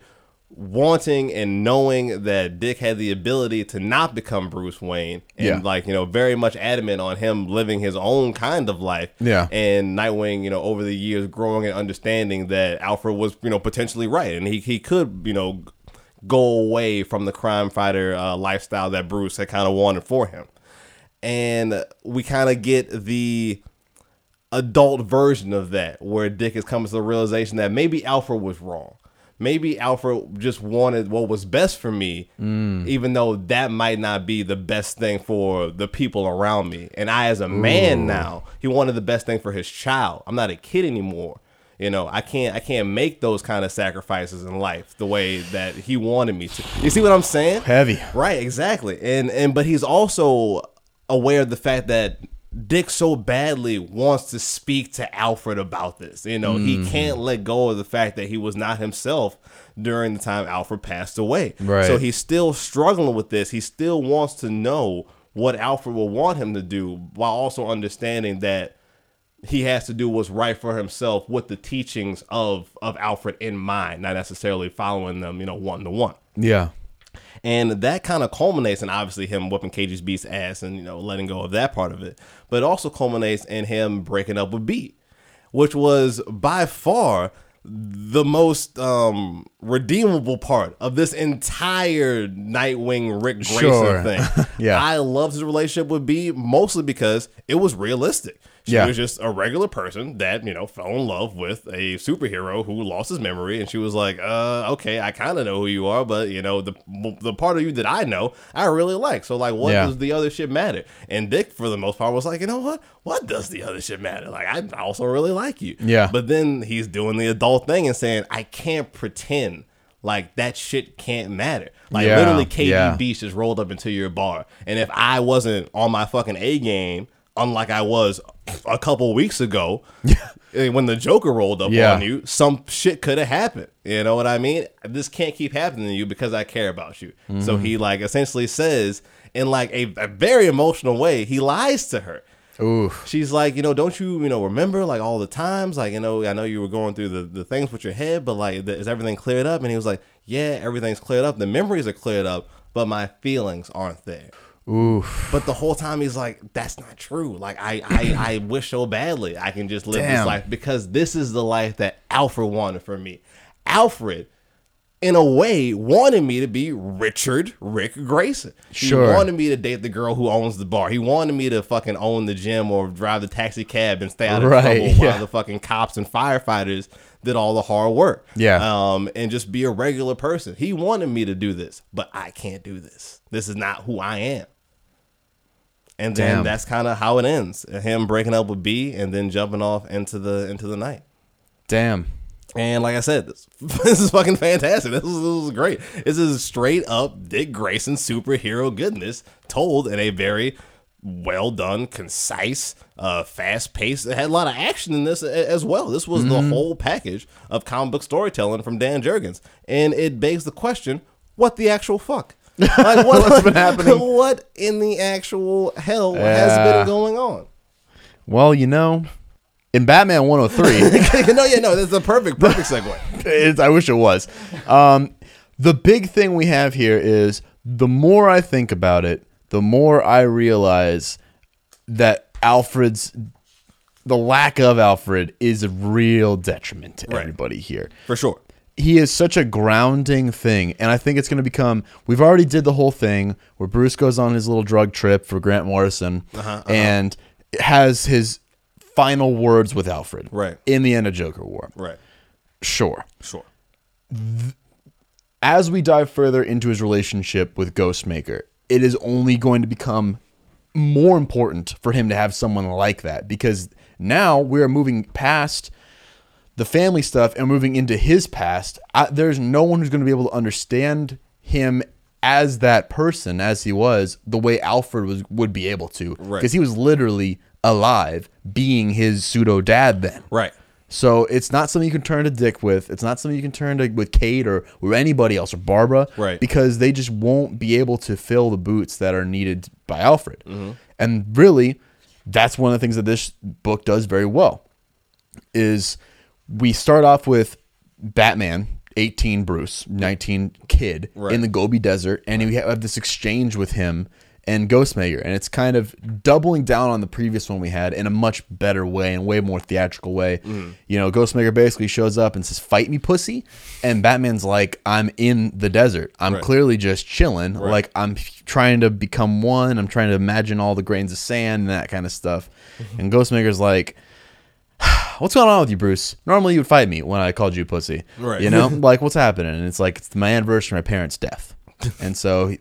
wanting and knowing that Dick had the ability to not become Bruce Wayne and Yeah. like, you know, very much adamant on him living his own kind of life. Yeah. And Nightwing, you know, over the years growing and understanding that Alfred was, you know, potentially right and he he could, you know, go away from the crime fighter uh, lifestyle that Bruce had kind of wanted for him. And we kind of get the adult version of that where Dick is coming to the realization that maybe Alfred was wrong. Maybe Alfred just wanted what was best for me, mm. even though that might not be the best thing for the people around me. And I, as a man now, he wanted the best thing for his child. I'm not a kid anymore. You know, I can't I can't make those kind of sacrifices in life the way that he wanted me to. You see what I'm saying? Heavy. Right, exactly. And and but he's also aware of the fact that Dick so badly wants to speak to Alfred about this. You know, he mm-hmm. can't let go of the fact that he was not himself during the time Alfred passed away. Right. So he's still struggling with this. He still wants to know what Alfred will want him to do while also understanding that he has to do what's right for himself with the teachings of of Alfred in mind, not necessarily following them, you know, one to one. Yeah. And that kind of culminates in obviously him whooping KG Beast's ass and, you know, letting go of that part of it. But it also culminates in him breaking up with Bea, which was by far the most um, redeemable part of this entire Nightwing Ric Grayson Sure. thing. <laughs> Yeah. I loved his relationship with Bea mostly because it was realistic. She Yeah. was just a regular person that, you know, fell in love with a superhero who lost his memory. And she was like, uh, okay, I kind of know who you are, but, you know, the the part of you that I know, I really like. So, like, what Yeah. does the other shit matter? And Dick, for the most part, was like, you know what? What does the other shit matter? Like, I also really like you. Yeah. But then he's doing the adult thing and saying, I can't pretend like that shit can't matter. Like, Yeah, literally, KG yeah. Beast just rolled up into your bar. And if I wasn't on my fucking A game, unlike I was a couple weeks ago, <laughs> eh, when the Joker rolled up Yeah. on you, some shit could have happened. You know what I mean? This can't keep happening to you because I care about you. So Mm-hmm. he like essentially says in like a, a very emotional way, he lies to her. Oof. She's like, you know, don't you, you know, remember like all the times, like, you know, I know you were going through the, the things with your head, but like, is everything cleared up? And he was like, yeah, everything's cleared up. The memories are cleared up, but my feelings aren't there. Oof. But the whole time he's like, that's not true. Like, I, I, I <laughs> wish so badly I can just live this life because this is the life that Alfred wanted for me. Alfred, in a way, wanted me to be Richard Ric Grayson. He Sure. wanted me to date the girl who owns the bar. He wanted me to fucking own the gym or drive the taxi cab and stay out of Right, trouble yeah. while the fucking cops and firefighters did all the hard work. Yeah. Um, and just be a regular person. He wanted me to do this, but I can't do this. This is not who I am. And then Damn. that's kind of how it ends. Him breaking up with Bea and then jumping off into the into the night. Damn. And like I said, this, <laughs> this is fucking fantastic. This is, this is great. This is straight up Dick Grayson superhero goodness told in a very well done, concise, uh, fast paced. It had a lot of action in this as well. This was the whole package of comic book storytelling from Dan Jurgens. And it begs the question what the actual fuck? Like, what, What's been happening? <laughs> What in the actual hell has Yeah. been going on? Well, you know, in Batman 103, <laughs> no, yeah, no, that's a perfect, perfect segue. <laughs> it's, I wish it was. Um, the big thing we have here is the more I think about it, the more I realize that Alfred's the lack of Alfred is a real detriment to everybody here. For sure. He is such a grounding thing and i think it's going to become we've already did the whole thing where bruce goes on his little drug trip for grant morrison Uh-huh, and has his final words with alfred Right. in the end of joker war Right. sure Sure. as we dive further into his relationship with ghostmaker it is only going to become more important for him to have someone like that because now we're moving past the family stuff and moving into his past, I, there's no one who's going to be able to understand him as that person as he was the way Alfred was would be able to Right. because he was literally alive being his pseudo dad then. Right. So it's not something you can turn to Dick with. It's not something you can turn to with Kate or with anybody else or Barbara. Right. Because they just won't be able to fill the boots that are needed by Alfred. Mm-hmm. And really, that's one of the things that this book does very well. Is we start off with Batman, 18 Bruce, 19 kid Right. in the Gobi Desert, and we have this exchange with him and Ghostmaker, and it's kind of doubling down on the previous one we had in a much better way and way more theatrical way. Mm. You know, Ghostmaker basically shows up and says, "Fight me, pussy," and Batman's like, "I'm in the desert. I'm Right. clearly just chilling. Like I'm trying to become one. I'm trying to imagine all the grains of sand and that kind of stuff." Mm-hmm. And Ghostmaker's like. <sighs> What's going on with you, Bruce? Normally you would fight me when I called you pussy. Right. You know? <laughs> like what's happening? And it's like it's my anniversary of my parents' death. and so he-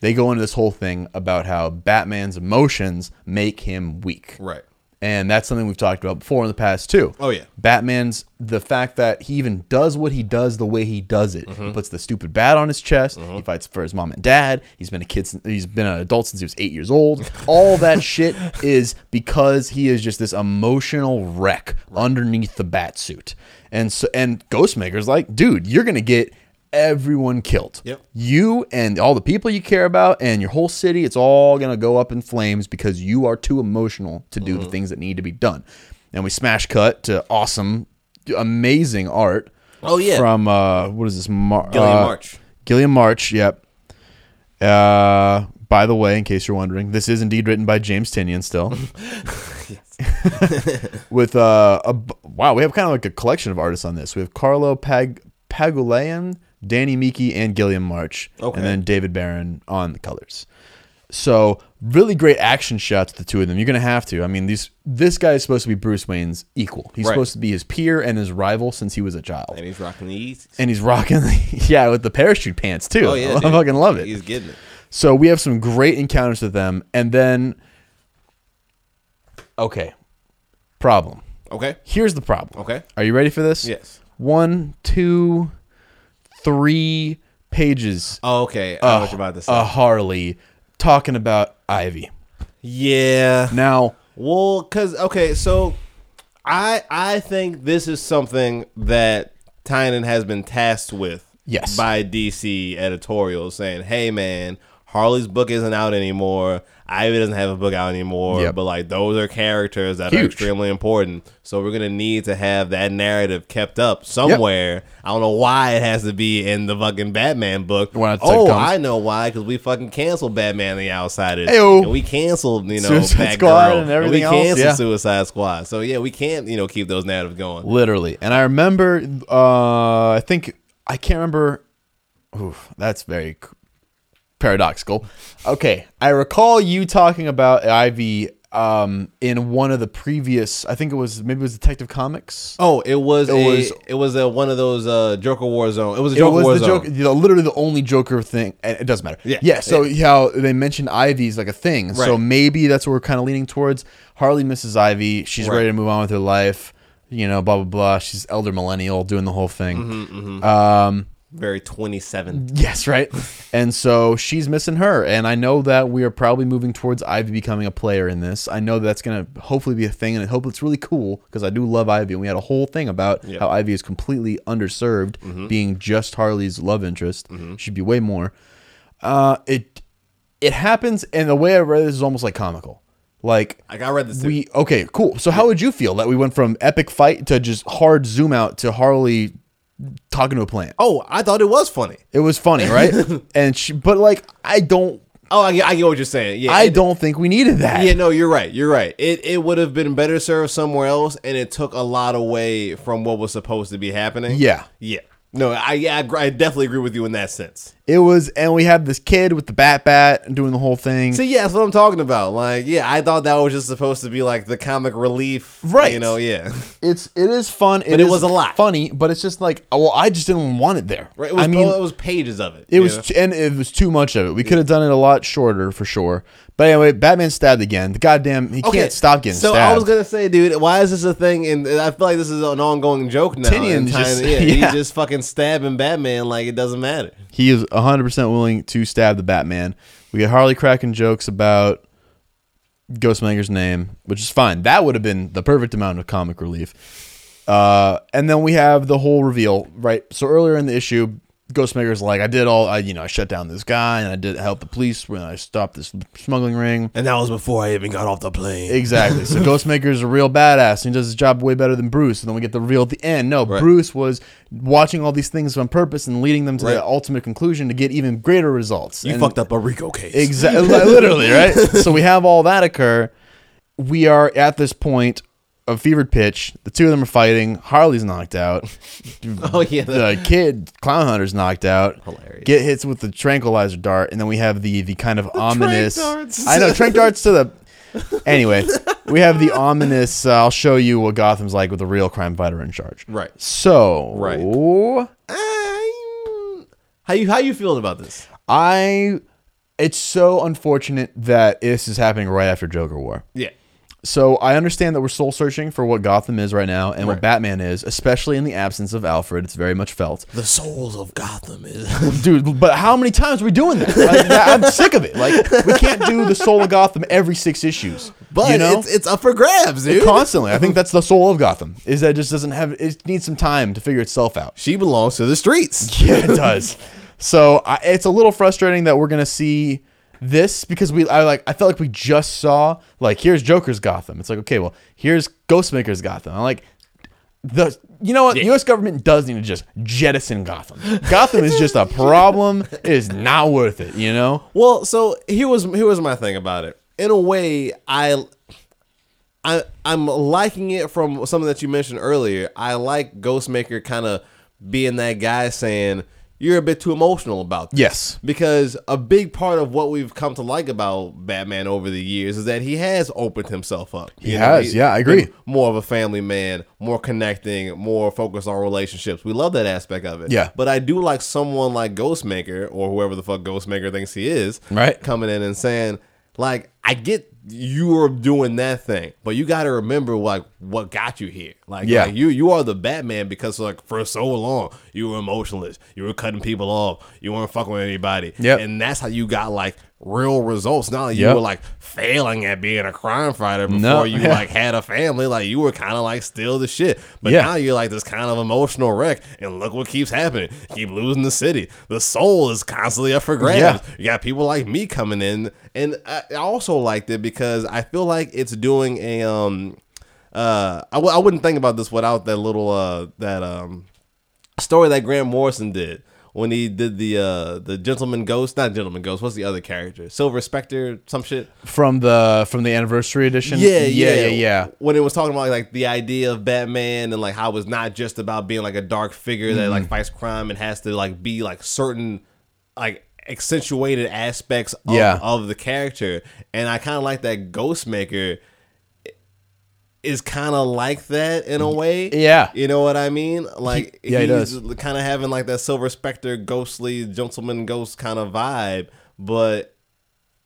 they go into this whole thing about how Batman's emotions make him weak. Right. And that's something we've talked about before in the past too. Oh, yeah. Batman's the fact that he even does what he does the way he does it. He mm-hmm. puts the stupid bat on his chest. Mm-hmm. He fights for his mom and dad. He's been a kid. Since, he's been an adult since he was eight years old. <laughs> All that shit is because he is just this emotional wreck underneath the bat suit. And so and Ghostmaker's like, dude, you're gonna get everyone killed. Yep. You and all the people you care about and your whole city, it's all gonna go up in flames because you are too emotional to do the things that need to be done. And we smash cut to awesome, amazing art. Oh, yeah. From uh, what is this? Mar- Guillem uh, March. Guillem March. Yep. Uh, by the way, in case you're wondering, this is indeed written by James Tynion still. <laughs> <laughs> With uh, a wow, we have kind of like a collection of artists on this. We have Carlo Pag Pagulayan, Danny Miki, and Guillem March, Okay. and then David Baron on the colors. So really great action shots the two of them. You're gonna have to. I mean, these this guy is supposed to be Bruce Wayne's equal. He's Right. supposed to be his peer and his rival since he was a child. And he's rocking the Yeezys. And he's rocking, <laughs> yeah, with the parachute pants too. Oh yeah, I dude. fucking love it. He's getting it. So we have some great encounters with them, and then okay, problem. Okay. Here's the problem. Okay. Are you ready for this? Yes. One, two, three pages. Oh, okay. I know what you're about to say. A Harley talking about Ivy. yeah. Now, Well, cause okay, so I I think this is something that Tynion has been tasked with. Yes. By DC editorials saying, "Hey, man, Harley's book isn't out anymore. Ivy doesn't have a book out anymore. Yep. But like those are characters that are extremely important. So we're gonna need to have that narrative kept up somewhere. I don't know why it has to be in the fucking Batman book. Oh? I know why. Because we fucking canceled Batman the Outsiders. Ayo. And we canceled, you know, Suicide Batgirl. Squad and everything we else, canceled yeah. Suicide Squad. So yeah, we can't, you know, keep those narratives going. literally, and I remember. Uh, I think I can't remember. Oof, that's very paradoxical. Okay, I recall you talking about Ivy um, in one of the previous. I think it was maybe it was Detective Comics. Oh, it was It a, was- it was a, one of those uh, Joker War Zone. It was a It Joker was War the. Joker, you know, literally the only Joker thing. and It doesn't matter. Yeah. yeah. So how they mentioned Ivy's like a thing. So maybe that's what we're kind of leaning towards. Harley misses Ivy. She's Right. ready to move on with her life. You know, blah blah blah. She's elder millennial doing the whole thing. Mm-hmm, Um, Very 27. Yes, right. and so she's missing her, and I know that we are probably moving towards Ivy becoming a player in this. I know that's gonna hopefully be a thing, and I hope it's really cool because I do love Ivy, and we had a whole thing about Yeah. how Ivy is completely underserved, being just Harley's love interest. Should be way more. Uh, it it happens, and the way I read this is almost like comical. Like Like I read this. too. we okay, cool. So how would you feel that we went from epic fight to just hard zoom out to Harley talking to a plant? oh, I thought it was funny. It was funny, right? <laughs> and she, but like, I don't, Oh, I, get- I get what you're saying. Yeah, I it- don't think we needed that. Yeah, no, you're right. You're right. It it would have been better served somewhere else, and it took a lot away from what was supposed to be happening. Yeah. yeah. No, I yeah, I, definitely agree with you in that sense. It was, and we had this kid with the bat bat and doing the whole thing. See, yeah, that's what I'm talking about. Like, yeah, I thought that was just supposed to be like the comic relief, Right. You know, yeah. <laughs> it's it is fun, But it is was a lot. funny, but it's just like, oh, well, I just didn't want it there. Right. It was, I mean, it was pages of it. it was, know? and it was too much of it. We could have done it a lot shorter for sure. But anyway, Batman stabbed again. The goddamn, he can't stop getting stabbed. so stabbed. I was gonna say, dude, why is this a thing? And I feel like this is an ongoing joke now. Tynion just- yeah, <laughs> yeah. he's just fucking stabbing Batman like it doesn't matter. he is 100% willing to stab the Batman. We get Harley cracking jokes about Ghostmaker's name, which is fine. That would have been the perfect amount of comic relief. Uh, and then we have the whole reveal, right? So earlier in the issue, Ghostmaker's like, I did all, I you know, I shut down this guy and I did help the police when I stopped this smuggling ring. And that was before I even got off the plane. Exactly. So <laughs> Ghostmaker's a real badass and he does his job way better than Bruce. And then we get the real at the end. No, Right. Bruce was watching all these things on purpose and leading them to Right. the ultimate conclusion to get even greater results. You And- fucked up a Rico case. Exactly, <laughs> literally, right? so we have all that occur. We are at this point of fevered pitch. The two of them are fighting. Harley's knocked out. <laughs> Oh yeah. The kid, Clown Hunter's knocked out. Hilarious. Get hits with the tranquilizer dart, and then we have the the kind of ominous. darts. I know trank darts to the. <laughs> Anyway, we have the ominous. Uh, I'll show you what Gotham's like with a real crime fighter in charge. Right. So, Right. I'm- how you how you feeling about this? I. It's so unfortunate that this is happening right after Joker War. Yeah. So I understand that we're soul searching for what Gotham is right now and Right. what Batman is, especially in the absence of Alfred. It's very much felt, The souls of Gotham is <laughs> dude. But how many times are we doing that? Like, <laughs> I'm sick of it. Like we can't do the soul of Gotham every six issues. But you know, it's it's up for grabs, dude. constantly. I think that's the soul of Gotham. Is that it just doesn't have. It needs some time to figure itself out. she belongs to the streets. <laughs> Yeah, it does. So I, it's a little frustrating that we're gonna see this because we I like I felt like we just saw like here's Joker's Gotham. It's like okay, well here's Ghostmaker's Gotham. I'm like the you know what the U.S. government does need to just jettison Gotham. Gotham is just a problem. It is not worth it. You know. Well, so here was here was my thing about it. In a way, I I I'm liking it from something that you mentioned earlier. I like Ghostmaker kind of being that guy saying you're a bit too emotional about this. Yes. Because a big part of what we've come to like about Batman over the years is that he has opened himself up. He has, yeah, I agree. More of a family man, more connecting, more focused on relationships. We love that aspect of it. Yeah. But I do like someone like Ghostmaker or whoever the fuck Ghostmaker thinks he is. Right. Coming in and saying, like, I get you are doing that thing, but you got to remember like what got you here. Like, Yeah. like, you you are the Batman because like for so long you were emotionless, you were cutting people off, you weren't fucking with anybody. yeah, and that's how you got like real results. Not like you were like failing at being a crime fighter before No. you <laughs> like had a family. Like you were kind of like still the shit, but Yeah. now you're like this kind of emotional wreck. And look what keeps happening. Keep losing the city. The soul is constantly up for grabs. Yeah. You got people like me coming in, and I I also liked it because I feel like it's doing a um uh I w- I wouldn't think about this without that little uh that um story that Grant Morrison did when he did the uh the gentleman ghost not gentleman ghost what's the other character silver spectre some shit From the from the anniversary edition. yeah, yeah, yeah, yeah, yeah. When it was talking about like the idea of Batman and like how it's not just about being like a dark figure that Mm-hmm. like fights crime and has to like be like certain like accentuated aspects of, Yeah. of the character. And I kind of like that Ghostmaker is kind of like that in a way. Yeah. You know what I mean? Like yeah, he does. kind of having like that Silver Spectre ghostly gentleman ghost kind of vibe, but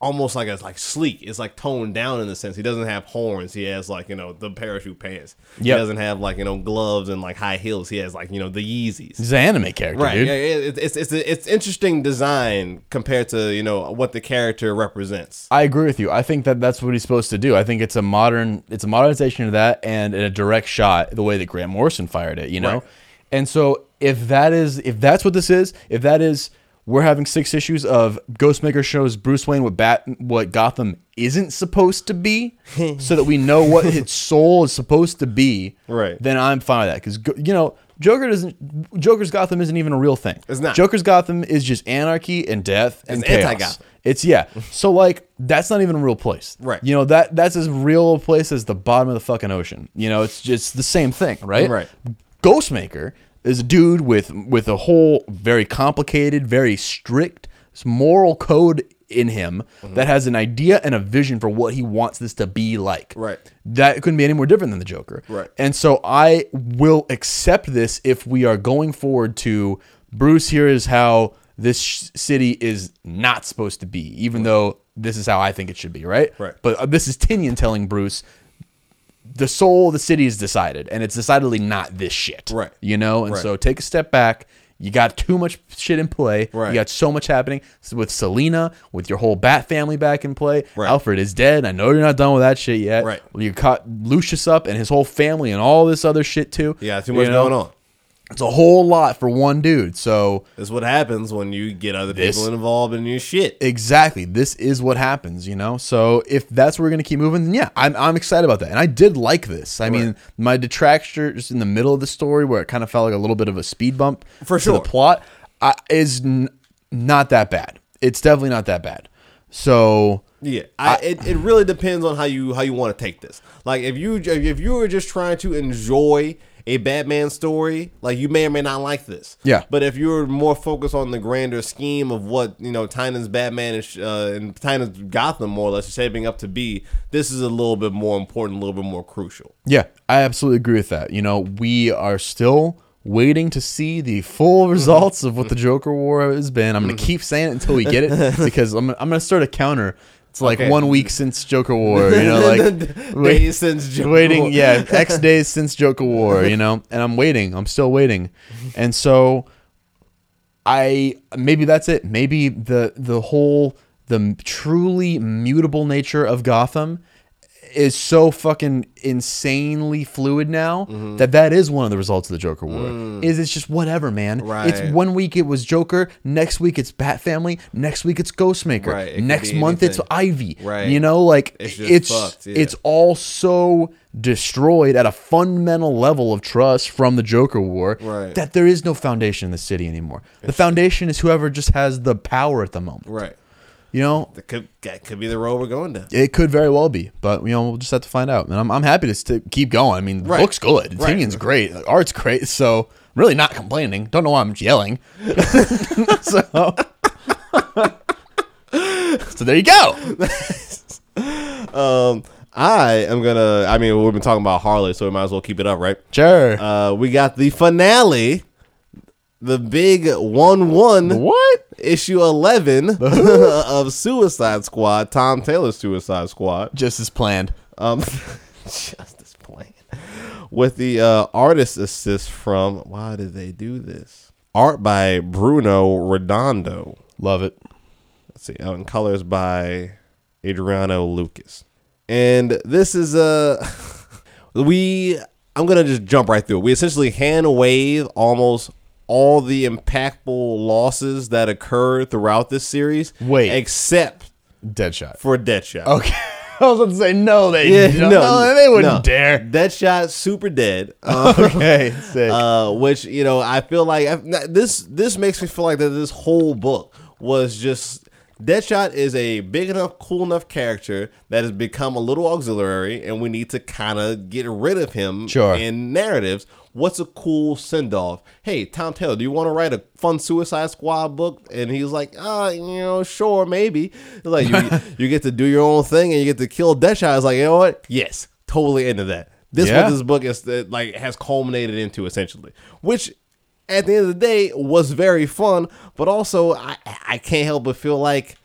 almost like it's like sleek. It's like toned down in the sense he doesn't have horns. He has like you know the parachute pants. He doesn't have like you know gloves and like high heels. He has like you know the Yeezys. He's an anime character, Right. dude. Yeah, yeah, it- it's it's it's interesting design compared to you know what the character represents. I agree with you. I think that that's what he's supposed to do. I think it's a modern, it's a modernization of that, and a direct shot the way that Grant Morrison fired it. You know, Right. and so if that is, if that's what this is, if that is, we're having six issues of Ghostmaker shows Bruce Wayne what Bat, what Gotham isn't supposed to be, <laughs> so that we know what his soul is supposed to be. Right. Then I'm fine with that because you know. Joker doesn't. Joker's Gotham isn't even a real thing. It's not. Joker's Gotham is just anarchy and death and It's chaos. anti-Gotham. It's yeah. So like that's not even a real place. Right. You know that that's as real a place as the bottom of the fucking ocean. You know, it's just the same thing, right? Right. Ghostmaker is a dude with with a whole very complicated, very strict moral code in him Mm-hmm. that has an idea and a vision for what he wants this to be like. Right. That couldn't be any more different than the Joker. Right. And so I will accept this if we are going forward to Bruce. Here is how this sh- city is not supposed to be, even though this is how I think it should be. Right. Right. But uh, this is Tynion telling Bruce, the soul of the city is decided, and it's decidedly not this shit. Right. You know, and Right. so take a step back. You got too much shit in play. Right. You got so much happening So with Selina, with your whole Bat family back in play. Right. Alfred is dead. I know you're not done with that shit yet. Right. You caught Lucius up and his whole family and all this other shit too. Yeah, too much You know? going on. It's a whole lot for one dude. So That's what happens when you get other This- people involved in your shit. exactly, this is what happens, you know. So if that's where we're gonna keep moving, then yeah, I'm I'm excited about that, and I did like this. I mean, my detractors in the middle of the story where it kind of felt like a little bit of a speed bump For sure. the plot uh, is n- not that bad. It's definitely not that bad. So Yeah, I, it, it really depends on how you how you want to take this. Like if you if you were just trying to enjoy a Batman story, like you may or may not like this. Yeah. But if you're more focused on the grander scheme of what you know Tynion's Batman is, uh, and Tynion's Gotham more or less is shaping up to be, this is a little bit more important, a little bit more crucial. Yeah, I absolutely agree with that. You know, we are still waiting to see the full mm-hmm. results of what the mm-hmm. Joker War has been. I'm going to mm-hmm. keep saying it until we get it <laughs> because I'm, I'm going to start a counter. It's like Okay. one week since Joker War, you know, <laughs> like wait- since Joker waiting, War. yeah, X days since Joker War, you know, and I'm waiting. I'm still waiting, and so I maybe that's it. Maybe the the whole the truly mutable nature of Gotham is so fucking insanely fluid now Mm-hmm. that that is one of the results of the Joker War. Is it's just whatever, man. Mm. Right. It's one week it was Joker, next week it's Bat Family, next week it's Ghostmaker, Right, it next month it's. Ivy. Right. You know, like It's it's fucked, yeah. it's all so destroyed at a fundamental level of trust from the Joker War Right. that there is no foundation in the city anymore. The foundation is whoever just has the power at the moment. Right. You know, That could that could be the road we're going to. it could very well be, but you know, we'll just have to find out. And I'm, I'm happy to st- keep going. I mean, the Right. book's good, Right. Tynion's great, the art's great, so I'm really not complaining. Don't know why I'm yelling. <laughs> so, <laughs> so there you go. <laughs> Um, I am gonna. I mean, we've been talking about Harley, so we might as well keep it up, right? Sure. Uh, we got the finale, the big one-one what? issue eleven <laughs> of Suicide Squad, Tom Taylor's Suicide Squad. Just as planned. Um, <laughs> just this plan with the uh, artist assist from. Why did they do this? Art by Bruno Redondo. Love it. Let's see, out in colors by Adriano Lucas. And this is a <laughs> we I'm gonna just jump right through. it. We essentially hand wave almost all the impactful losses that occurred throughout this series. Wait. except Deadshot. for Deadshot. Okay. <laughs> I was about to say no. They Yeah, no, no, they wouldn't no. dare. Deadshot, super dead. <laughs> Uh, Okay, <laughs> sick. uh, which you know I feel like I've, this this makes me feel like that this whole book was just Deadshot is a big enough, cool enough character that has become a little auxiliary, and we need to kind of get rid of him Sure. in narratives. What's a cool send off? Hey, Tom Taylor, do you want to write a fun Suicide Squad book? And he's like, uh, you know, sure, maybe. Like you, <laughs> you get to do your own thing, and you get to kill Deadshot. It's like, you know what? Yes, totally into that. This Yeah. what this book is uh, like has culminated into essentially, which at the end of the day was very fun, but also I I can't help but feel like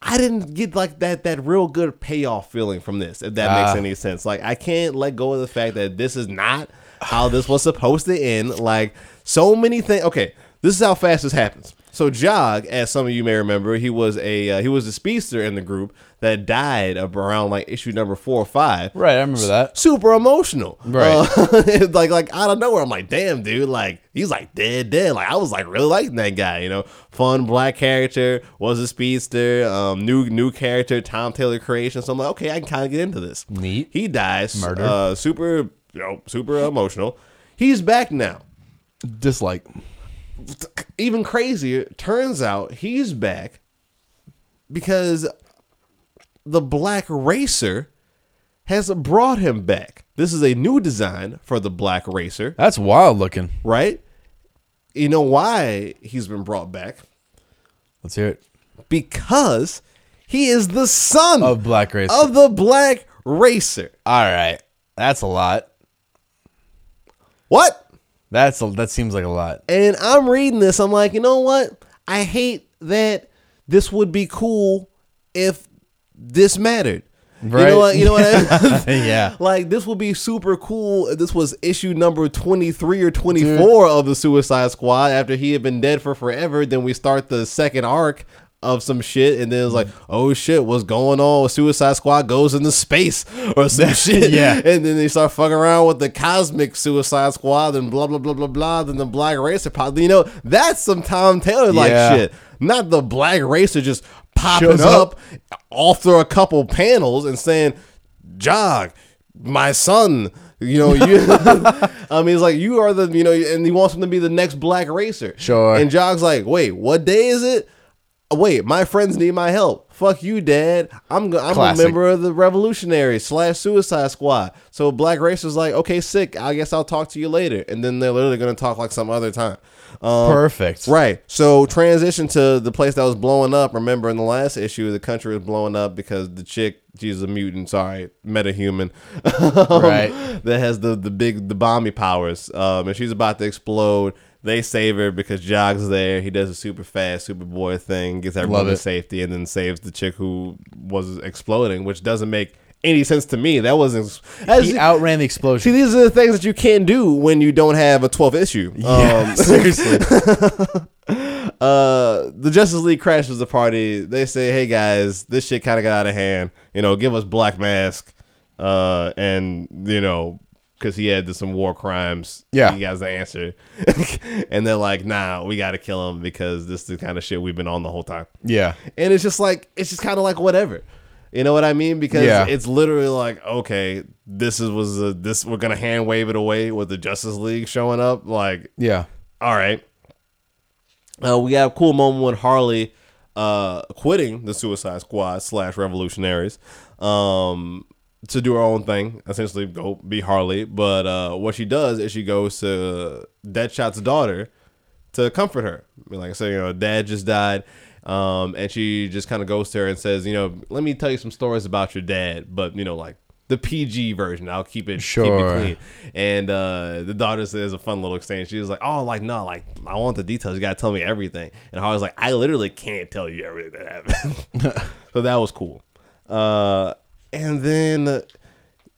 I didn't get like that that real good payoff feeling from this, if that Ah. makes any sense. Like I can't let go of the fact that this is not how this was supposed to end. Like so many things. Okay, this is how fast this happens. So Jog, as some of you may remember, he was a uh, he was a speedster in the group that died of around like issue number four or five right, I remember that. super emotional. Right. Uh, <laughs> like like out of nowhere, I'm like, damn, dude, like he's like dead, dead. Like I was like really liking that guy, you know. Fun black character, was a speedster, um, new new character, Tom Taylor creation. So I'm like, okay, I can kind of get into this. Neat. He dies. Murder. Uh, super, you know, super emotional. He's back now. Dislike. Even crazier, turns out he's back because the black racer has brought him back. This is a new design for the black racer, That's wild looking. right? You know why he's been brought back? Let's hear it. Because he is the son Of Black Racer. of the black racer. All right, that's a lot. What? That's a, that seems like a lot. And I'm reading this. I'm like, you know what? I hate that this would be cool if this mattered. You Right. know what? You know what? I <laughs> mean? yeah. <laughs> Like this would be super cool. if This was issue number twenty three or twenty four mm. of the Suicide Squad. After he had been dead for forever, then we start the second arc of some shit, and then it's like, mm. oh shit, what's going on? Suicide Squad goes into space or some <laughs> shit. Yeah. And then they start fucking around with the cosmic Suicide Squad and blah blah blah blah blah. Then the Black Racer pop. You know, that's some Tom Taylor like Yeah. shit. Not the Black Racer just popping up, up. off through a couple panels and saying, "Jog, my son." You know, you. <laughs> <laughs> I mean, it's like you are the, you know, and he wants him to be the next Black Racer. Sure. And Jog's like, "Wait, what day is it? Wait, my friends need my help. Fuck you, Dad. I'm I'm Classic. a member of the Revolutionary slash Suicide Squad. So Black Racer's like, okay, sick. I guess I'll talk to you later. And then they're literally gonna talk like some other time. Um, Perfect. Right. So transition to the place that was blowing up. Remember in the last issue, the country was blowing up because the chick, she's a mutant, sorry, metahuman, <laughs> um, Right. that has the the big the bomby powers. Um, and she's about to explode. They save her because Jog's there. He does a super fast Superboy thing, gets everyone to safety, and then saves the chick who was exploding, which doesn't make any sense to me. That wasn't. as- He outran the explosion. See, these are the things that you can't do when you don't have a 12th issue. yeah, Um, <laughs> <laughs> seriously. uh the Justice League crashes the party. They say, "Hey guys, this shit kind of got out of hand. You know, give us Black Mask." Uh and you know, cuz he had some war crimes. Yeah. He has the answer. <laughs> and they're like, "Nah, we got to kill him because this is the kind of shit we've been on the whole time." yeah. And it's just like it's just kind of like whatever. You know what I mean? Because Yeah. it's literally like, okay, this is was a, this we're gonna hand wave it away with the Justice League showing up. Like, Yeah. all right. Uh, we have a cool moment when Harley uh, quitting the Suicide Squad slash Revolutionaries um, to do her own thing, essentially go be Harley. But uh, what she does is she goes to Deadshot's daughter to comfort her. I mean, Like I said, you know, dad just died. Um, and she just kind of goes to her and says, you know, let me tell you some stories about your dad, but you know, like the PG version. I'll keep it keep it clean. And uh, the daughter says a fun little exchange. She was like, "Oh, like no, like I want the details. You gotta tell me everything." And Harley's like, "I literally can't tell you everything that happened." <laughs> so that was cool. Uh, and then, uh,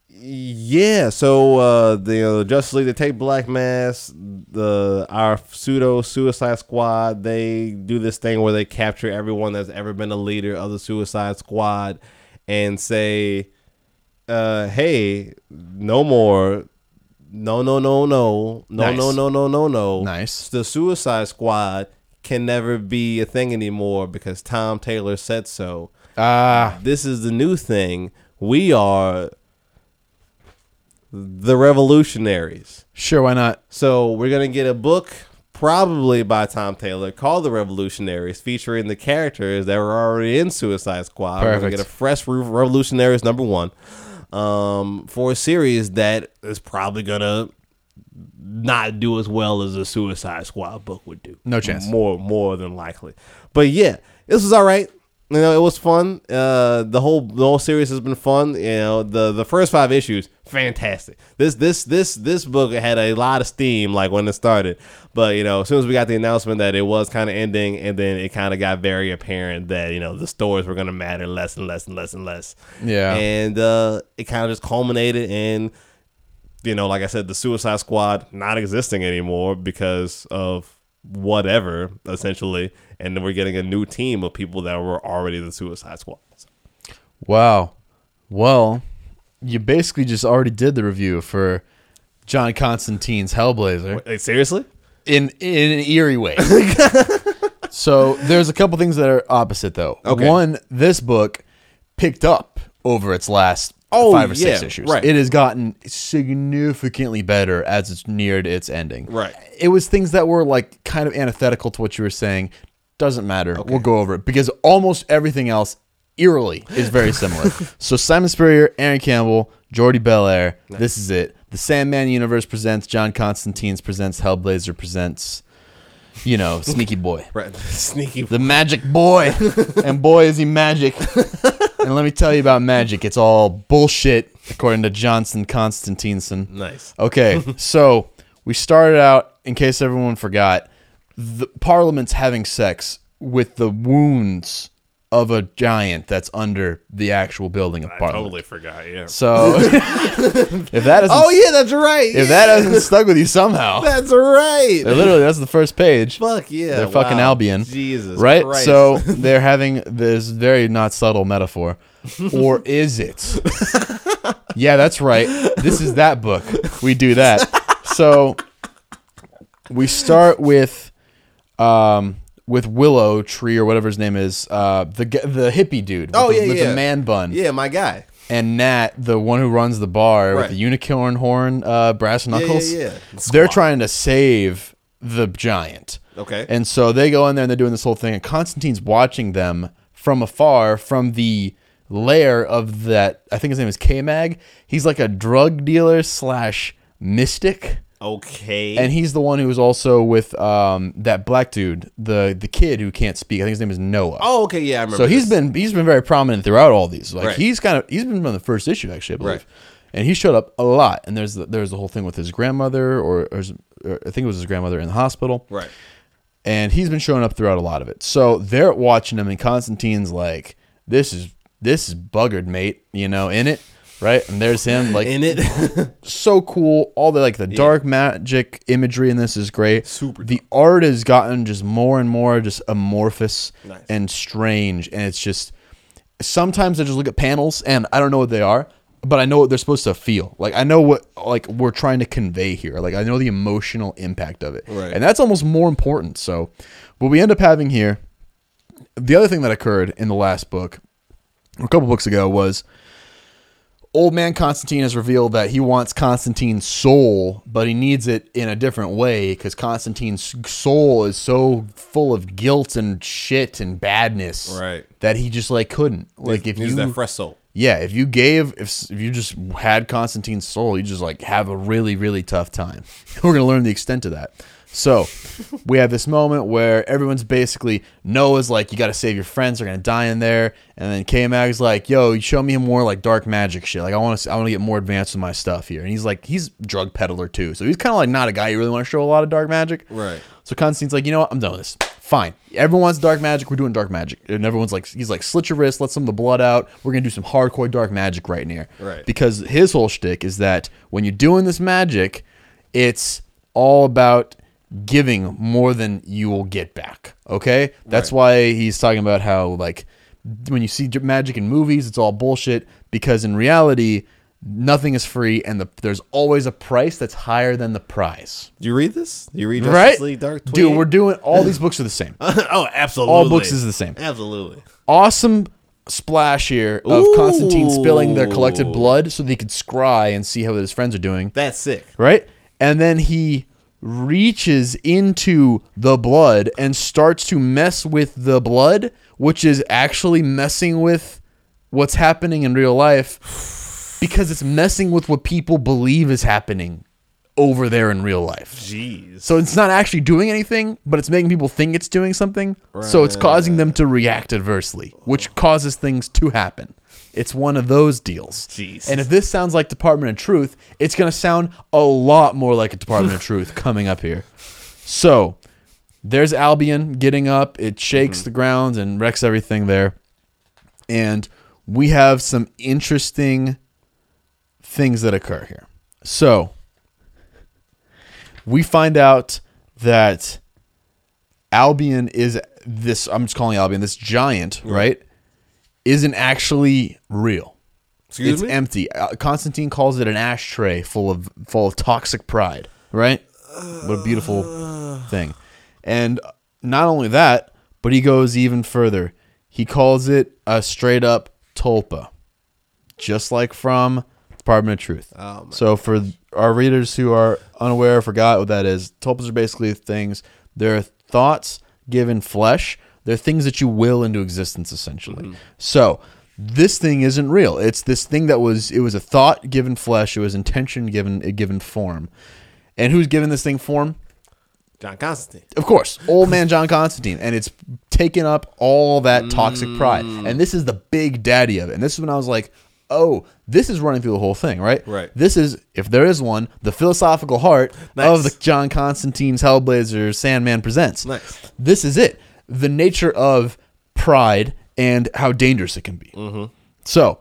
yeah, so uh, the uh, Justice League they take Black Mask, the our pseudo Suicide Squad. They do this thing where they capture everyone that's ever been a leader of the Suicide Squad, and say uh, hey, no more. No, no, no, no, no, Nice. no, no, no, no, no. Nice. The Suicide Squad can never be a thing anymore because Tom Taylor said so. Ah, This is the new thing. We are the revolutionaries. sure, why not? So we're gonna get a book, probably by Tom Taylor, called The Revolutionaries, featuring the characters that were already in Suicide Squad. Perfect. We're gonna get a fresh Re- Revolutionaries number one, um, for a series that is probably gonna not do as well as a Suicide Squad book would do. No chance. More, more than likely. But yeah, this was all right. You know, it was fun. Uh, the whole the whole series has been fun. You know, the the first five issues, fantastic. This this this this book had a lot of steam like when it started, but you know, as soon as we got the announcement that it was kind of ending, and then it kind of got very apparent that you know the stories were gonna matter less and less and less and less. Yeah. and uh, it kind of just culminated in you know, like I said, the Suicide Squad not existing anymore because of whatever, essentially. And then we're getting a new team of people that were already the Suicide Squad. Wow. Well, you basically just already did the review for John Constantine's Hellblazer Wait, seriously? in in an eerie way. <laughs> so there's a couple things that are opposite though. Okay. One, this book picked up over its last Oh, five or six yeah, issues. right. It has gotten significantly better as it's neared its ending. Right. It was things that were like kind of antithetical to what you were saying. Doesn't matter. We'll go over it because almost everything else eerily is very similar. <laughs> so Simon Spurrier, Aaron Campbell, Jordie Bellaire. This is it. The Sandman universe presents John Constantine's presents Hellblazer presents you know, Sneaky Boy. <laughs> Right. Sneaky. The magic boy. <laughs> and boy is he magic. and let me tell you about magic. It's all bullshit according to Johnson Constantineson. Nice. Okay, <laughs> so we started out, in case everyone forgot, the Parliament's having sex with the wounds of a giant that's under the actual building of I Parliament. totally forgot. Yeah. So <laughs> if that is Oh yeah, that's right. if that hasn't stuck with you somehow, <laughs> that's right. literally that's the first page. Fuck yeah. They're fucking. Albion. Jesus. right? Christ. So <laughs> they're having this very not subtle metaphor. Or is it? yeah, that's right. This is that book. We do that. So we start with um with Willow Tree or whatever his name is, uh the the hippie dude. With Oh, the, yeah, with yeah. the man bun. yeah, my guy. And Nat, the one who runs the bar Right. with the unicorn horn, uh, brass knuckles. yeah, yeah. They're trying to save the giant. Okay. And so they go in there and they're doing this whole thing, and Constantine's watching them from afar from the lair of that. I think his name is K Mag. He's like a drug dealer slash mystic, okay. and he's the one who was also with um, that black dude, the the kid who can't speak. I think his name is Noah. oh, okay. Yeah, I remember. so he's this. been he's been very prominent throughout all these. Like Right. he's kind of he's been on the first issue actually, I believe. Right. And he showed up a lot. And there's the, there's the whole thing with his grandmother, or, or, his, or I think it was his grandmother in the hospital right. and he's been showing up throughout a lot of it. So they're watching him, and Constantine's like, "This is this is buggered, mate." You know, in it, right? And there's him, like, In it. <laughs> so cool. All the like the dark magic imagery in this is great. Super The art has gotten just more and more just amorphous Nice. and strange, and it's just sometimes I just look at panels and I don't know what they are. But I know what they're supposed to feel. Like I know what like we're trying to convey here. Like I know the emotional impact of it. Right. And that's almost more important. So what we end up having here, the other thing that occurred in the last book, a couple books ago, was old man Constantine has revealed that he wants Constantine's soul, but he needs it in a different way because Constantine's soul is so full of guilt and shit and badness, Right. That he just like couldn't. Like if He's you, that fresh soul. yeah, if you gave, if if you just had Constantine's soul, you just like have a really really tough time. <laughs> We're gonna learn the extent of that. So we have this moment where everyone's basically Noah's like, you got to save your friends; they're gonna die in there. And then K Mag's like, yo, you show me more like dark magic shit. Like I want to, I want to get more advanced with my stuff here. And he's like, he's drug peddler too, so he's kind of like not a guy you really want to show a lot of dark magic. Right. So Constantine's like, you know what? I'm done with this. Fine. Everyone wants dark magic. We're doing dark magic. And everyone's like, he's like, slit your wrist, let some of the blood out. We're gonna do some hardcore dark magic right in here. Right. Because his whole shtick is that when you're doing this magic, it's all about giving more than you will get back. Okay. That's why he's talking about how like when you see magic in movies, it's all bullshit. Because in reality, nothing is free, and the, there's always a price that's higher than the prize Do you read this? Do you read Justice right? League Dark Dude, we're doing all these <laughs> books are the same. oh, absolutely. All books is the same. Absolutely. Awesome splash here of Constantine spilling their collected blood so they could scry and see how his friends are doing, That's sick. right? And then he reaches into the blood and starts to mess with the blood, which is actually messing with what's happening in real life because it's messing with what people believe is happening over there in real life. Jeez. So it's not actually doing anything, but it's making people think it's doing something. So it's causing them to react adversely, which causes things to happen. It's one of those deals. Jeez. And if this sounds like Department of Truth, it's going to sound a lot more like a Department of <laughs> Truth coming up here. So there's Albion getting up. It shakes mm-hmm. the ground and wrecks everything there. And we have some interesting things that occur here. So we find out that Albion is this I'm just calling Albion this giant, right? Isn't actually real. Excuse it's me? empty. Uh, Constantine calls it an ashtray full of full of toxic pride, right? What a beautiful thing. And not only that, but he goes even further. He calls it a straight up tulpa. Just like from Department of Truth. Oh, so for our readers who are unaware or forgot what that is, tulpas are basically things. They're thoughts given flesh. They're things that you will into existence essentially. Mm-hmm. So this thing isn't real. It's this thing that was it was a thought given flesh. It was intention given a given form. And who's given this thing form? John Constantine. Of course, old man John Constantine, and it's taken up all that toxic pride. Mm. And this is the big daddy of it. And this is when I was like, oh, this is running through the whole thing, right? Right. This is, if there is one, the philosophical heart of the John Constantine's Hellblazer Sandman Presents. Nice. This is it. The nature of pride and how dangerous it can be. Mm-hmm. So,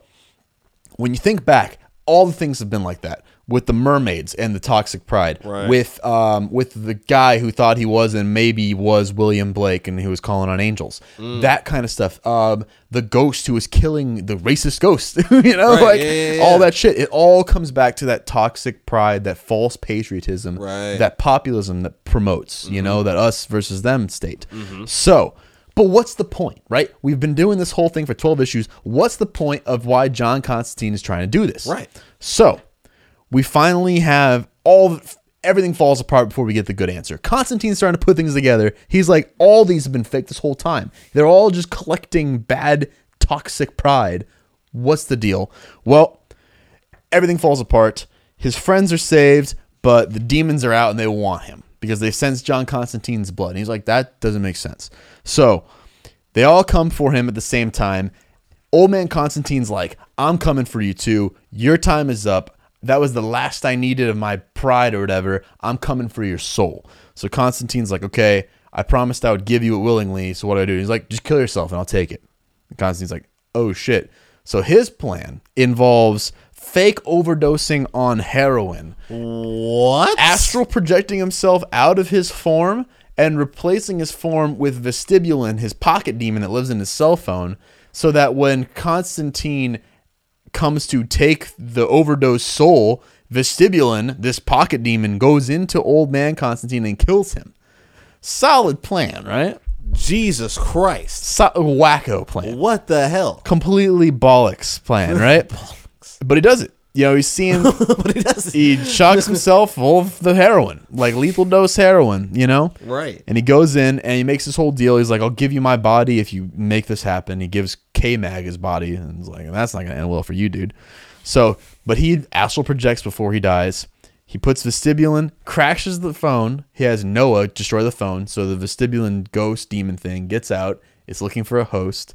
when you think back, all the things have been like that with the mermaids and the toxic pride, Right. with um, with the guy who thought he was and maybe was William Blake and he was calling on angels, Mm. that kind of stuff. Um, the ghost who was killing the racist ghost, <laughs> you know, Right, like yeah, yeah, yeah. all that shit. It all comes back to that toxic pride, that false patriotism, Right. Mm-hmm. that populism that promotes, you know, that us versus them state. So. But what's the point, right? We've been doing this whole thing for 12 issues. What's the point of why John Constantine is trying to do this? Right. So, we finally have all everything falls apart before we get the good answer. Constantine's starting to put things together. He's like, all these have been fake this whole time. They're all just collecting bad, toxic pride. What's the deal? Well, everything falls apart. His friends are saved, but the demons are out and they want him because they sense John Constantine's blood. And he's like, that doesn't make sense. So they all come for him at the same time. Old man Constantine's like, I'm coming for you too. Your time is up. That was the last I needed of my pride or whatever. I'm coming for your soul. So Constantine's like, okay, I promised I would give you it willingly. So what do I do? He's like, just kill yourself and I'll take it. And Constantine's like, oh shit. So his plan involves fake overdosing on heroin, What? astral projecting himself out of his form and replacing his form with vestibulin, his pocket demon that lives in his cell phone, so that when Constantine comes to take the overdose soul, vestibulin, this pocket demon, goes into old man Constantine and kills him. Solid plan, right? Jesus Christ. So- wacko plan. What the hell? Completely bollocks plan, <laughs> right? But he does it. You know, he's seeing <laughs> but he doesn't. he shocks himself full of the heroin, like lethal dose heroin, you know? Right. And he goes in and he makes this whole deal. He's like, I'll give you my body if you make this happen. He gives K Mag his body. And he's like, that's not going to end well for you, dude. So, but he astral projects before he dies. He puts vestibulin, crashes the phone. He has Noah destroy the phone. So the vestibulin ghost demon thing gets out. It's looking for a host.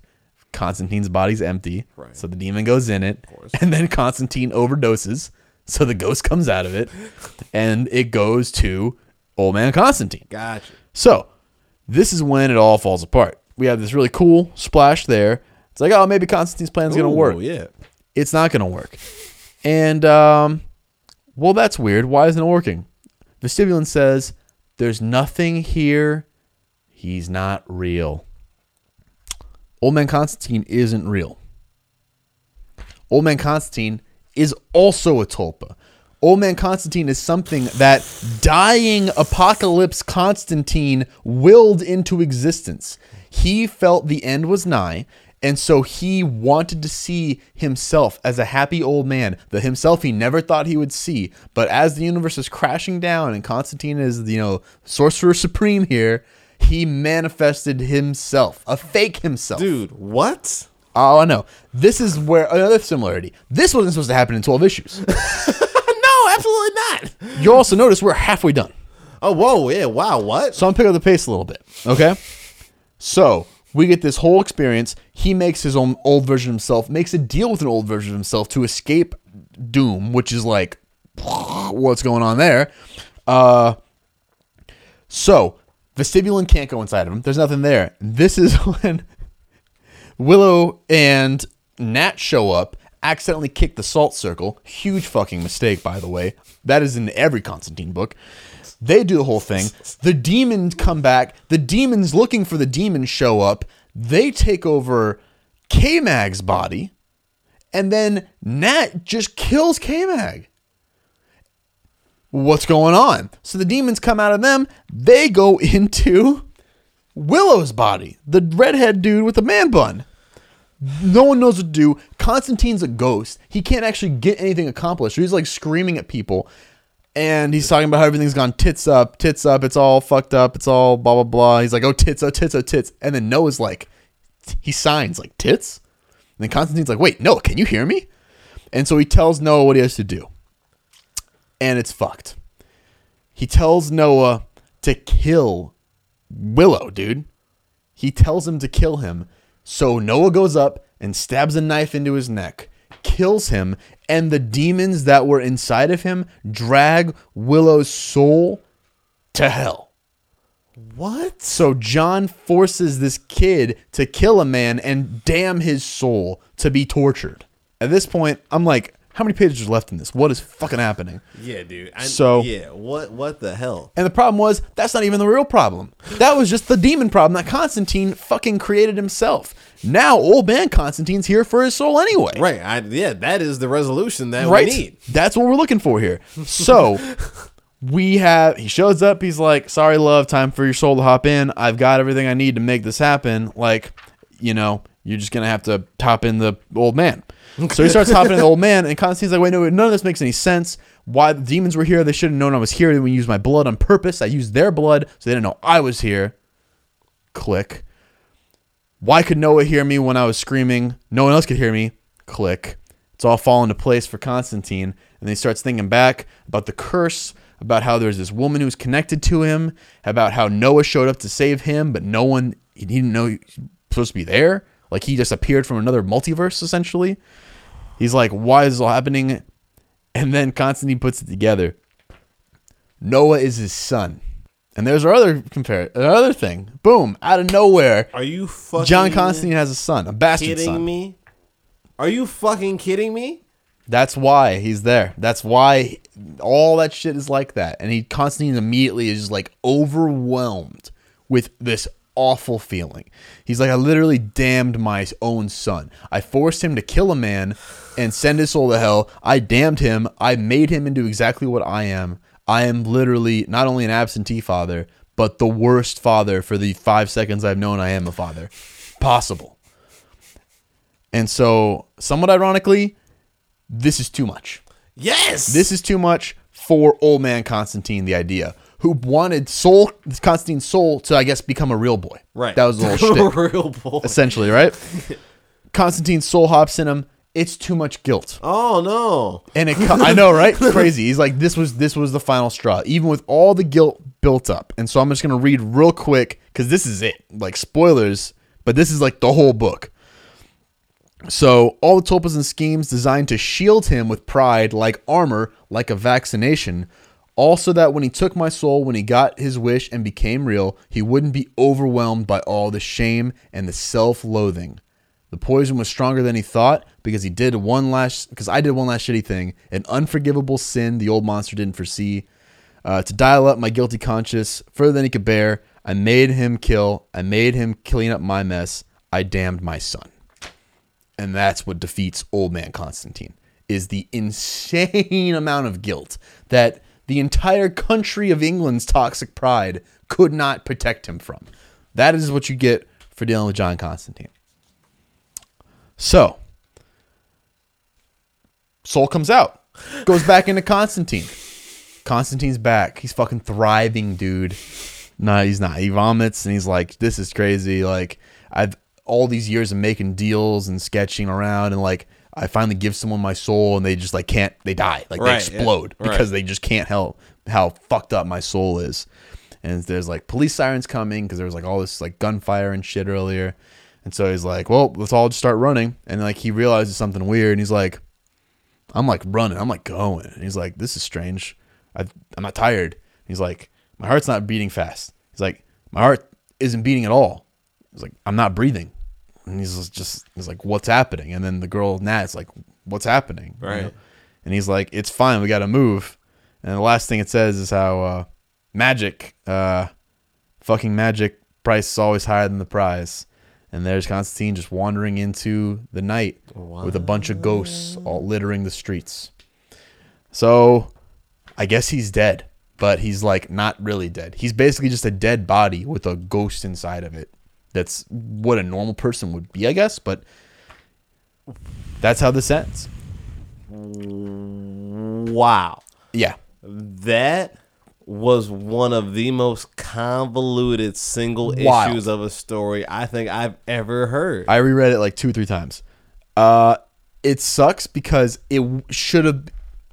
Constantine's body's empty. Right. So the demon goes in it. And then Constantine overdoses. So the ghost comes out of it. <laughs> And it goes to old man Constantine. Gotcha. So, this is when it all falls apart. We have this really cool splash there. It's like, oh, maybe Constantine's plan's going to work. Yeah. It's not going to work. And, um, well, that's weird. Why isn't it working? Vestibulin says, there's nothing here. He's not real. Old Man Constantine isn't real. Old Man Constantine is also a tulpa. Old Man Constantine is something that dying apocalypse Constantine willed into existence. He felt the end was nigh, and so he wanted to see himself as a happy old man, the himself he never thought he would see. But as the universe is crashing down and Constantine is, you know, sorcerer supreme here, he manifested himself, a fake himself. Dude, what? Oh, I know. This is where another similarity. This wasn't supposed to happen in 12 issues. <laughs> no, absolutely not. you also notice we're halfway done. Oh, whoa, yeah, wow, what? So I'm picking up the pace a little bit. Okay. So we get this whole experience. He makes his own old version of himself, makes a deal with an old version of himself to escape doom, which is like, <sniffs> what's going on there? Uh, so vestibulin can't go inside of him. There's nothing there. This is <laughs> when Willow and Nat show up, accidentally kick the salt circle. Huge fucking mistake, by the way. That is in every Constantine book. They do the whole thing. The demons come back. The demons looking for the demons show up. They take over K Mag's body. And then Nat just kills K Mag. What's going on? So the demons come out of them. They go <laughs> into Willow's body, the redhead dude with the man bun. No one knows what to do. Constantine's a ghost. He can't actually get anything accomplished. He's like screaming at people. And he's talking about how everything's gone tits up, tits up. It's all fucked up. It's all blah, blah, blah. He's like, oh, tits, oh, tits, oh, tits. And then Noah's like, he signs like tits. And then Constantine's like, wait, Noah, can you hear me? And so he tells Noah what he has to do. And it's fucked. He tells Noah to kill Willow, dude. He tells him to kill him. So Noah goes up and stabs a knife into his neck, kills him, and the demons that were inside of him drag Willow's soul to hell. What? So John forces this kid to kill a man and damn his soul to be tortured. At this point, I'm like, how many pages are left in this? What is fucking happening? Yeah, dude. I, So- yeah, what what the hell? And the problem was, that's not even the real problem. That was just the demon problem that Constantine fucking created himself. Now, old man Constantine's here for his soul anyway. Right. I, yeah, that is the resolution that right? we need. That's what we're looking for here. So <laughs> we have he shows up, he's like, Sorry, love, time for your soul to hop in. I've got everything I need to make this happen. Like, you know, you're just gonna have to top in the old man. So he starts hopping in the old man, and Constantine's like, Wait, no, none of this makes any sense. Why the demons were here, they should have known I was here. They would use my blood on purpose. I used their blood, so they didn't know I was here. Click. Why could Noah hear me when I was screaming? No one else could hear me. Click. It's all falling into place for Constantine. And then he starts thinking back about the curse, about how there's this woman who's connected to him, about how Noah showed up to save him, but no one, he didn't know he was supposed to be there. Like he just appeared from another multiverse, essentially. He's like, why is this all happening? And then Constantine puts it together. Noah is his son. And there's our other compare another thing. Boom, out of nowhere, Are you fucking John Constantine has a son, a bastard kidding son. me? Are you fucking kidding me? That's why he's there. That's why all that shit is like that. And he Constantine immediately is just like overwhelmed with this awful feeling. He's like, I literally damned my own son. I forced him to kill a man and send his soul to hell. I damned him. I made him into exactly what I am. I am literally not only an absentee father, but the worst father for the five seconds I've known I am a father possible. And so, somewhat ironically, this is too much. Yes. This is too much for old man Constantine, the idea, who wanted soul Constantine's soul to, I guess, become a real boy. right. That was the whole <laughs> shtick, real boy. essentially, right? Constantine's soul hops in him. It's too much guilt, Oh no. and it. co- I know, right? <laughs> Crazy. He's like, this was this was the final straw, even with all the guilt built up. And so I'm just gonna read real quick because this is it. Like spoilers, but this is like the whole book. So all the tulpas and schemes designed to shield him with pride, like armor, like a vaccination. Also, that when he took my soul, when he got his wish and became real, he wouldn't be overwhelmed by all the shame and the self-loathing. The poison was stronger than he thought because he did one last because I did one last shitty thing, an unforgivable sin the old monster didn't foresee. Uh, to dial up my guilty conscience further than he could bear, I made him kill. I made him clean up my mess. I damned my son and that's what defeats old man constantine is the <laughs> insane amount of guilt that the entire country of england's toxic pride could not protect him from. That is what you get for dealing with john constantine. So soul comes out goes back into constantine. Constantine's back. He's fucking thriving dude. No, he's not. He vomits and he's like, "This is crazy." Like I've all these years of making deals and sketching around, and like I finally give someone my soul, and they just like can't. They die. Like Right, they explode yeah, right. because they just can't help how fucked up my soul is. And there's like police sirens coming because there was like all this like gunfire and shit earlier. And so he's like, "Well, let's all just start running." And like he realizes something weird, and he's like, I'm like running. I'm like going. And he's like, this is strange. I, I'm not tired. He's like, my heart's not beating fast. He's like, my heart isn't beating at all. He's like, I'm not breathing. And he's just, he's like, what's happening? And then the girl Nat's like, what's happening? You Right. know? And he's like, it's fine. We got to move. And the last thing it says is how uh, magic, uh, fucking magic price is always higher than the prize. And there's Constantine just wandering into the night with a bunch of ghosts all littering the streets. So I guess he's dead, but he's like not really dead. He's basically just a dead body with a ghost inside of it. That's what a normal person would be, I guess, but that's how this ends. Wow. Yeah. That was one of the most convoluted single Wild. issues of a story I think I've ever heard. I reread it like two, or three times. Uh, it sucks because it should have.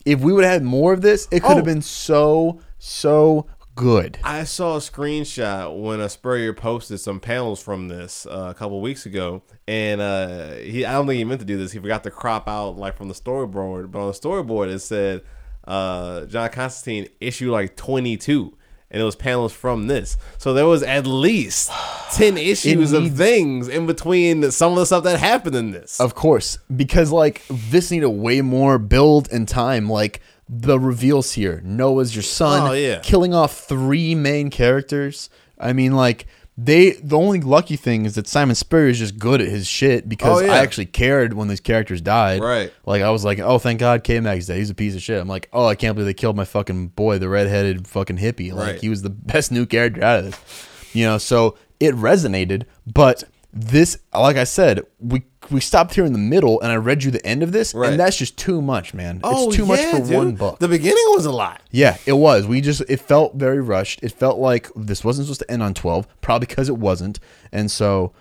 If we would have had more of this, it could Oh. have been so so good. I saw a screenshot when a Spurrier posted some panels from this uh, a couple weeks ago, and uh, he I don't think he meant to do this. He forgot to crop out like from the storyboard, but on the storyboard it said uh, John Constantine issue like twenty two, and it was panels from this. So there was at least <sighs> ten issues of things in between some of the stuff that happened in this. Of course, because like this needed way more build and time. Like the reveals here, Noah's your son. Oh, yeah. killing off three main characters. I mean, like they. The only lucky thing is that Simon Spurrier is just good at his shit because Oh, yeah. I actually cared when these characters died. Right. Like I was like, oh, thank God K Mag's dead. He's a piece of shit. I'm like, oh, I can't believe they killed my fucking boy, the redheaded fucking hippie. Like Right. he was the <laughs> best new character out of this. You know, so it resonated, but this like I said, we we stopped here in the middle and I read you the end of this, Right. and that's just too much, man. Oh, it's too much yeah, for dude. one book. The beginning was a lot. yeah, it was. We just it felt very rushed. It felt like this wasn't supposed to end on 12, probably because it wasn't. And so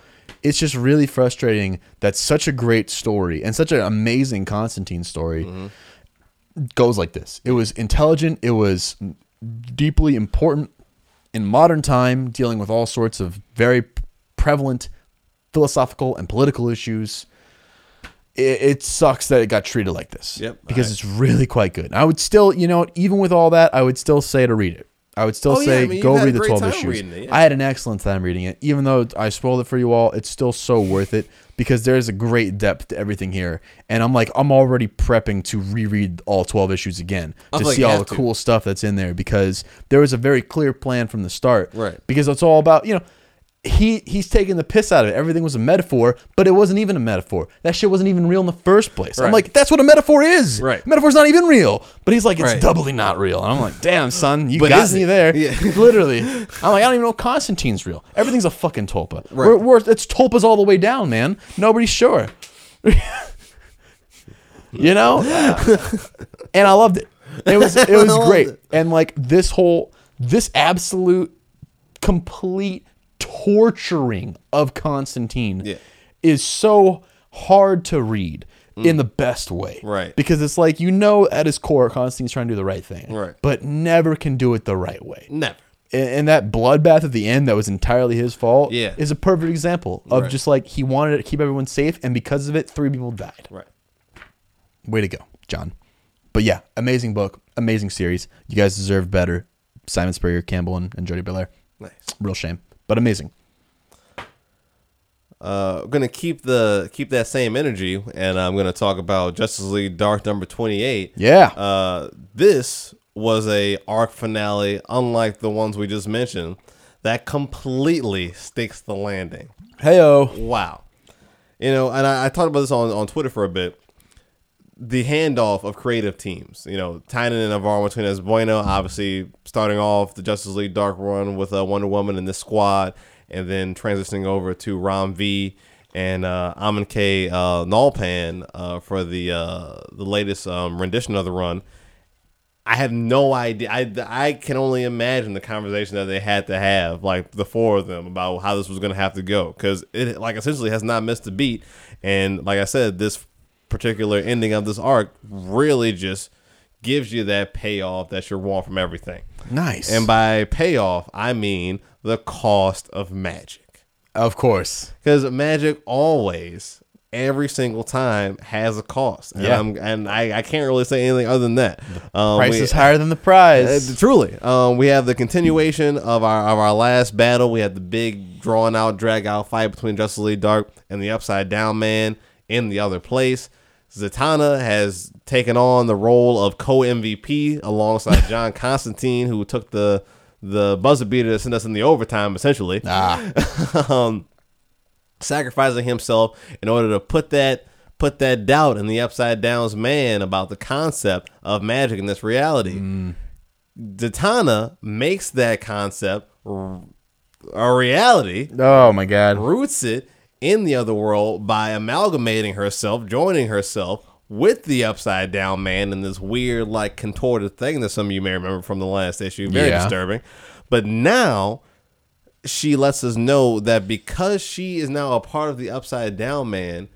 it's just really frustrating that such a great story and such an amazing Constantine story mm-hmm. goes like this. It was intelligent, it was deeply important in modern time dealing with all sorts of very prevalent philosophical and political issues. It, it sucks that it got treated like this. Yep, Because I- it's really quite good. I would still, you know, even with all that, I would still say to read it. I would still Oh, yeah, say I mean, go read the great 12 time issues. reading it, yeah. I had an excellent time reading it. Even though I spoiled it for you all, it's still so worth it because there's a great depth to everything here. And I'm like, I'm already prepping to reread all 12 issues again to like see you all have the to. cool stuff that's in there because there was a very clear plan from the start. Right. Because it's all about, you know, he he's taking the piss out of it. Everything was a metaphor, but it wasn't even a metaphor. That shit wasn't even real in the first place. I'm like, that's what a metaphor is. Right. Metaphor's not even real. But he's like, it's Right. doubly not real. And I'm like, damn, son, you But got me it? there. Yeah. <laughs> Literally. I'm like, I don't even know Constantine's real. Everything's a fucking tulpa. Right. We're, we're, it's tulpas all the way down, man. Nobody's sure. <laughs> you know? <laughs> and I loved it. It was it was great. it. And like this whole this absolute complete torturing of Constantine Yeah. is so hard to read in the best way. Mm. Right. Because it's like you know at his core Constantine's trying to do the right thing. Right. But never can do it the right way. Never. And, and that bloodbath at the end that was entirely his fault Yeah. is a perfect example of Right. just like he wanted to keep everyone safe and because of it three people died. Right. Way to go, John. But yeah, amazing book, amazing series. You guys deserve better. Simon Spurrier, Campbell, and, and Jordie Bellaire. Nice. Real shame, but amazing. Uh, I'm gonna keep the keep that same energy, and I'm gonna talk about Justice League Dark number 28. Yeah. Uh, this was a arc finale, unlike the ones we just mentioned, that completely sticks the landing. Heyo. Wow. You know, and I, I talked about this on, on Twitter for a bit. The handoff of creative teams. You know, Tynion and Alvaro Martinez Bueno, obviously starting off the Justice League Dark run with uh, Wonder Woman and this squad, and then transitioning over to Ram V and uh, Amancay. Uh, Nahuelpan uh, for the uh, the latest um, rendition of the run. I have no idea. I, I can only imagine the conversation that they had to have, like the four of them, about how this was going to have to go. Because it, like, essentially has not missed a beat. And like I said, this particular ending of this arc really just gives you that payoff that you're want from everything. Nice. And by payoff, I mean the cost of magic. of course. Because magic always, every single time, has a cost. And, Yeah. I'm, and I, I can't really say anything other than that. Um, Price we- is higher than the prize. uh, truly, um, we have the continuation of our of our last battle. We had the big drawn out, drag out fight between Justice League Dark and the Upside Down Man in the other place. Zatanna has taken on the role of co MVP alongside <laughs> John Constantine, who took the the buzzer beater to send us in the overtime, essentially ah, <laughs> um, sacrificing himself in order to put that put that doubt in the upside down's man about the concept of magic in this reality. Zatanna makes that concept a reality, oh my god. roots it in the other world by amalgamating herself, joining herself with the upside down man in this weird, like contorted thing that some of you may remember from the last issue. Very Yeah. disturbing. But now she lets us know that because she is now a part of the upside down man,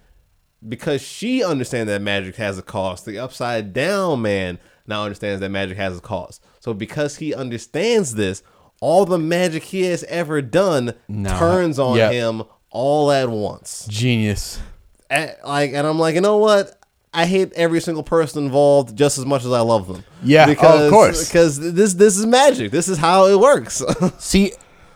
because she understands that magic has a cost, the upside down man now understands that magic has a cost. So because he understands this, all the magic he has ever done No. turns on Yep. him all at once. Genius. And, like, and I'm like, you know what? I hate every single person involved just as much as I love them. Yeah, oh, of course. Because this this is magic. This is how it works. <laughs> See,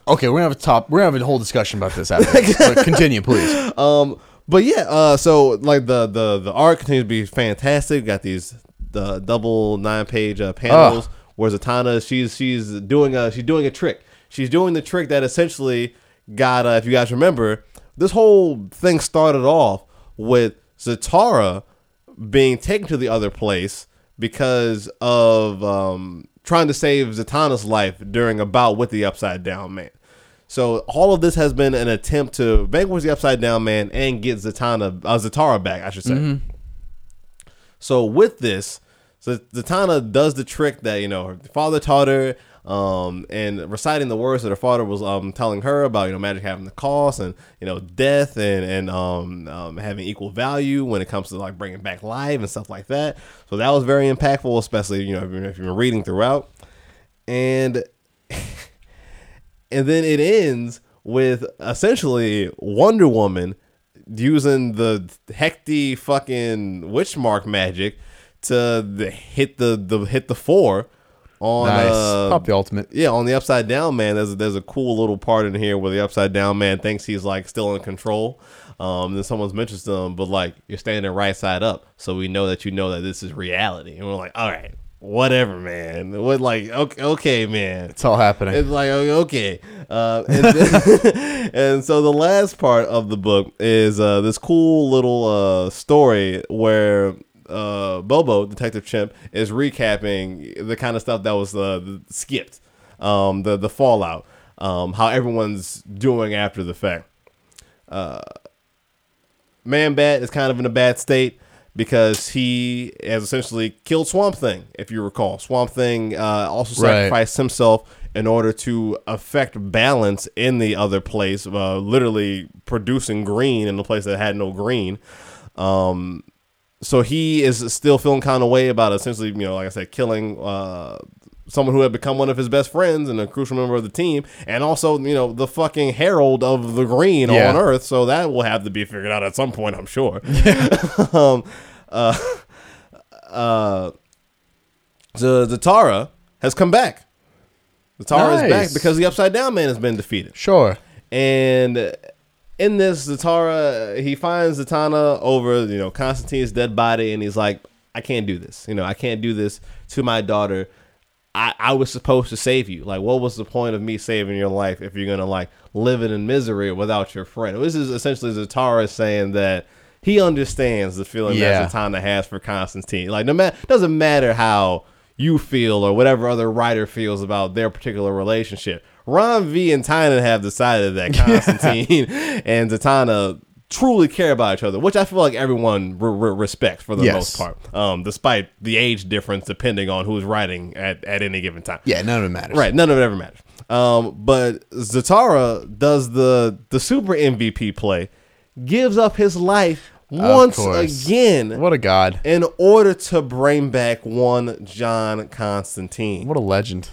okay, we're gonna have a top. We're gonna have a whole discussion about this after. but <laughs> continue, please. Um, but yeah, uh, so like the the the art continues to be fantastic. Got these the double nine page uh, panels. Ugh. Where Zatanna, she's she's doing a she's doing a trick. She's doing the trick that essentially got. Uh, if you guys remember, this whole thing started off with Zatara being taken to the other place because of um, trying to save Zatanna's life during a bout with the Upside Down Man. So all of this has been an attempt to vanquish the Upside Down Man and get Zatanna, uh, Zatara back, I should say. So with this, so Zatanna does the trick that you know her father taught her, um, and reciting the words that her father was um, telling her about you know magic having the cost and you know death and and um, um, having equal value when it comes to like bringing back life and stuff like that. So that was very impactful, especially you know if, you- if you've been reading throughout, and <laughs> and then it ends with essentially Wonder Woman using the Hecate fucking witch mark magic to hit the, the hit the four on Nice. uh, Pop the ultimate. yeah on the upside down man. There's a, there's a cool little part in here where the upside down man thinks he's like still in control. Um, then someone's mentions to him, but like you're standing right side up, so we know that you know that this is reality. And we're like, all right, whatever, man. What like okay, okay man. It's all happening. It's like okay, uh, and, then- <laughs> and so the last part of the book is uh, this cool little uh, story where uh, Bobo, Detective Chimp, is recapping the kind of stuff that was uh, skipped, um, the the fallout, um, how everyone's doing after the fact. Man Bat is kind of in a bad state because he has essentially killed Swamp Thing, if you recall. Swamp Thing uh, also Right. sacrificed himself in order to affect balance in the other place, uh, literally producing green in a place that had no green. Um, so he is still feeling kind of way about essentially, you know, like I said, killing uh, someone who had become one of his best friends and a crucial member of the team, and also, you know, the fucking herald of the green Yeah. on Earth. So that will have to be figured out at some point, I'm sure. <laughs> <laughs> um, uh, uh, the Zatara has come back. Zatara is back because the Upside Down Man has been defeated. Sure. And in this, Zatara he finds Zatanna over you know Constantine's dead body, and he's like, "I can't do this. You know, I can't do this to my daughter. I, I was supposed to save you. Like, what was the point of me saving your life if you're gonna like live it in misery without your friend?" This is essentially Zatara saying that he understands the feeling Yeah. that Zatanna has for Constantine. Like, no matter doesn't matter how you feel or whatever other writer feels about their particular relationship. Ram V and Tynion have decided that <laughs> Constantine and Zatanna truly care about each other, which I feel like everyone re- re- respects for the Yes. most part, um, despite the age difference depending on who's writing at, at any given time. Yeah, none of it matters. Right, none of it ever matters. Um, but Zatara does the the super MVP play, gives up his life once again What a god. in order to bring back one John Constantine. What a legend.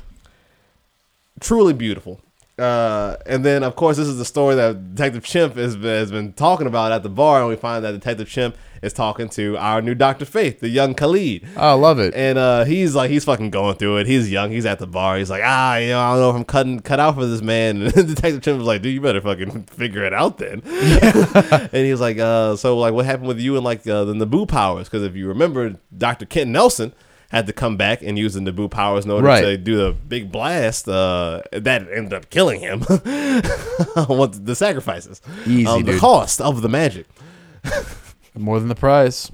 Truly beautiful. Uh, and then, of course, this is the story that Detective Chimp has been, has been talking about at the bar, and we find that Detective Chimp is talking to our new Doctor Fate, the young Khalid. Oh, I love it. And uh, he's like, he's fucking going through it. He's young. He's at the bar. He's like, ah, you know, I don't know if I'm cutting cut out for this man. <laughs> And Detective Chimp was like, dude, you better fucking figure it out then. <laughs> and he was like, uh, so like, what happened with you and like uh, the Nabu powers? Because if you remember, Doctor Kent Nelson had to come back and use the Nabu powers in order Right. to do the big blast. Uh, that ended up killing him. <laughs> what the sacrifices? Easy, um, the cost of the magic. More than the prize.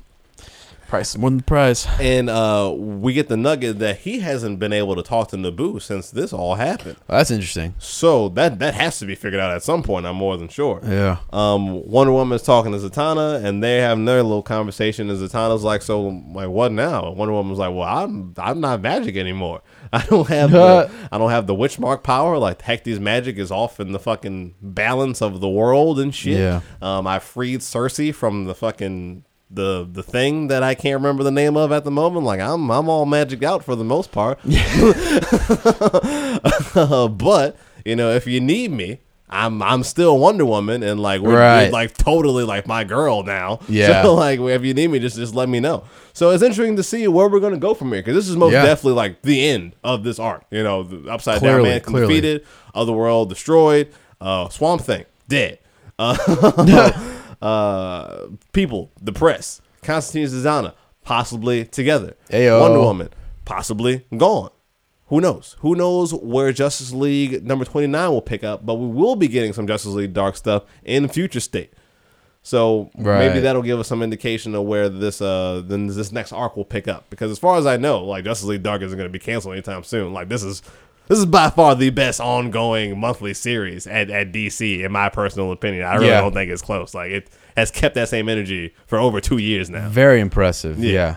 Price is more than the prize. And uh, we get the nugget that he hasn't been able to talk to Nabu since this all happened. Oh, that's interesting. So that that has to be figured out at some point. I'm more than sure. Yeah. Um, Wonder Woman is talking to Zatanna, and they have another little conversation. And Zatanna's like, "So, like, what now?" And Wonder Woman's like, "Well, I'm I'm not magic anymore. <laughs> I don't have the, <laughs> I don't have the witch mark power. Like, Hecate's magic is off in the fucking balance of the world and shit. Yeah. Um, I freed Circe from the fucking." The, the thing that I can't remember the name of at the moment, like I'm I'm all magicked out for the most part. <laughs> but you know, if you need me, I'm I'm still Wonder Woman, and like we're, Right. we're, like totally like my girl now. Yeah. <laughs> So like if you need me, just just let me know. So it's interesting to see where we're gonna go from here because this is most Yeah. definitely like the end of this arc. You know, the upside Clearly, down man clearly. defeated, otherworld destroyed, uh, Swamp Thing dead, uh, <laughs> uh, people, the press, Constantine Zatanna possibly together, Ayo. Wonder Woman possibly gone. Who knows? Who knows where Justice League number 29 will pick up, but we will be getting some Justice League Dark stuff in future state. So maybe that'll give us some indication of where this uh then this next arc will pick up. Because as far as I know, like Justice League Dark isn't going to be canceled anytime soon. Like this is this is by far the best ongoing monthly series at, at DC, in my personal opinion. I really Yeah. don't think it's close. Like it has kept that same energy for over two years now. Very impressive. Yeah. Yeah.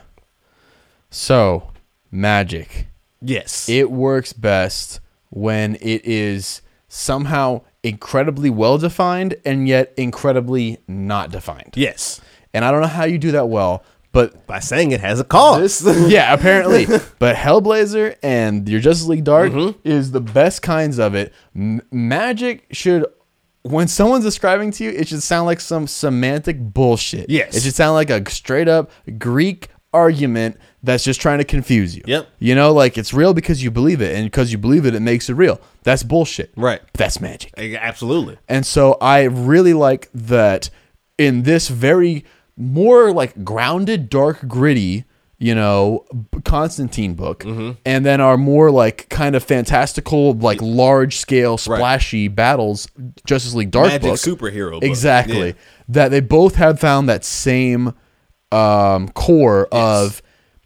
So, magic. Yes. It works best when it is somehow incredibly well defined and yet incredibly not defined. yes. And I don't know how you do that well, but By saying it has a cause. <laughs> yeah, apparently. But Hellblazer and your Justice League Dark mm-hmm. is the best kinds of it. M- magic should, when someone's describing to you, it should sound like some semantic bullshit. Yes. It should sound like a straight up Greek argument that's just trying to confuse you. Yep. You know, like it's real because you believe it, and because you believe it, it makes it real. That's bullshit. Right. That's magic. Absolutely. And so I really like that in this very more like grounded, dark, gritty, you know, Constantine book, Mm-hmm. and then our more like kind of fantastical, like large scale, splashy battles, Justice League Dark Magic book. superhero book. Exactly. Yeah. That they both have found that same um, core of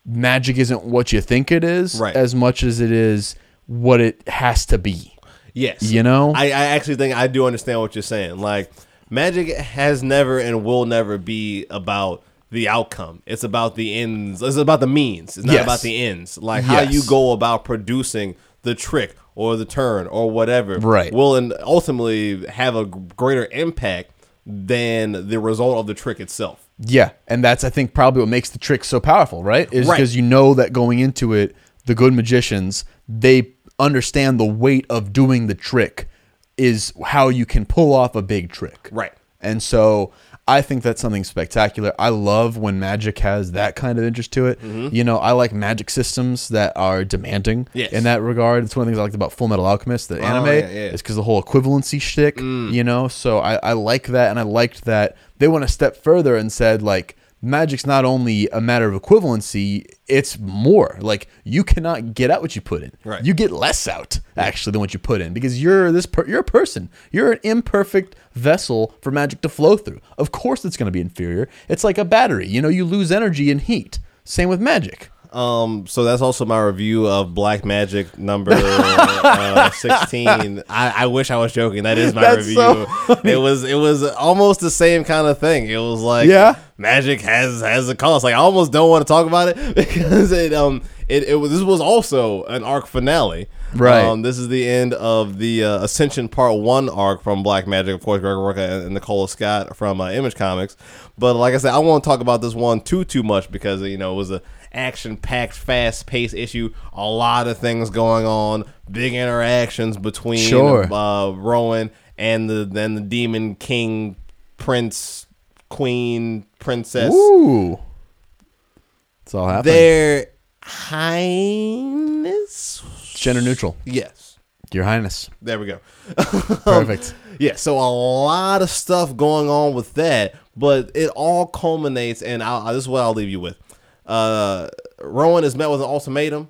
magic isn't what you think it is Right. as much as it is what it has to be. Yes. You know? I, I actually think I do understand what you're saying. Like, magic has never and will never be about the outcome. It's about the ends. It's about the means. It's not Yes. about the ends. Like how Yes. you go about producing the trick or the turn or whatever Right. will and ultimately have a greater impact than the result of the trick itself. Yeah, and that's I think probably what makes the trick so powerful, right? Is Right. because you know that going into it, the good magicians they understand the weight of doing the trick is how you can pull off a big trick. Right. And so I think that's something spectacular. I love when magic has that kind of interest to it. You know, I like magic systems that are demanding Mm-hmm. Yes. Oh, in that regard. It's one of the things I liked about Full Metal Alchemist, the anime, yeah, yeah. is because the whole equivalency shtick, Mm. you know. So I, I like that, and I liked that they went a step further and said like magic's not only a matter of equivalency, it's more. Like you cannot get out what you put in. Right. You get less out actually than what you put in because you're this per- you're a person. You're an imperfect vessel for magic to flow through. Of course it's going to be inferior. It's like a battery. You know, you lose energy in heat. Same with magic. Um, so that's also my review of Black Magick number uh, <laughs> sixteen. I, I wish I was joking. That is my That's review. so it was it was almost the same kind of thing. It was like Yeah. magic has has a cost. Like I almost don't want to talk about it <laughs> because it um it, it was this was also an arc finale. Right. Um, this is the end of the uh, Ascension Part One arc from Black Magick. Of course, Greg Rucka and Nicola Scott from uh, Image Comics. But like I said, I won't talk about this one too too much because you know it was a action packed, fast paced issue. A lot of things going on. Big interactions between Sure. uh, Rowan and the then the Demon King, Prince, Queen, Princess. Ooh. It's all happening. Their Highness. Gender neutral. Yes. Your Highness. There we go. <laughs> Perfect. Yeah, so a lot of stuff going on with that, but it all culminates, and I'll, this is what I'll leave you with. Uh, Rowan is met with an ultimatum,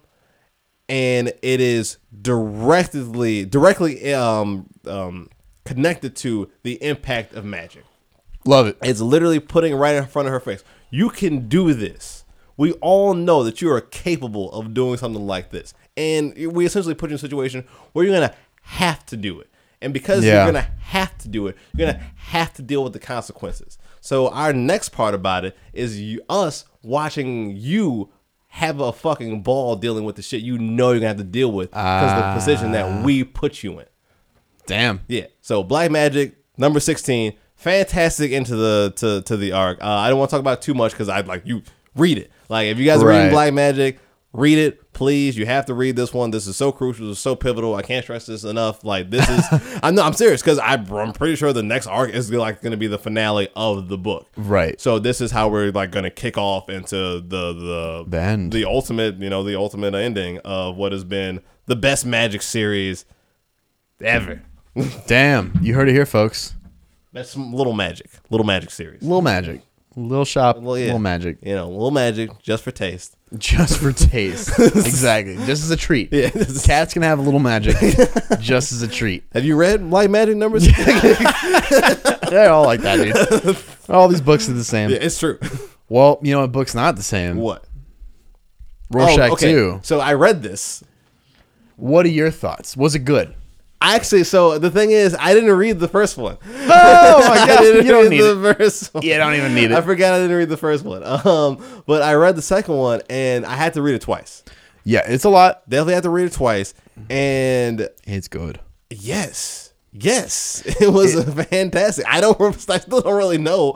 and it is directly directly um, um, connected to the impact of magic. Love it. It's literally putting right in front of her face. You can do this. We all know that you are capable of doing something like this. And we essentially put you in a situation where you're going to have to do it. And because Yeah. you're going to have to do it, you're going to have to deal with the consequences. So our next part about it is you, us watching you have a fucking ball dealing with the shit you know you're to have to deal with because of the position that we put you in. Damn. Yeah. So Black Magick number sixteen, fantastic into the to to the arc. Uh, I don't want to talk about it too much because I'd like you read it. Like if you guys are reading Black Magick, read it, please. You have to read this one. This is so crucial. This is so pivotal. I can't stress this enough. Like this is, <laughs> I'm no, I'm serious because I'm pretty sure the next arc is like going to be the finale of the book. Right. So this is how we're like going to kick off into the the The end. the ultimate, you know, the ultimate ending of what has been the best Magic series ever. Damn, you heard it here, folks. That's some little magic, little magic series. Little magic, little shop, Well, yeah. little magic, You know, little magic just for taste. <laughs> just for taste. <laughs> exactly, just as a treat. <laughs> Yeah. Cats can have a little magic, just as a treat. Have you read Light Magic numbers? They're all like that, dude. All these books are the same. Yeah, it's true. Well, you know what book's not the same? What? Rorschach Oh, okay. 2. So I read this. What are your thoughts? Was it good? Actually, so the thing is, I didn't read the first one. Oh my <laughs> I god, didn't you don't read need it. the first one. You don't even need it. I it. forgot I didn't read the first one. Um, but I read the second one, and I had to read it twice. Yeah, it's a lot. Definitely had to read it twice, and It's good. yes, yes, <laughs> it was fantastic. I don't, <laughs> I still don't really know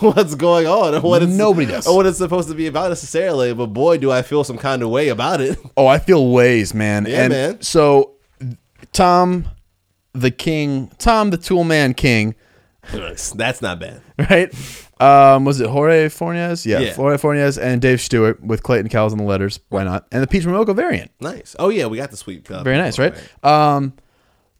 what's going on or what it's Nobody does. or what it's supposed to be about necessarily. But boy, do I feel some kind of way about it. Oh, I feel ways, man. Yeah, and man. So, Tom, the king, Tom, the Tool Man King, That's not bad. <laughs> right? Um, was it Jorge Fornes? Yeah, Yeah. Jorge Fornes and Dave Stewart with Clayton Cowles on the letters. Why not? And the Peach Momoko variant. Nice. Oh yeah, we got the sweet. Uh, Very nice, right? Um,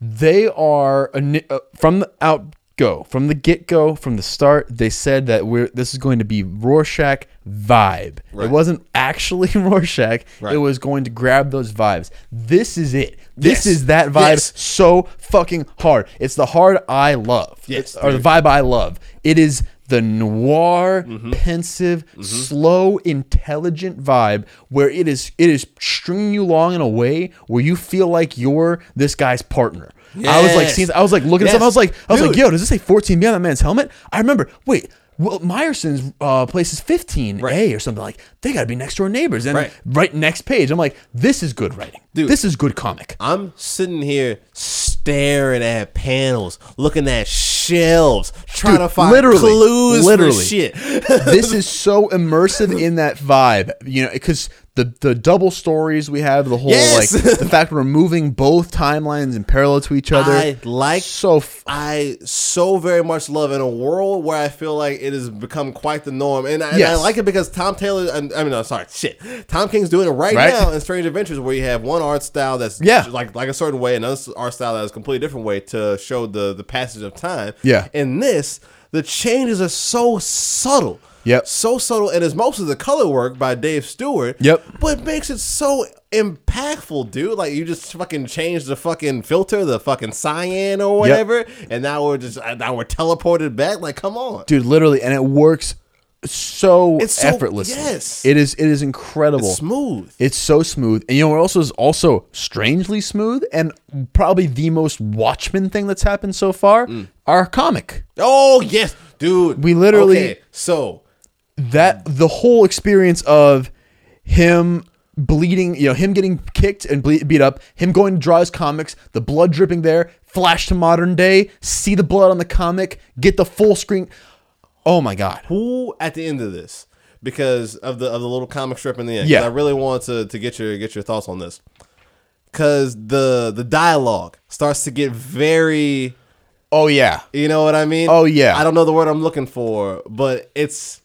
they are uh, from the out go from the get go from the start. They said that we're this is going to be Rorschach vibe. Right. It wasn't actually <laughs> Rorschach. Right. It was going to grab those vibes. This is it. This Yes. is that vibe Yes. so fucking hard. It's the hard I love. Yes, or the vibe I love. It is the noir, Mm-hmm. pensive, slow, intelligent vibe where it is it is stringing you along in a way where you feel like you're this guy's partner. I was like seeing, I was like looking at stuff. I was like, I was like, yo, does this say 14 B on that man's helmet? I remember. Wait. Well, Myerson's uh, place is 15A Right. or something like. They got to be next door neighbors. And Right. right. next page, I'm like, this is good writing. Dude. This is good comic. I'm sitting here staring at panels, looking at shelves, trying Dude, to find literally, clues literally. for shit. <laughs> this is so immersive in that vibe, you know, because the the double stories we have, the whole Yes! like the fact we're moving both timelines in parallel to each other. I like so f- I so very much love in a world where I feel like it has become quite the norm, and I, and I like it because Tom Taylor. and- I mean, no, sorry, shit. Tom King's doing it right, Right. now in Strange Adventures, where you have one art style that's Yeah. like like a certain way, another art style that is a completely different way to show the the passage of time. Yeah. In this, the changes are so subtle. Yep. So subtle, and it's mostly the color work by Dave Stewart. Yep. But it makes it so impactful, dude. Like you just fucking change the fucking filter, the fucking cyan or whatever, and now we're just uh, now we're teleported back. Like, come on. dude, literally, and it works so, It's so- effortlessly. yes. it is. It is incredible. It's smooth. It's so smooth, and you know what also is also strangely smooth, and probably the most Watchmen thing that's happened so far. Mm. Our comic. Oh yes, dude. We literally- Okay, so that the whole experience of him bleeding, you know, him getting kicked and ble- beat up, him going to draw his comics, the blood dripping there, flash to modern day, see the blood on the comic, get the full screen. Oh my god. who at the end of this because of the of the little comic strip in the end. Yeah. I really want to to get your get your thoughts on this because the the dialogue starts to get very. Oh yeah. You know what I mean? Oh, yeah. I don't know the word I'm looking for, but it's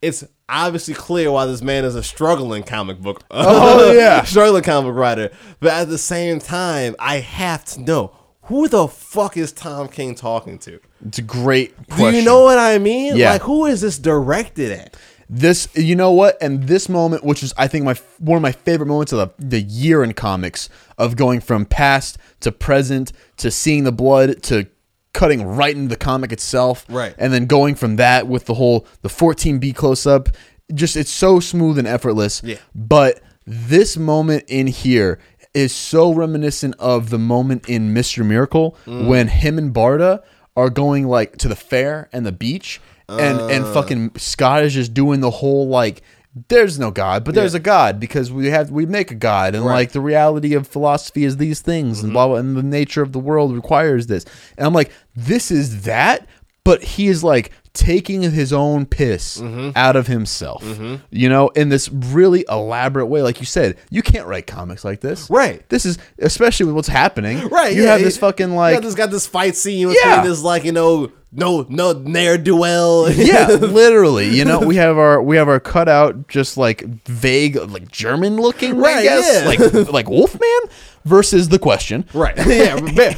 it's obviously clear why this man is a struggling comic book. <laughs> Oh, yeah. <laughs> struggling comic writer. But at the same time, I have to know who the fuck is Tom King talking to? It's a great Do you know what I mean? Yeah. Like who is this directed at? This, you know what, and this moment, which is I think my one of my favorite moments of the, the year in comics, of going from past to present to seeing the blood to cutting right into the comic itself, Right. and then going from that with the whole the 14B close up, just it's so smooth and effortless. Yeah. But this moment in here is so reminiscent of the moment in Mr. Miracle Mm. when him and Barda are going like to the fair and the beach and and Uh. fucking Scott is just doing the whole like there's no god but there's Yeah. a god because we have we make a god and Right. Mm-hmm. like the reality of philosophy is these things and blah blah and the nature of the world requires this and I'm like this is that but he is like taking his own piss Mm-hmm. out of himself. You know, in this really elaborate way. Like you said, you can't write comics like this. Right. This is especially with what's happening. Right. You yeah, have this fucking you like this got this fight scene between Yeah. this like you know no no ne'er do well. <laughs> yeah, literally. You know, we have our we have our cutout, just like vague, like German looking, I Right, guess, yeah. like like Wolfman versus the question, right. <laughs> yeah.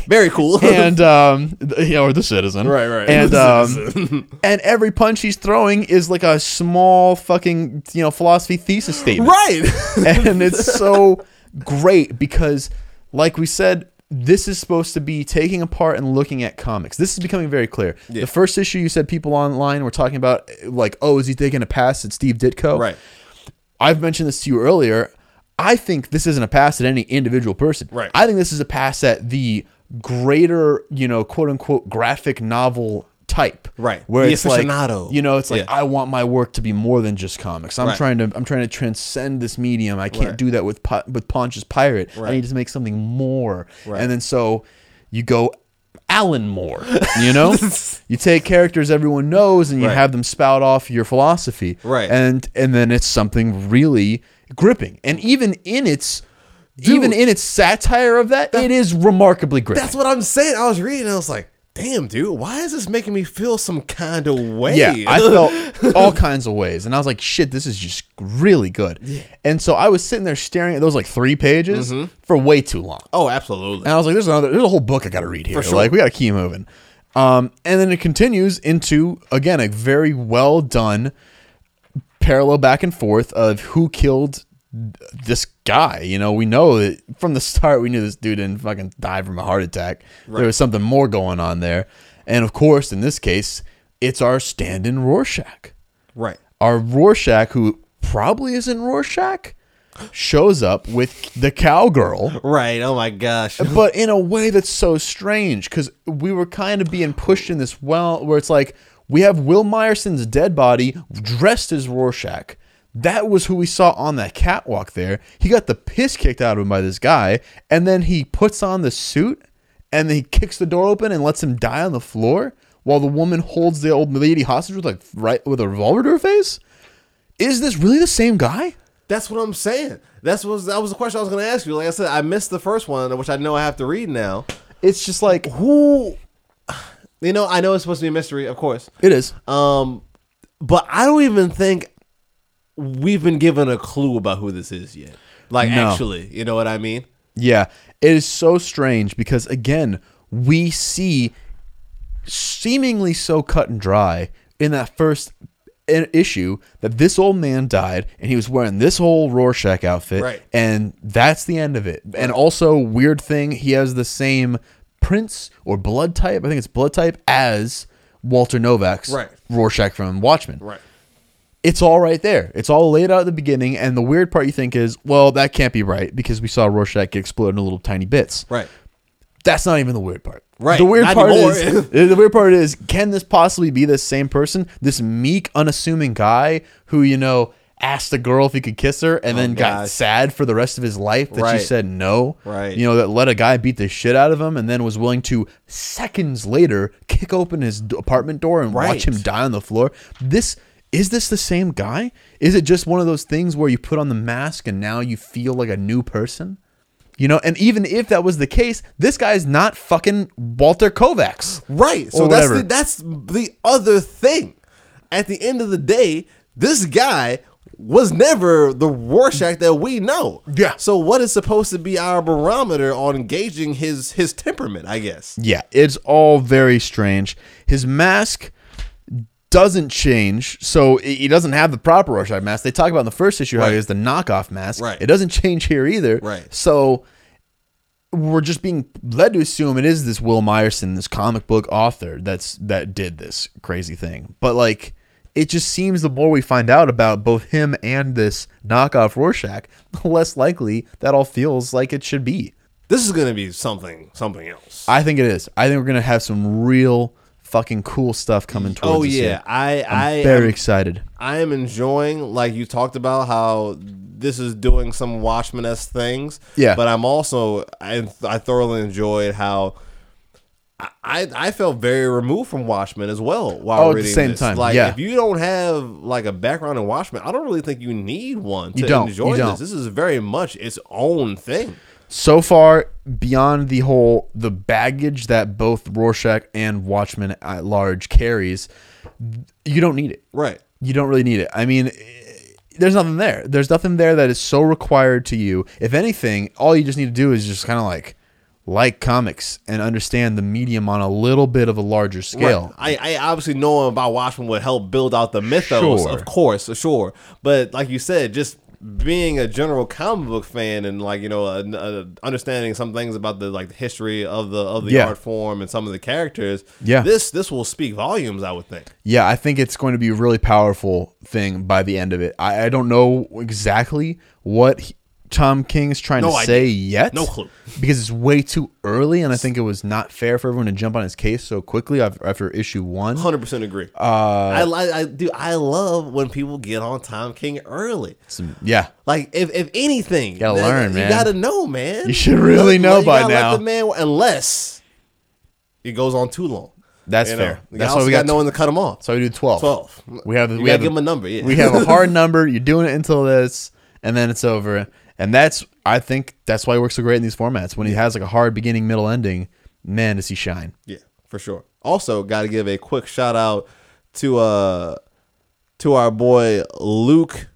Very cool. and um, you know, or the citizen, Right, right. and um, <laughs> and every punch he's throwing is like a small fucking you know philosophy thesis statement, right. and it's so great because like we said this is supposed to be taking apart and looking at comics. This is becoming very clear. The first issue you said people online were talking about like oh is he taking a pass at steve ditko? Right. i've mentioned this to you earlier. I think this isn't a pass at any individual person. Right. i think this is a pass at the greater you know quote unquote graphic novel type Right. where The it's like aficionado. you know it's like Yeah. i want my work to be more than just comics i'm Right. trying to i'm trying to transcend this medium i can't Right. do that with with pontius pirate i need to make something more Right. and then so you go alan moore you know <laughs> you take characters everyone knows and you Right. have them spout off your philosophy Right. and and then it's something really gripping and even in its even in its satire of that, it is remarkably gripping That's what I'm saying. I was reading. and I was like, damn, dude, why is this making me feel some kind of way? Yeah, I <laughs> felt all kinds of ways, and I was like, "Shit, this is just really good." Yeah. And so I was sitting there staring at those like three pages Mm-hmm. for way too long, oh, absolutely. and I was like, "There's another, there's a whole book I got to read here. sure. Like, we got to keep moving." Um, and then it continues into again a very well done parallel back and forth of who killed this guy. You know, we know that from the start we knew this dude didn't fucking die from a heart attack. There was something more going on there. And of course, in this case, it's our stand-in Rorschach. right. Our Rorschach, who probably isn't Rorschach, shows up with the cowgirl Right. Oh my gosh. <laughs> but in a way that's so strange because we were kind of being pushed in this well where it's like we have Will Myerson's dead body dressed as Rorschach. That was who we saw on that catwalk there. He got the piss kicked out of him by this guy, and then he puts on the suit and then he kicks the door open and lets him die on the floor while the woman holds the old lady hostage with like right with a revolver to her face. Is this really the same guy? That's what I'm saying. That's was that was the question I was going to ask you. Like I said, I missed the first one, which I know I have to read now. It's just like Who? You know, I know it's supposed to be a mystery, of course. it is. Um, but I don't even think we've been given a clue about who this is yet. Like, No. actually, you know what I mean? Yeah, it is so strange because again, we see seemingly so cut and dry in that first issue that this old man died and he was wearing this whole Rorschach outfit Right. and that's the end of it. And also weird thing, he has the same prince or blood type, I think it's blood type as Walter Kovacs Right. Rorschach from Watchmen Right. It's all right there. It's all laid out at the beginning, and the weird part you think is, well, that can't be right because we saw Rorschach get exploded into little tiny bits. Right. That's not even the weird part. Right, The weird not part anymore. is <laughs> the weird part is can this possibly be the same person? This meek, unassuming guy who you know asked a girl if he could kiss her and oh, then got Oh, sad for the rest of his life that Right. she said no. Right. You know that let a guy beat the shit out of him and then was willing to seconds later kick open his apartment door and Right. watch him die on the floor. This is this the same guy? Is it just one of those things where you put on the mask and now you feel like a new person? You know, and even if that was the case, this guy's not fucking Walter Kovacs. Right. So that's the, that's the other thing. At the end of the day, this guy was never the Rorschach that we know. Yeah. So what is supposed to be our barometer on gauging his his temperament? I guess. Yeah, it's all very strange. His mask doesn't change, so he he doesn't have the proper Rorschach mask. They talk about in the first issue how he has the knockoff mask. Right. It doesn't <laughs> change here either. Right. So we're just being led to assume it is this Will Myerson, this comic book author, that's that did this crazy thing. But like, it just seems the more we find out about both him and this knockoff Rorschach, <laughs> the less likely that all feels like it should be. This is gonna be something something else. I think it is. I think we're gonna have some real fucking cool stuff coming oh, towards oh us yeah, here. I I'm I very am, excited. I am enjoying like you talked about how this is doing some Watchmen esque things. Yeah. But I'm also I I thoroughly enjoyed how I, I felt very removed from Watchmen as well while Oh, at the reading same this. time, Like yeah. if you don't have like a background in Watchmen, I don't really think you need one to You don't, enjoy you this. This is very much its own thing. So far beyond the whole the baggage that both Rorschach and Watchmen at large carries, you don't need it. Right. You don't really need it. I mean, there's nothing there. There's nothing there that is so required to you. If anything, all you just need to do is just kind of like like comics and understand the medium on a little bit of a larger scale. Right. I, I obviously knowing about Watchmen would help build out the mythos, Sure. of course, sure. But like you said, just being a general comic book fan and like you know uh, uh, understanding some things about the like the history of the of the Yeah. art form and some of the characters. Yeah. This this will speak volumes, I would think. Yeah, I think it's going to be a really powerful thing by the end of it. I, I don't know exactly what Tom King is trying No to idea. say yet. No clue. Because it's way too early, and I think it was not fair for everyone to jump on his case so quickly after issue one. Hundred percent agree. Uh, I, I I do I love when people get on Tom King early. Some- yeah, Like if if anything, Gotta that- learn, man. you gotta know, man. You should really You know you by gotta now. the man, unless it goes on too long. That's You fair. You That's why we got got one to cut them off. so we do twelve. 12. We have You we gotta have give him a number, yeah. We have a hard <laughs> number. You're doing it until this, and then it's over. And that's I think that's why he works so great in these formats. When he has like a hard beginning, middle, ending, man, does he shine. Yeah, for sure. Also, got to give a quick shout out to uh to our boy Luke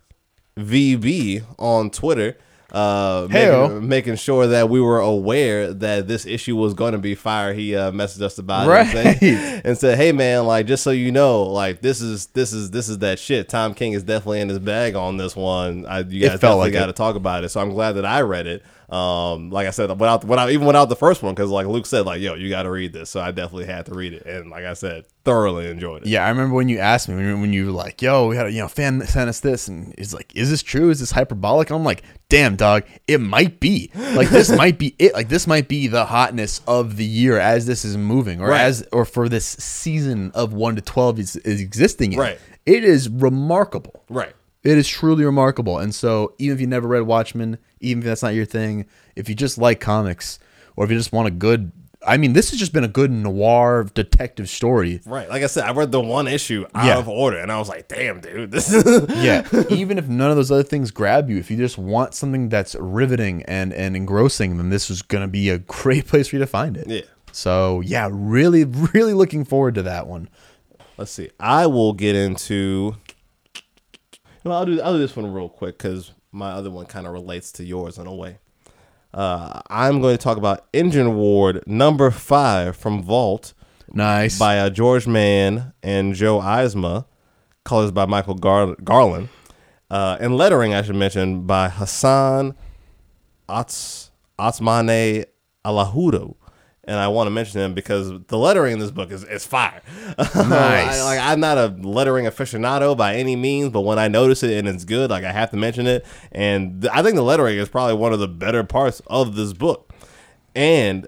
VB on Twitter. Uh, making, making sure that we were aware that this issue was going to be fire. He uh, messaged us about it and Right. said, <laughs> and said, "Hey man, like just so you know, like this is this is this is that shit. Tom King is definitely in his bag on this one. I, you guys definitely like got to talk about it. So I'm glad that I read it. Um, like I said, without without even without the first one, because like Luke said, like yo, you got to read this. So I definitely had to read it, and like I said, thoroughly enjoyed it. Yeah, I remember when you asked me when you, were like, "Yo, we had a you know fan sent us this," and he's like, "Is this true? Is this hyperbolic?" And I'm like, "Damn, dog, it might be. Like this might be it. Like this might be the hotness of the year as this is moving, or Right. as or for this season of one to twelve is, is existing. In. Right. It is remarkable. Right. It is truly remarkable. And so, even if you never read Watchmen, even if that's not your thing, if you just like comics, or if you just want a good, I mean, this has just been a good noir detective story. Right. Like I said, I read the one issue out Yeah. of order, and I was like, damn, dude, this is <laughs> Yeah. even if none of those other things grab you, if you just want something that's riveting and, and engrossing, then this is going to be a great <laughs> place for you to find it. Yeah. So, yeah, really, really looking forward to that one. Let's see. I will get into. Well, I'll do I'll do this one real quick because my other one kind of relates to yours in a way. Uh, I'm going to talk about Engineward number five from Vault Nice. by uh, George Mann and Joe Eisma, colors by Michael Gar- Garland, uh, and lettering I should mention by Hassan Ats Atsmane Alahudo. And I want to mention him because the lettering in this book is, is fire. <laughs> Nice. I, like I'm not a lettering aficionado by any means, but when I notice it and it's good, like I have to mention it. And th- I think the lettering is probably one of the better parts of this book. And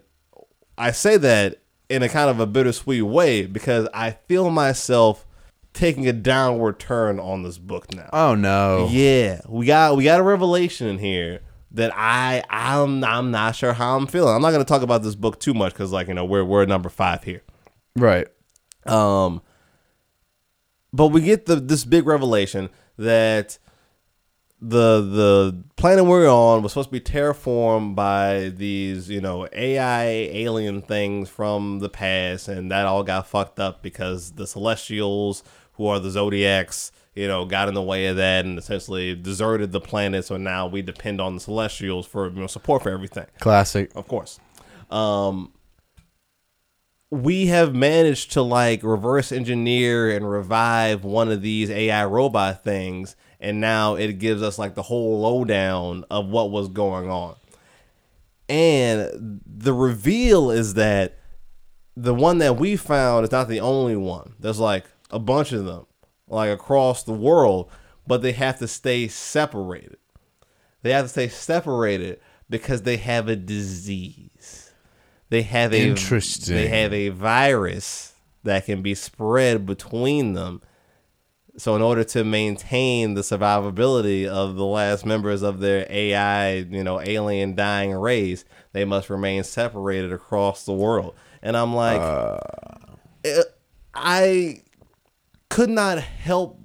I say that in a kind of a bittersweet way because I feel myself taking a downward turn on this book now. oh, no. Yeah, we got we got a revelation in here that I I'm I'm not sure how I'm feeling. I'm not going to talk about this book too much because like you know we're we're number five here. Right. Um, but we get the this big revelation that the the planet we're on was supposed to be terraformed by these you know AI alien things from the past, and that all got fucked up because the Celestials, who are the Zodiacs, you know, got in the way of that and essentially deserted the planet. So now we depend on the Celestials for you know support for everything Classic. of course. Um, we have managed to like reverse engineer and revive one of these AI robot things, and now it gives us like the whole lowdown of what was going on. And the reveal is that the one that we found is not the only one. There's like a bunch of them, like across the world, but they have to stay separated. They have to stay separated because they have a disease. They have a Interesting. They have a virus that can be spread between them So in order to maintain the survivability of the last members of their AI, you know, alien dying race, they must remain separated across the world. And I'm like, eh, I could not help.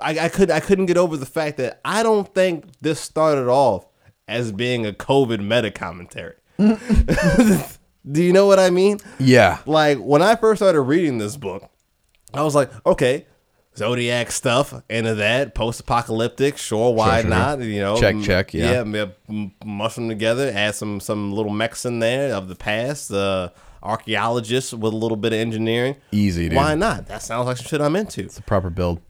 I, I could I couldn't get over the fact that I don't think this started off as being a COVID meta commentary. <laughs> Do you know what I mean? Yeah. Like when I first started reading this book, I was like, okay, Zodiac stuff, into that, post apocalyptic, sure, why Sure, sure, not? You know, Check, m- check, yeah. yeah, m- mush them together, add some some little mechs in there of the past, uh, archaeologists with a little bit of engineering. Easy, dude. Why not? That sounds like some shit I'm into. It's a proper build.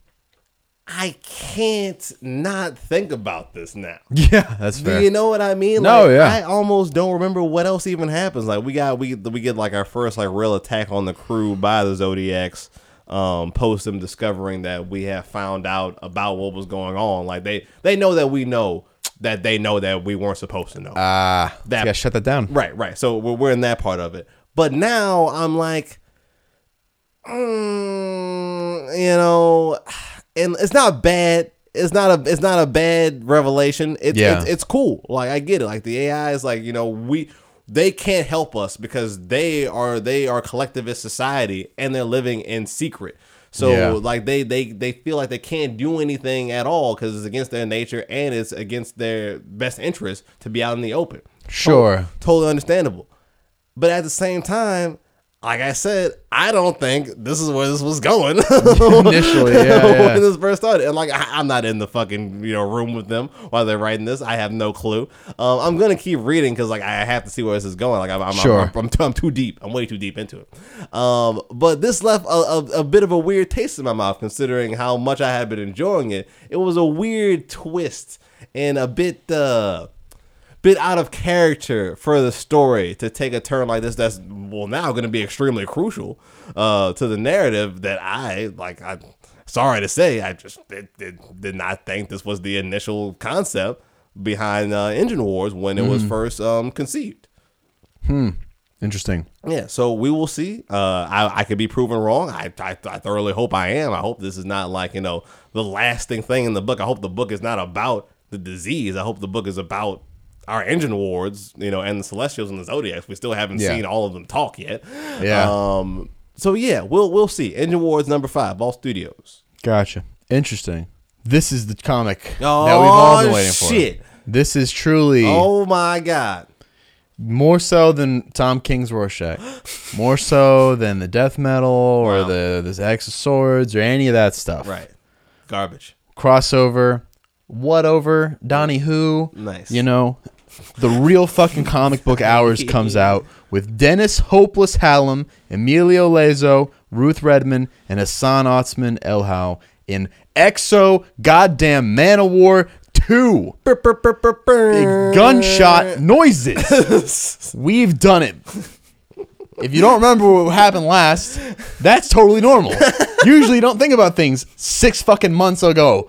I can't not think about this now. <laughs> Yeah, that's fair. Do you know what I mean? No, like, yeah. I almost don't remember what else even happens. Like we got we we get like our first like real attack on the crew by the Zodiacs. Um, post them discovering that we have found out about what was going on. Like they they know that we know that they know that we weren't supposed to know. Ah, That- that, gotta shut that down. Right, right. So we're, we're in that part of it. But now I'm like, mm, you know, and it's not bad. It's not a it's not a bad revelation. It's, Yeah. it's it's cool. Like I get it. Like the AI is like you know we they can't help us because they are they are collectivist society and they're living in secret. So Yeah. like they they they feel like they can't do anything at all because it's against their nature and it's against their best interest to be out in the open. Sure. Totally understandable. But at the same time, like I said, I don't think this is where this was going <laughs> Initially, yeah, <laughs> yeah. when this first started. And like, I, I'm not in the fucking you know room with them while they're writing this. I have no clue. Um, I'm gonna keep reading because like I have to see where this is going. Like I'm, I'm, Sure. I'm, I'm, too, I'm too deep. I'm way too deep into it. Um, but this left a, a, a bit of a weird taste in my mouth considering how much I had been enjoying it. It was a weird twist and a bit. Uh, bit out of character for the story to take a turn like this that's well now going to be extremely crucial uh to the narrative that i like i sorry to say i just did, did, did not think this was the initial concept behind uh, engine wars when it was first um conceived Hmm. Interesting. yeah, so we will see. Uh, I, I could be proven wrong. I, I I thoroughly hope I am. I hope this is not like you know the lasting thing in the book. I hope the book is not about the disease. I hope the book is about our engine wards, you know, and the Celestials and the Zodiacs. We still haven't Yeah. seen all of them talk yet. Yeah. Um. So yeah, we'll we'll see. Engine Wards number five, Ball Studios. Gotcha. Interesting. This is the comic Oh that we've all been waiting for. shit! This is truly Oh my god! more so than Tom King's Rorschach, <gasps> more so than the death metal or Wow. the the X of Swords or any of that stuff. Right, garbage. Crossover, what over Donnie Who? Nice. You know, the real fucking comic book <laughs> hours comes out with Dennis Hopeless Hallam, Emilio Laiso, Ruth Redmond, and Hassan Otsmane-Elhaou in X-O Goddamn Man of War 2. Big gunshot noises. <laughs> We've done it. If you don't remember what happened last, that's totally normal. <laughs> Usually you don't think about things six fucking months ago.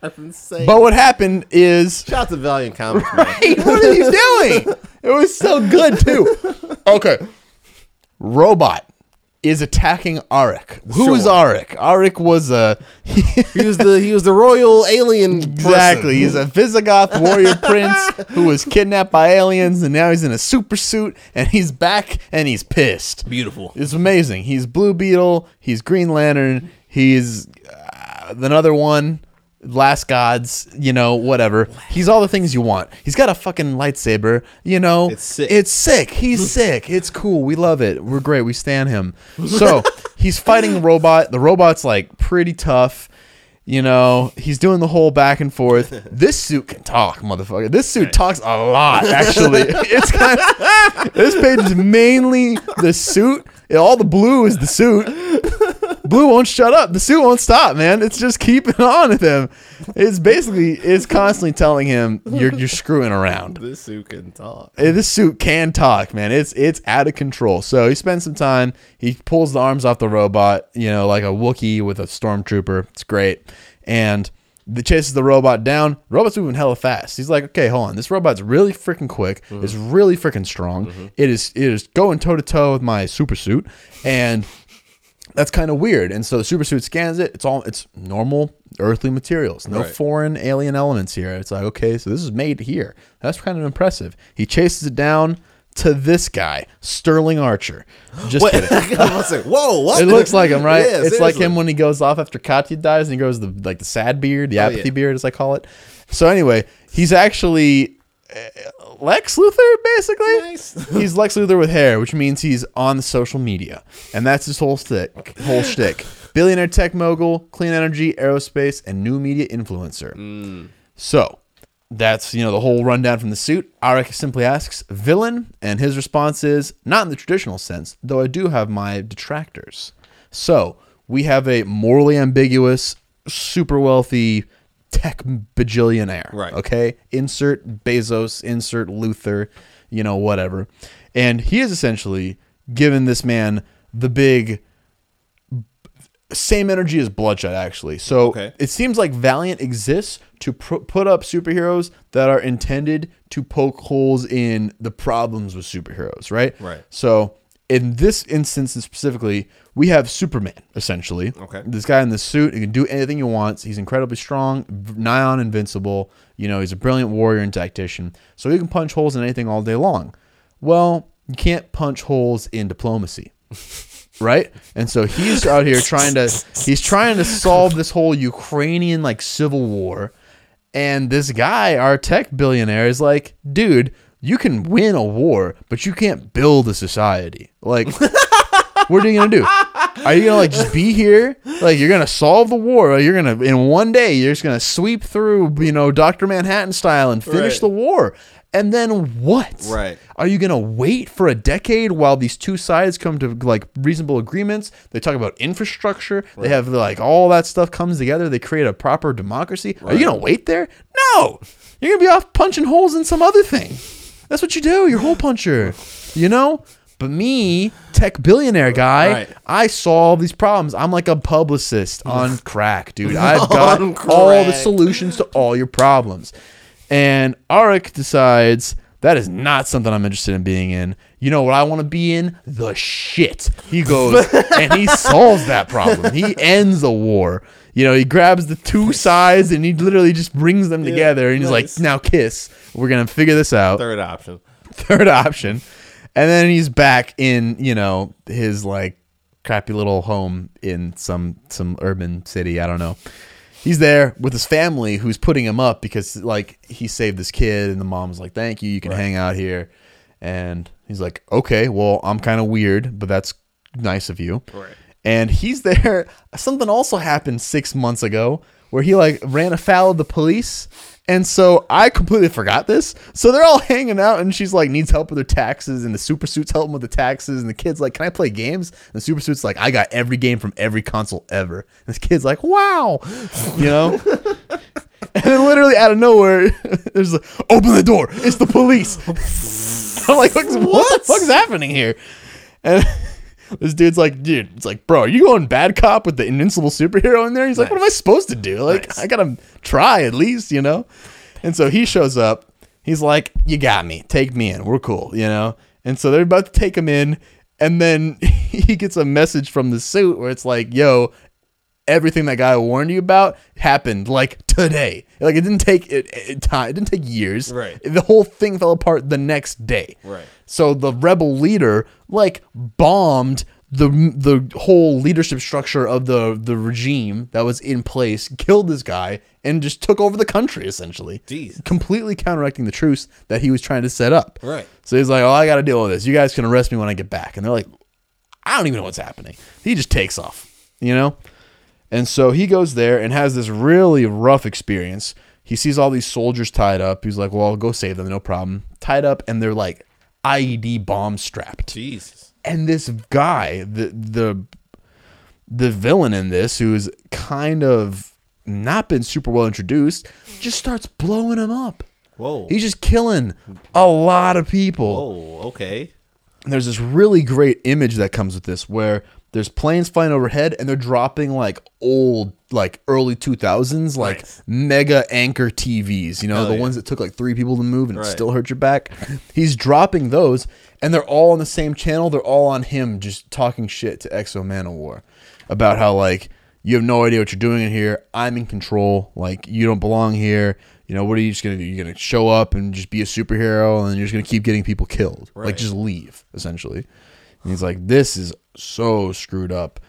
That's insane. But what happened is Shout out to Valiant Comics. man. Hey, <laughs> what are you <laughs> doing? It was so good too. Okay. Robot is attacking Aric. Who is Sure. Aric? Aric was a <laughs> He was the he was the royal alien. person. exactly. He's a Visigoth warrior prince who was kidnapped by aliens, and now he's in a super suit, and he's back, and he's pissed. Beautiful. It's amazing. He's Blue Beetle. He's Green Lantern. He's uh, another one. Last Gods, you know, whatever. He's all the things you want. He's got a fucking lightsaber, you know. It's sick. It's sick. He's <laughs> sick. It's cool. We love it. We're great. We stand him. So he's fighting the robot. The robot's like pretty tough. You know, he's doing the whole back and forth. <laughs> This suit can talk, motherfucker. This suit talks a lot, actually. <laughs> it's kind of, this page is mainly the suit. All the blue is the suit. Blue won't shut up. The suit won't stop, man. It's just keeping <laughs> on with him. It's basically it's constantly telling him you're you're screwing around. This suit can talk. Eh, This suit can talk, man. It's it's out of control. So he spends some time. He pulls the arms off the robot, you know, like a Wookiee with a stormtrooper. It's great, and the chases the robot down. robot's moving hella fast. He's like, okay, hold on. This robot's really freaking quick. It's really freaking strong. It is it is going toe to toe with my super suit, and that's kind of weird. And so the super suit scans it. It's all it's normal earthly materials, no Right. foreign alien elements here. It's like okay, so this is made here. That's kind of impressive. He chases it down to this guy, Sterling Archer. Just Wait, kidding. <laughs> I was about whoa, what? It looks like him, right? <laughs> Yeah, it's like him when he goes off after Katya dies and he grows the like the sad beard, the Oh, apathy yeah. beard, as I call it. So anyway, he's actually Lex Luthor, basically. Nice. <laughs> he's Lex Luthor with hair, which means he's on social media, and that's his whole stick, whole shtick. Billionaire tech mogul, clean energy, aerospace, and new media influencer. Mm. So that's you know the whole rundown from the suit. Aric simply asks villain, and his response is not in the traditional sense, though I do have my detractors. So we have a morally ambiguous, super wealthy tech bajillionaire. Right. Okay. Insert Bezos. Insert Luthor. You know whatever, and he is essentially given this man the big same energy as Bloodshot, actually. So Okay. it seems like Valiant exists to pr- put up superheroes that are intended to poke holes in the problems with superheroes, right? Right. So in this instance specifically, we have Superman, essentially. Okay. This guy in the suit, he can do anything he wants. He's incredibly strong, nigh on invincible. You know, he's a brilliant warrior and tactician. So he can punch holes in anything all day long. Well, you can't punch holes in diplomacy <laughs> right? And so he's out here trying to he's trying to solve this whole Ukrainian like civil war. And this guy, our tech billionaire, is like, dude, you can win a war, but you can't build a society. Like, <laughs> what are you gonna do? Are you gonna like just be here? Like you're gonna solve the war? You're gonna in one day you're just gonna sweep through, you know, Doctor Manhattan style and finish Right. the war? And then what? Right. Are you gonna wait for a decade while these two sides come to like reasonable agreements? They talk about infrastructure. They have like all that stuff comes together. They create a proper democracy. Are you gonna wait there? No. You're gonna be off punching holes in some other thing. That's what you do. You're hole puncher. You know. But me, tech billionaire guy, Right. I solve these problems. I'm like a publicist <laughs> on crack, dude. I've <laughs> got all the solutions to all your problems. And Aric decides that is not something I'm interested in being in. You know what I want to be in? The shit. He goes <laughs> and he solves that problem. He ends the war. You know, he grabs the two sides and he literally just brings them together and he's nice. like, now kiss. We're going to figure this out Third option. third option. And then he's back in, you know, his like crappy little home in some some urban city, I don't know. He's there with his family who's putting him up because like he saved this kid and the mom's like, "Thank you, you can hang out here." And he's like, "Okay, well, I'm kind of weird, but that's nice of you." Right. And he's there. Something also happened 6 months ago where he like ran afoul of the police and so I completely forgot this. So they're all <laughs> hanging out, and she's like needs help with her taxes, and the super suit's helping with the taxes, and the kid's like, "Can I play games?" And the super suit's like, "I got every game from every console ever." And this kid's like, "Wow," you know. <laughs> and then literally out of nowhere, <laughs> there's like, "Open the door! It's the police!" I'm like, "What, what the fuck's happening here?" And this dude's like, "Dude, it's like, bro, are you going bad cop with the invincible superhero in there?" He's like, "What am I supposed to do? Like, Nice. I gotta try at least, you know." And so he shows up. He's like, "You got me. Take me in. We're cool, you know." And so they're about to take him in, and then <laughs> he gets a message from the suit where it's like, "Yo, everything that guy warned you about happened like today. Like it didn't take it, it time. It didn't take years. Right. The whole thing fell apart the next day. Right. So the rebel leader like bombed the the whole leadership structure of the the regime that was in place, killed this guy, and just took over the country essentially. Jesus. Completely counteracting the truce that he was trying to set up. Right. So he's like, "Oh, I got to deal with this. You guys can arrest me when I get back." And they're like, "I don't even know what's happening." He just takes off, you know. And so he goes there and has this really rough experience. He sees all these soldiers tied up. He's like, "Well, I'll go save them, no problem." Tied up, and they're like IED bomb strapped. Jesus. And this guy, the the the villain in this, who's kind of not been super well introduced, just starts blowing him up. Whoa. He's just killing a lot of people. Oh, Okay. And there's this really great image that comes with this where there's planes flying overhead and they're dropping like old like early 2000s like Nice. mega anchor TVs you know Hell the yeah. ones that took like three people to move and it still hurt your back he's dropping those and they're all on the same channel they're all on him just talking shit to X-O Manowar about how like you have no idea what you're doing in here. I'm in control. Like you don't belong here. You know what are you just gonna do? You're gonna show up and just be a superhero, and you're just gonna keep getting people killed. Like just leave essentially. And he's like, this is so screwed up.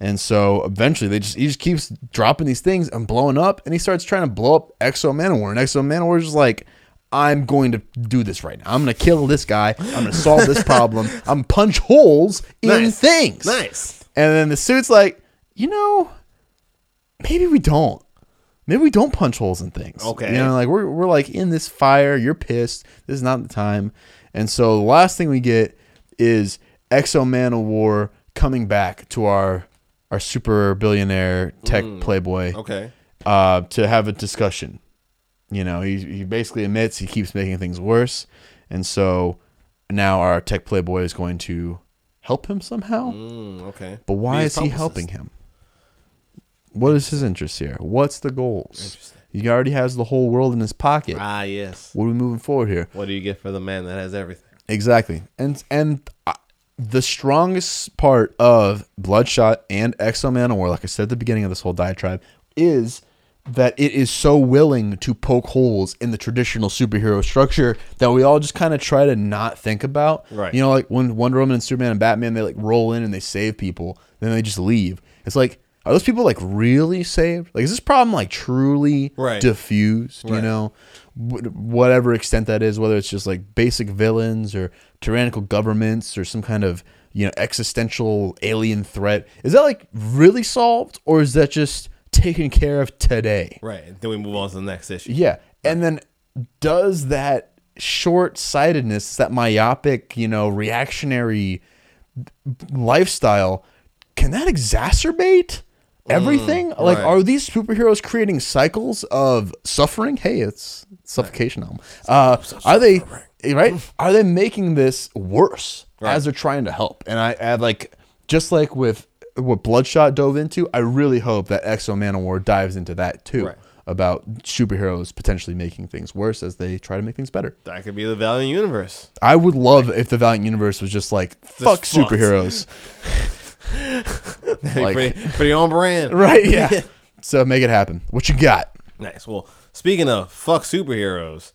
And so eventually they just he just keeps dropping these things and blowing up and he starts trying to blow up X-O Manowar. And X-O Manowar is just like, I'm going to do this right now. I'm gonna kill this guy. I'm gonna solve this <laughs> problem. I'm punch holes in Nice. things. Nice. And then the suit's like, you know, maybe we don't. Maybe we don't punch holes in things. Okay. You know, like we're we're like in this fire. You're pissed. This is not the time. And so the last thing we get is X-O Manowar coming back to our our super billionaire tech playboy Okay. uh, to have a discussion. You know, he he basically admits he keeps making things worse, and so now our tech playboy is going to help him somehow. Mm, okay. But why Be is he helping him? What is his interest here? What's the goals? He already has the whole world in his pocket. Ah, yes. What are we moving forward here? What do you get for the man that has everything? Exactly. And and uh, the strongest part of Bloodshot and X-O Manowar, like I said at the beginning of this whole diatribe, is that it is so willing to poke holes in the traditional superhero structure that we all just kind of try to not think about. Right. You know, like when Wonder Woman and Superman and Batman, they like roll in and they save people, then they just leave. It's like, are those people like really saved? Like, is this problem like truly Right. diffused? You know, whatever extent that is, whether it's just like basic villains or tyrannical governments or some kind of you know existential alien threat. Is that like really solved, or is that just taken care of today? Right. Then we move on to the next issue. Yeah. And then does that short sightedness, that myopic, you know, reactionary lifestyle, can that exacerbate everything? like, right. are these superheroes creating cycles of suffering? Hey, it's suffocation album. Uh, are they right? Are they making this worse as they're trying to help? And I add like just like with what Bloodshot dove into, I really hope that X-O Manowar dives into that too Right. about superheroes potentially making things worse as they try to make things better. That could be the Valiant Universe. I would love if the Valiant Universe was just like fuck fucked. superheroes. <laughs> <laughs> Like- pretty, pretty on brand. <laughs> right, yeah. <laughs> so make it happen. What you got? Nice. Well, speaking of fuck superheroes,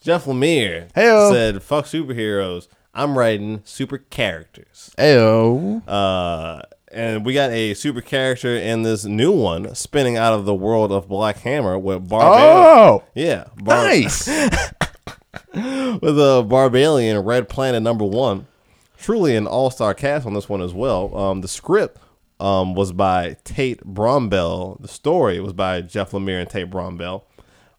Jeff Lemire Heyo. said, "Fuck superheroes. I'm writing super characters." Ayo. Uh, and we got a super character in this new one spinning out of the world of Black Hammer with Barbalien. Oh, Yeah, Bar- nice. with a Barbalien Red Planet number one. Truly an all star cast on this one as well. Um, the script um, was by Tate Brombal. The story was by Jeff Lemire and Tate Brombal.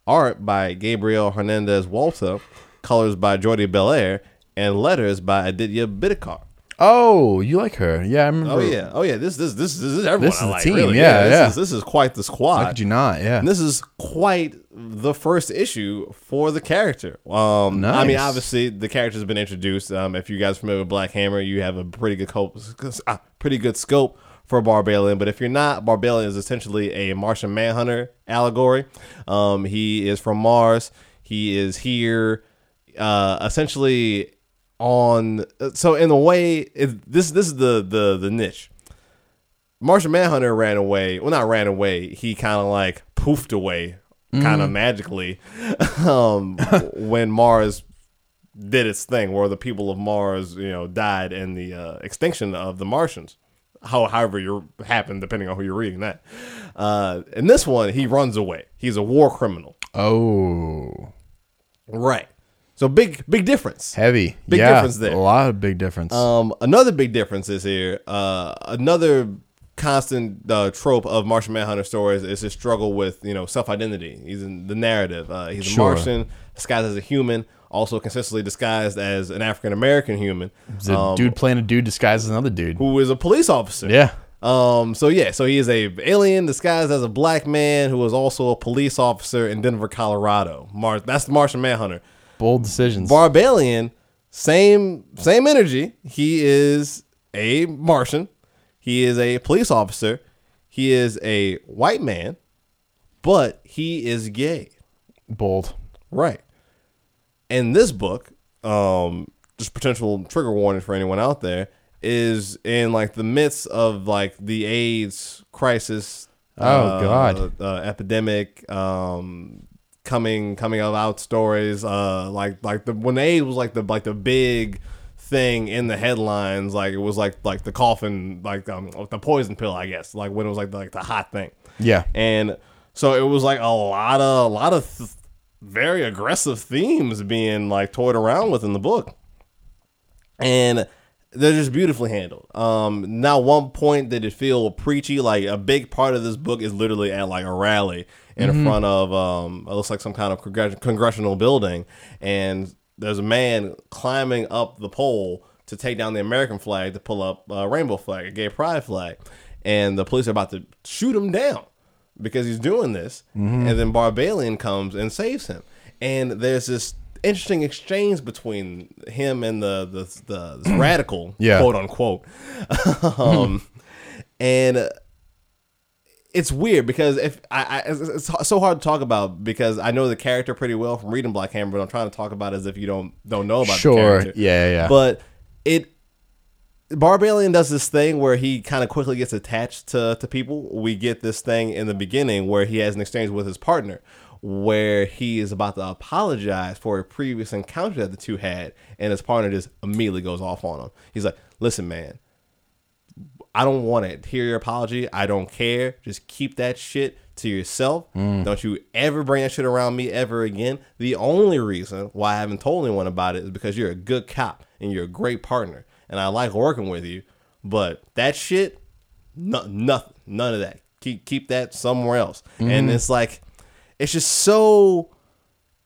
Art by Gabriel Hernández Walta. Colors by Jordie Bellaire. And letters by Aditya Bidikar. Oh, you like her? Yeah, I remember. Oh yeah, oh yeah. This this this, this is everyone. This I is the like, team, really. yeah, this yeah. Is, this is quite the squad. How could you not? Yeah. And this is quite the first issue for the character. Um, I mean, obviously the character's been introduced. Um, if you guys are familiar with Black Hammer, you have a pretty good scope, uh, pretty good scope for Barbalien. But if you're not, Barbalien is essentially a Martian Manhunter allegory. Um, he is from Mars. He is here, uh, essentially on. So in a way, it, this this is the the the niche. Martian Manhunter ran away. Well, not ran away. He kind of like poofed away, kind of magically, <laughs> um, when Mars did its thing, where the people of Mars, you know, died in the uh, extinction of the Martians. How, however, you happened, depending on who you're reading that. Uh, in this one, he runs away. He's a war criminal. oh, Right. So big, big difference. heavy. Big yeah, difference there. A lot of big difference. Um, another big difference is here. Uh, another constant uh, trope of Martian Manhunter stories is his struggle with you know self identity. He's in the narrative. Uh, he's Sure. a Martian disguised as a human, also consistently disguised as an African American human. It's a um, dude playing a dude disguised as another dude. who is a police officer. Yeah. Um. So yeah. So he is a alien disguised as a black man who is also a police officer in Denver, Colorado. Mar- that's the Martian Manhunter. Bold decisions. Barbalien, same same energy. He is a Martian. He is a police officer. He is a white man, but he is gay. Bold. Right. In this book, um, just potential trigger warning for anyone out there. is in like the midst of like the AIDS crisis. Oh, uh, God. uh, epidemic. Um, coming coming out stories. Uh, like like the when AIDS was like the like the big thing in the headlines. Like it was like like the coffin, like um the poison pill, I guess. Like when it was like the, like the hot thing. Yeah. And so it was like a lot of a lot of th- very aggressive themes being like toyed around with in the book. And they're just beautifully handled. Um now one point did it feel preachy, like a big part of this book is literally at like a rally in front of um it looks like some kind of congre- congressional building and there's a man climbing up the pole to take down the American flag to pull up a rainbow flag, a gay pride flag. And the police are about to shoot him down because he's doing this. And then Barbalien comes and saves him. And there's this interesting exchange between him and the the, the <clears throat> radical, Yeah. quote unquote. <laughs> um, and it's weird because if I, I it's, it's so hard to talk about because I know the character pretty well from reading Black Hammer, but I'm trying to talk about it as if you don't don't know about the Sure. yeah, yeah. But it Barbalien does this thing where he kind of quickly gets attached to, to people. We get this thing in the beginning where he has an exchange with his partner where he is about to apologize for a previous encounter that the two had, and his partner just immediately goes off on him. He's like, Listen, man, I don't want to hear your apology. I don't care. Just keep that shit to yourself. Mm. Don't you ever bring that shit around me ever again. The only reason why I haven't told anyone about it is because you're a good cop and you're a great partner, and I like working with you. But that shit, no, nothing, none of that. Keep keep that somewhere else. And mm-hmm. it's like, it's just so.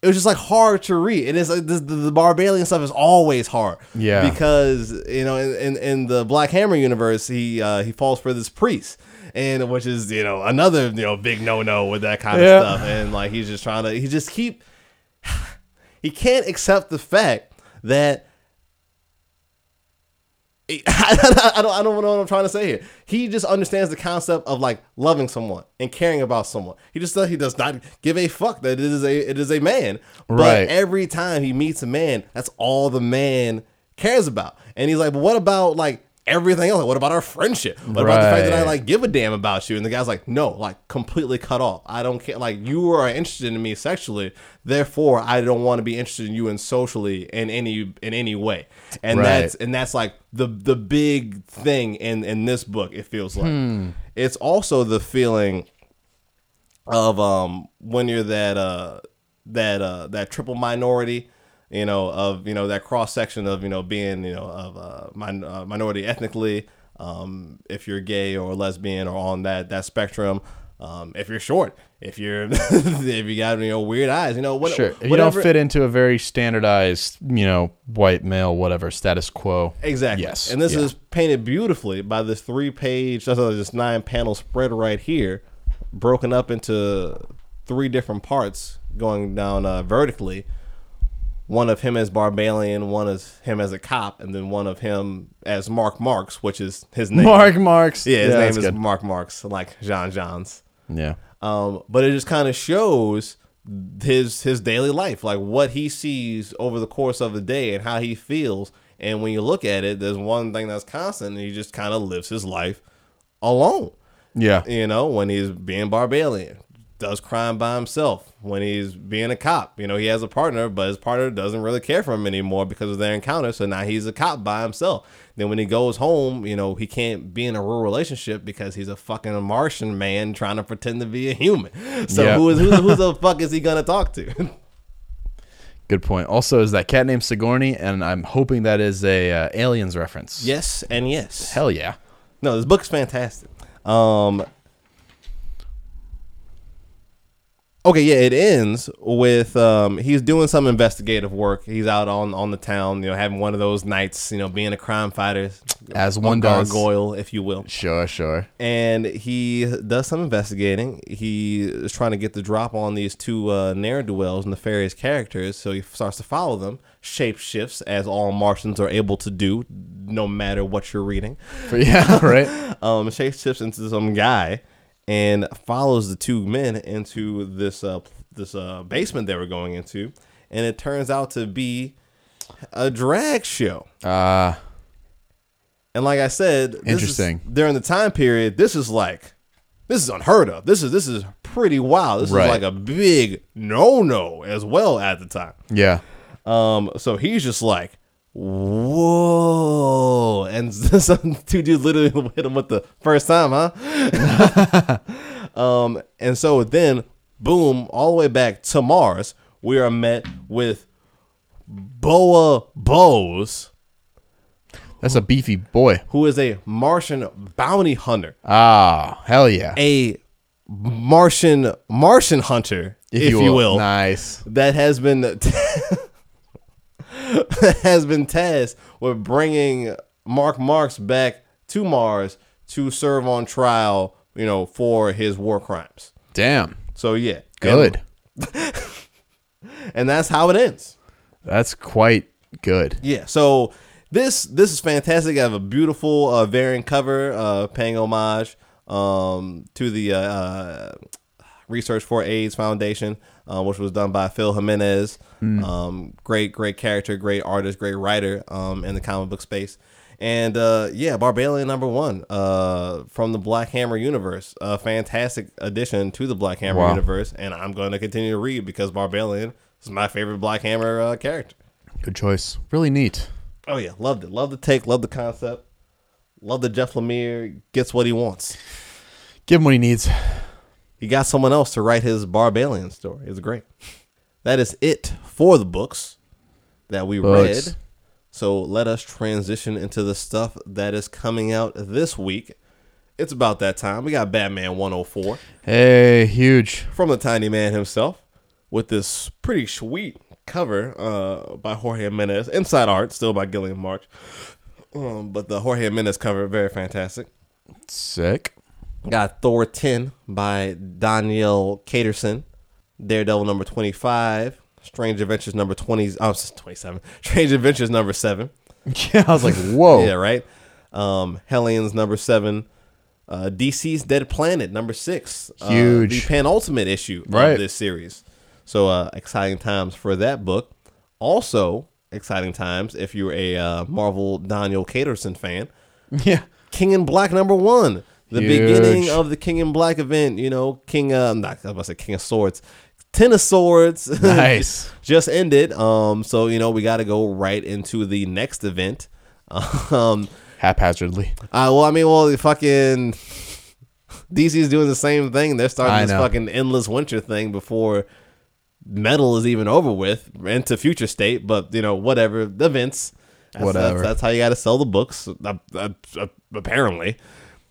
It was just like hard to read. And It is like the, the, the Barbalien stuff is always hard. Yeah. Because you know, in, in, in the Black Hammer universe, he uh, he falls for this priest, and which is you know another you know big no no with that kind of stuff, and like he's just trying to he just keep <sighs> he can't accept the fact that <laughs> I don't, I don't know what I'm trying to say here. He just understands the concept of like loving someone and caring about someone. He just does, he does not give a fuck that it is a it is a man. But Right. every time he meets a man, that's all the man cares about. And he's like, but what about like everything else? Like, what about our friendship? What about the fact that I like give a damn about you? And the guy's like, no, like completely cut off. I don't care. Like you are interested in me sexually, therefore I don't want to be interested in you in socially in any in any way. And Right. that's and that's like the the big thing in in this book. It feels like Hmm. it's also the feeling of um when you're that uh that uh that triple minority you know of you know that cross section of you know being you know of uh, min- uh minority ethnically um if you're gay or lesbian or on that that spectrum um if you're short if you're <laughs> if you got you know weird eyes you know what, Sure. If you don't fit into a very standardized, you know, white male, whatever status quo. Exactly. Yes. And this Yeah. is painted beautifully by this three page, this nine panel spread right here, broken up into three different parts going down uh, vertically. One of him as Barbalien, one is him as a cop, and then one of him as Mark Markz, which is his name. Mark Markz. Yeah, his that's name is good. Mark Markz, like J'onn J'onzz. Yeah. Um, but it just kind of shows his his daily life, like what he sees over the course of the day and how he feels. And when you look at it, there's one thing that's constant, and he just kind of lives his life alone. Yeah. You know, when he's being Barbalien, does crime by himself. When he's being a cop, you know, he has a partner, but his partner doesn't really care for him anymore because of their encounter. So now he's a cop by himself. Then when he goes home, you know, he can't be in a real relationship because he's a fucking Martian man trying to pretend to be a human. <laughs> So Yeah. who is who, who the <laughs> fuck is he gonna talk to? <laughs> Good point. Also, is that cat named Sigourney? And I'm hoping that is a uh, aliens reference. yes and yes. Hell yeah. No, this book's fantastic. Um Okay, yeah, it ends with um he's doing some investigative work. He's out on on the town, you know, having one of those nights, you know, being a crime fighter, As one does. gargoyle, if you will. Sure, sure. And he does some investigating. He is trying to get the drop on these two uh, ne'er do wells, nefarious characters. So he starts to follow them, shape shifts as all Martians are able to do, no matter what you're reading <laughs> yeah, right. <laughs> um, shapes shifts into some guy and follows the two men into this uh, this uh, basement they were going into, and it turns out to be a drag show. Uh And like I said, this is- Interesting. during the time period, this is like this is unheard of. This is this is pretty wild. This Right. is like a big no no as well at the time. Yeah. Um, so he's just like, whoa, and <laughs> some two dudes literally <laughs> hit him with the first time, huh? <laughs> um, and so then, boom, all the way back to Mars, we are met with Boa Bose, That's a beefy boy. who is a Martian bounty hunter, Ah, hell yeah. a Martian Martian hunter, if, you will. Nice. that has been <laughs> has been tasked with bringing Mark Markz back to Mars to serve on trial, you know, for his war crimes. Damn. So yeah, Good. and, <laughs> and that's how it ends. That's quite good. Yeah. So this this is fantastic. I have a beautiful uh, variant cover, uh, paying homage um, to the uh, uh, Research for AIDS Foundation, uh, which was done by Phil Jimenez. Um, great, great character, great artist, great writer um, in the comic book space. And uh, yeah, Barbalien number one uh, from the Black Hammer universe. A fantastic addition to the Black Hammer Wow. universe. And I'm going to continue to read because Barbalien is my favorite Black Hammer uh, character. Good choice. Really neat. Oh yeah, loved it. Love the take. Love the concept. Love that Jeff Lemire gets what he wants. Give him what he needs. He got someone else to write his Barbalien story. It's great. That is it for the books that we Books. read. So let us transition into the stuff that is coming out this week. It's about that time. We got Batman 104 Hey, huge. from the Tynion himself with this pretty sweet cover uh, by Jorge Jimenez. Inside art, still by Guillem March. Um, but the Jorge Jimenez cover, very fantastic. Sick. Got Thor 10 by Daniel Caterson. Daredevil number 25. Strange Adventures number 20. Oh, <laughs> 27. Strange Adventures number 7. <laughs> Yeah, I was like, whoa. Yeah, right? Um, Hellions number 7. Uh, DC's Dead Planet number 6. Uh, Huge. the penultimate issue Right. of this series. So uh, exciting times for that book. Also, exciting times if you're a uh, Marvel Daniel Caterson fan. <laughs> Yeah. King in Black number one. The Huge. beginning of the King in Black event, you know, King uh I'm not I was about to say King of Swords. Ten of Swords <laughs> Nice. just ended. Um so you know we gotta go right into the next event. <laughs> Um Haphazardly. uh, well I mean well the fucking <laughs> DC's doing the same thing. They're starting I this know. fucking endless winter thing before metal is even over with into future state, but you know, whatever. The events. That's, Whatever. That's, that's how you got to sell the books, uh, uh, uh, apparently.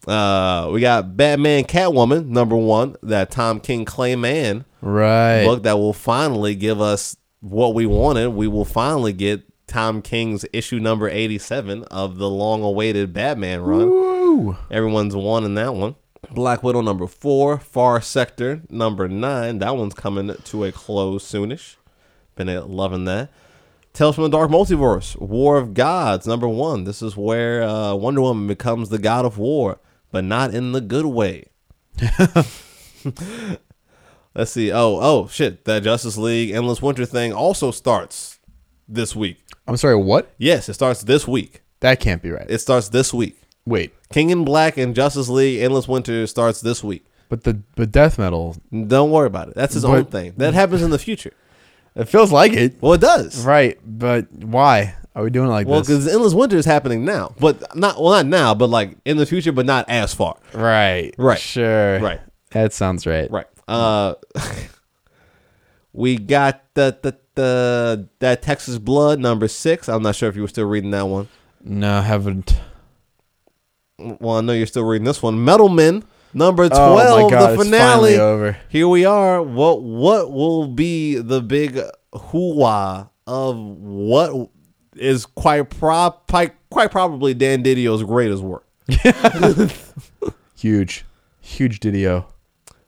Uh, we got Batman Catwoman, number one, that Tom King Clay Mann Right. book that will finally give us what we wanted. We will finally get Tom King's issue number 87 of the long awaited Batman run. Woo. Everyone's wanting that one. Black Widow number four, Far Sector number nine. That one's coming to a close soonish. Been loving that. Tales from the Dark Multiverse, War of Gods number one. This is where uh, Wonder Woman becomes the god of war, but not in the good way. <laughs> Let's see. Oh, oh shit! That Justice League Endless Winter thing also starts this week. I'm sorry, what? Yes, it starts this week. That can't be right. It starts this week. Wait. King in Black and Justice League Endless Winter starts this week. But the but death metal Don't worry about it. That's his own But- thing. That happens in the future. It feels like it. Well, it does. Right, but why are we doing it like Well, this? because Endless Winter is happening now, but not well, not now, but like in the future, but not as far. Right. Right. Sure. Right. That sounds right. Right. Uh, <laughs> we got the, the the that Texas Blood number six. I'm not sure if you were still reading that one. No, I haven't. Well, I know you're still reading this one. Metal Men number Oh twelve, god, the finale. over. Here we are. What what will be the big hoo-wah of what is quite pro quite, quite probably Dan DiDio's greatest work. <laughs> Huge. Huge Didio.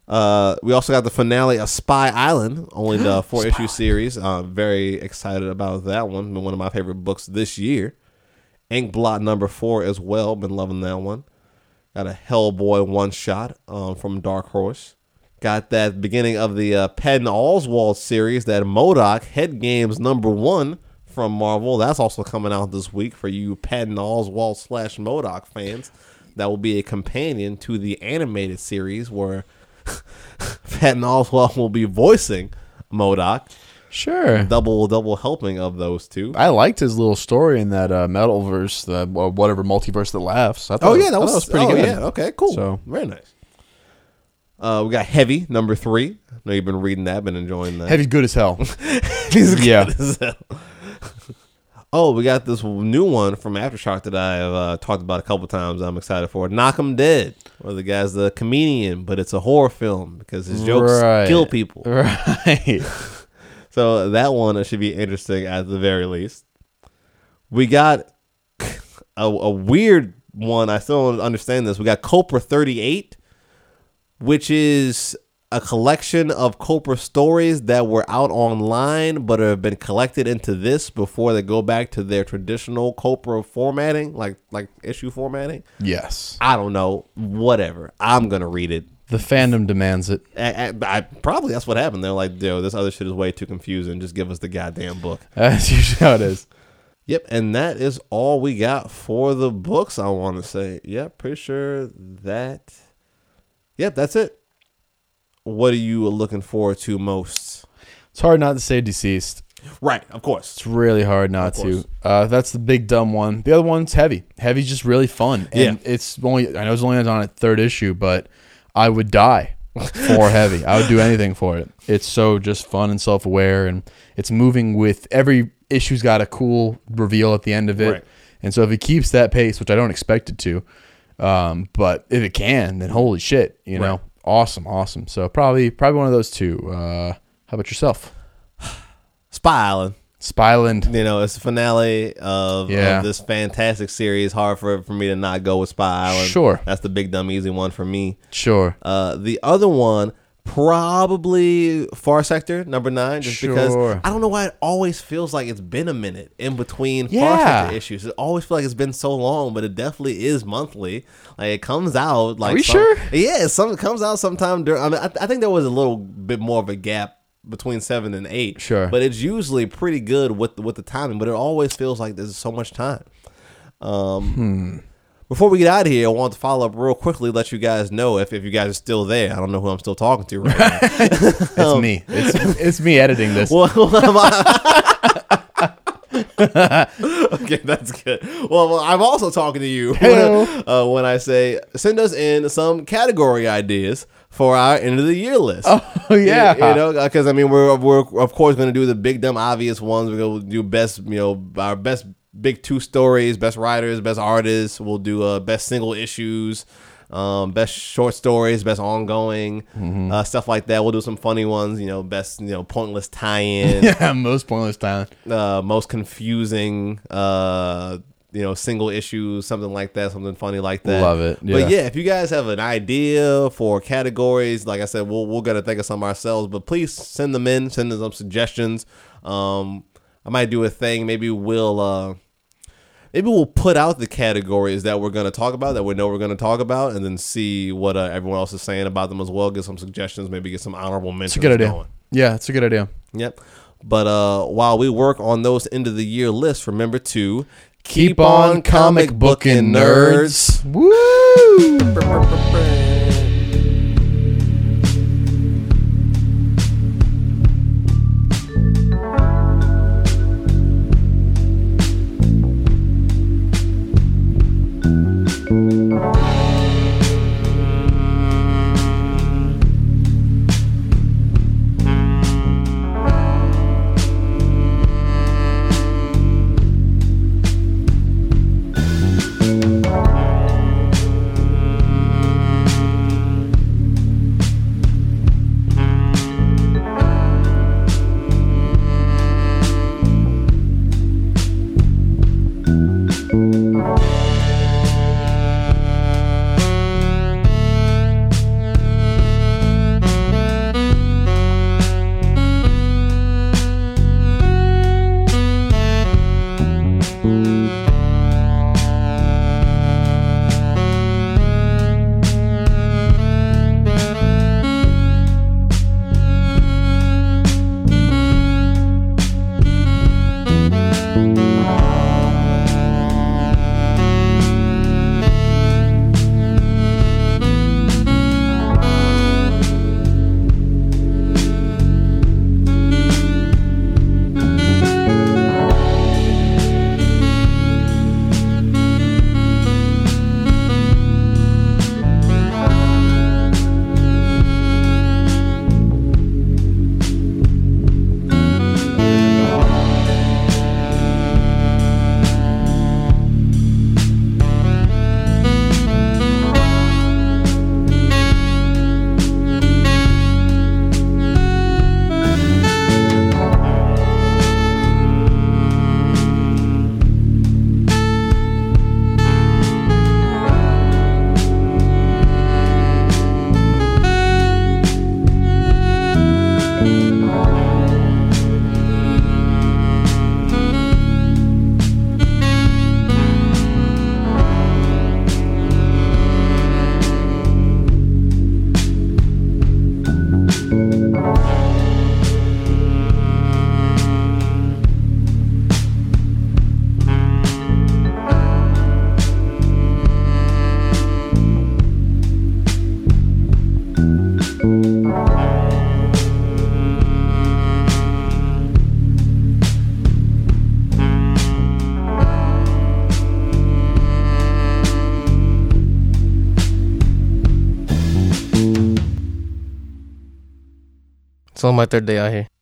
Uh, we also got the finale of Spy Island, only the <gasps> four issue series. Uh, very excited about that one. Been one of my favorite books this year. Ink Blot number four as well. Been loving that one. Got a Hellboy one shot um, from Dark Horse. Got that beginning of the uh, Patton Oswalt series, that MODOK Head Games number one from Marvel. That's also coming out this week for you Patton Oswalt slash MODOK fans. That will be a companion to the animated series where <laughs> Patton Oswalt will be voicing MODOK. Sure. Double double helping of those two. I liked his little story in that uh, Metalverse, the or whatever multiverse that laughs. I thought, Oh yeah, that thought was, pretty oh, good. Yeah, okay, cool. So- very nice. Uh, we got Heavy number three. I know you've been reading that, been enjoying that. Heavy's good as hell. <laughs> He's <laughs> good Yeah. as hell. <laughs> oh, we got this new one from Aftershock that I've uh, talked about a couple times. I'm excited for. Knock 'em Dead. Where the guy's the comedian, but it's a horror film because his jokes Right. kill people. right. So that one should be interesting at the very least. We got <laughs> a, a weird one. I still don't understand this. We got Copra 38, which is a collection of Copra stories that were out online but have been collected into this before they go back to their traditional Copra formatting, like like issue formatting. Yes. I don't know. Whatever. I'm gonna read it. The fandom demands it. I, I, I- probably that's what happened. They're like, yo, this other shit is way too confusing. Just give us the goddamn book. <laughs> That's usually how it is. Yep, and that is all we got for the books. I want to say, yep, pretty sure that. Yep, that's it. What are you looking forward to most? It's hard not to say DCeased. Right, of course. It's really hard not to. Uh, that's the big dumb one. The other one's heavy. Heavy's just really fun. And Yeah. it's only I know it's only on its third issue, but I would die for heavy. I would do anything for it. It's so just fun and self aware and it's moving with every issue's got a cool reveal at the end of it. Right. And so if it keeps that pace, which I don't expect it to, um, but if it can, then holy shit, you know, Right. awesome, awesome. So probably probably one of those two. Uh, how about yourself? <sighs> Spy Island. Spyland. You know, it's the finale of, Yeah. of this fantastic series. Hard for for me to not go with Spy Island. Sure. that's the big dumb easy one for me. Sure. Uh, the other one, probably Far Sector number nine, just because I don't know why it always feels like it's been a minute in between Far Sector issues. It always feels like it's been so long, but it definitely is monthly. Like it comes out like we some- sure? Yeah, some it comes out sometime during. I mean, I, I think there was a little bit more of a gap between seven and eight. Sure. but it's usually pretty good with with the timing. But it always feels like there's so much time. Um, Hmm. Before we get out of here, I want to follow up real quickly, let you guys know if, if you guys are still there. I don't know who I'm still talking to right now. <laughs> It's me. It's it's me editing this. Well, <laughs> okay, that's good. Well, well, I'm also talking to you <laughs> uh, when I say send us in some category ideas for our end of the year list. <laughs> Oh yeah. you, know, because I mean, we're we're of course going to do the big dumb obvious ones. We're going to do best, you know, our best big two stories, best writers, best artists. We'll do uh, best single issues. Um, best short stories, best ongoing, Mm-hmm. uh, stuff like that. We'll do some funny ones, you know, best, you know, pointless <laughs> tie-in, yeah, most pointless time. uh, most confusing, uh, you know, single issues, something like that, something funny like that. Love it, yeah. But yeah, if you guys have an idea for categories, like I said, we'll we're gonna think of some ourselves. But please send them in, send us some suggestions. Um, I might do a thing. Maybe we'll uh, maybe we'll put out the categories that we're gonna talk about that we know we're gonna talk about, and then see what uh, everyone else is saying about them as well. Get some suggestions. Maybe get some honorable mentions. It's a good idea. Going. Yeah, it's a good idea. Yep. But uh, while we work on those end of the year lists, remember to Keep on comic booking, nerds. Woo! <laughs> On my third day here.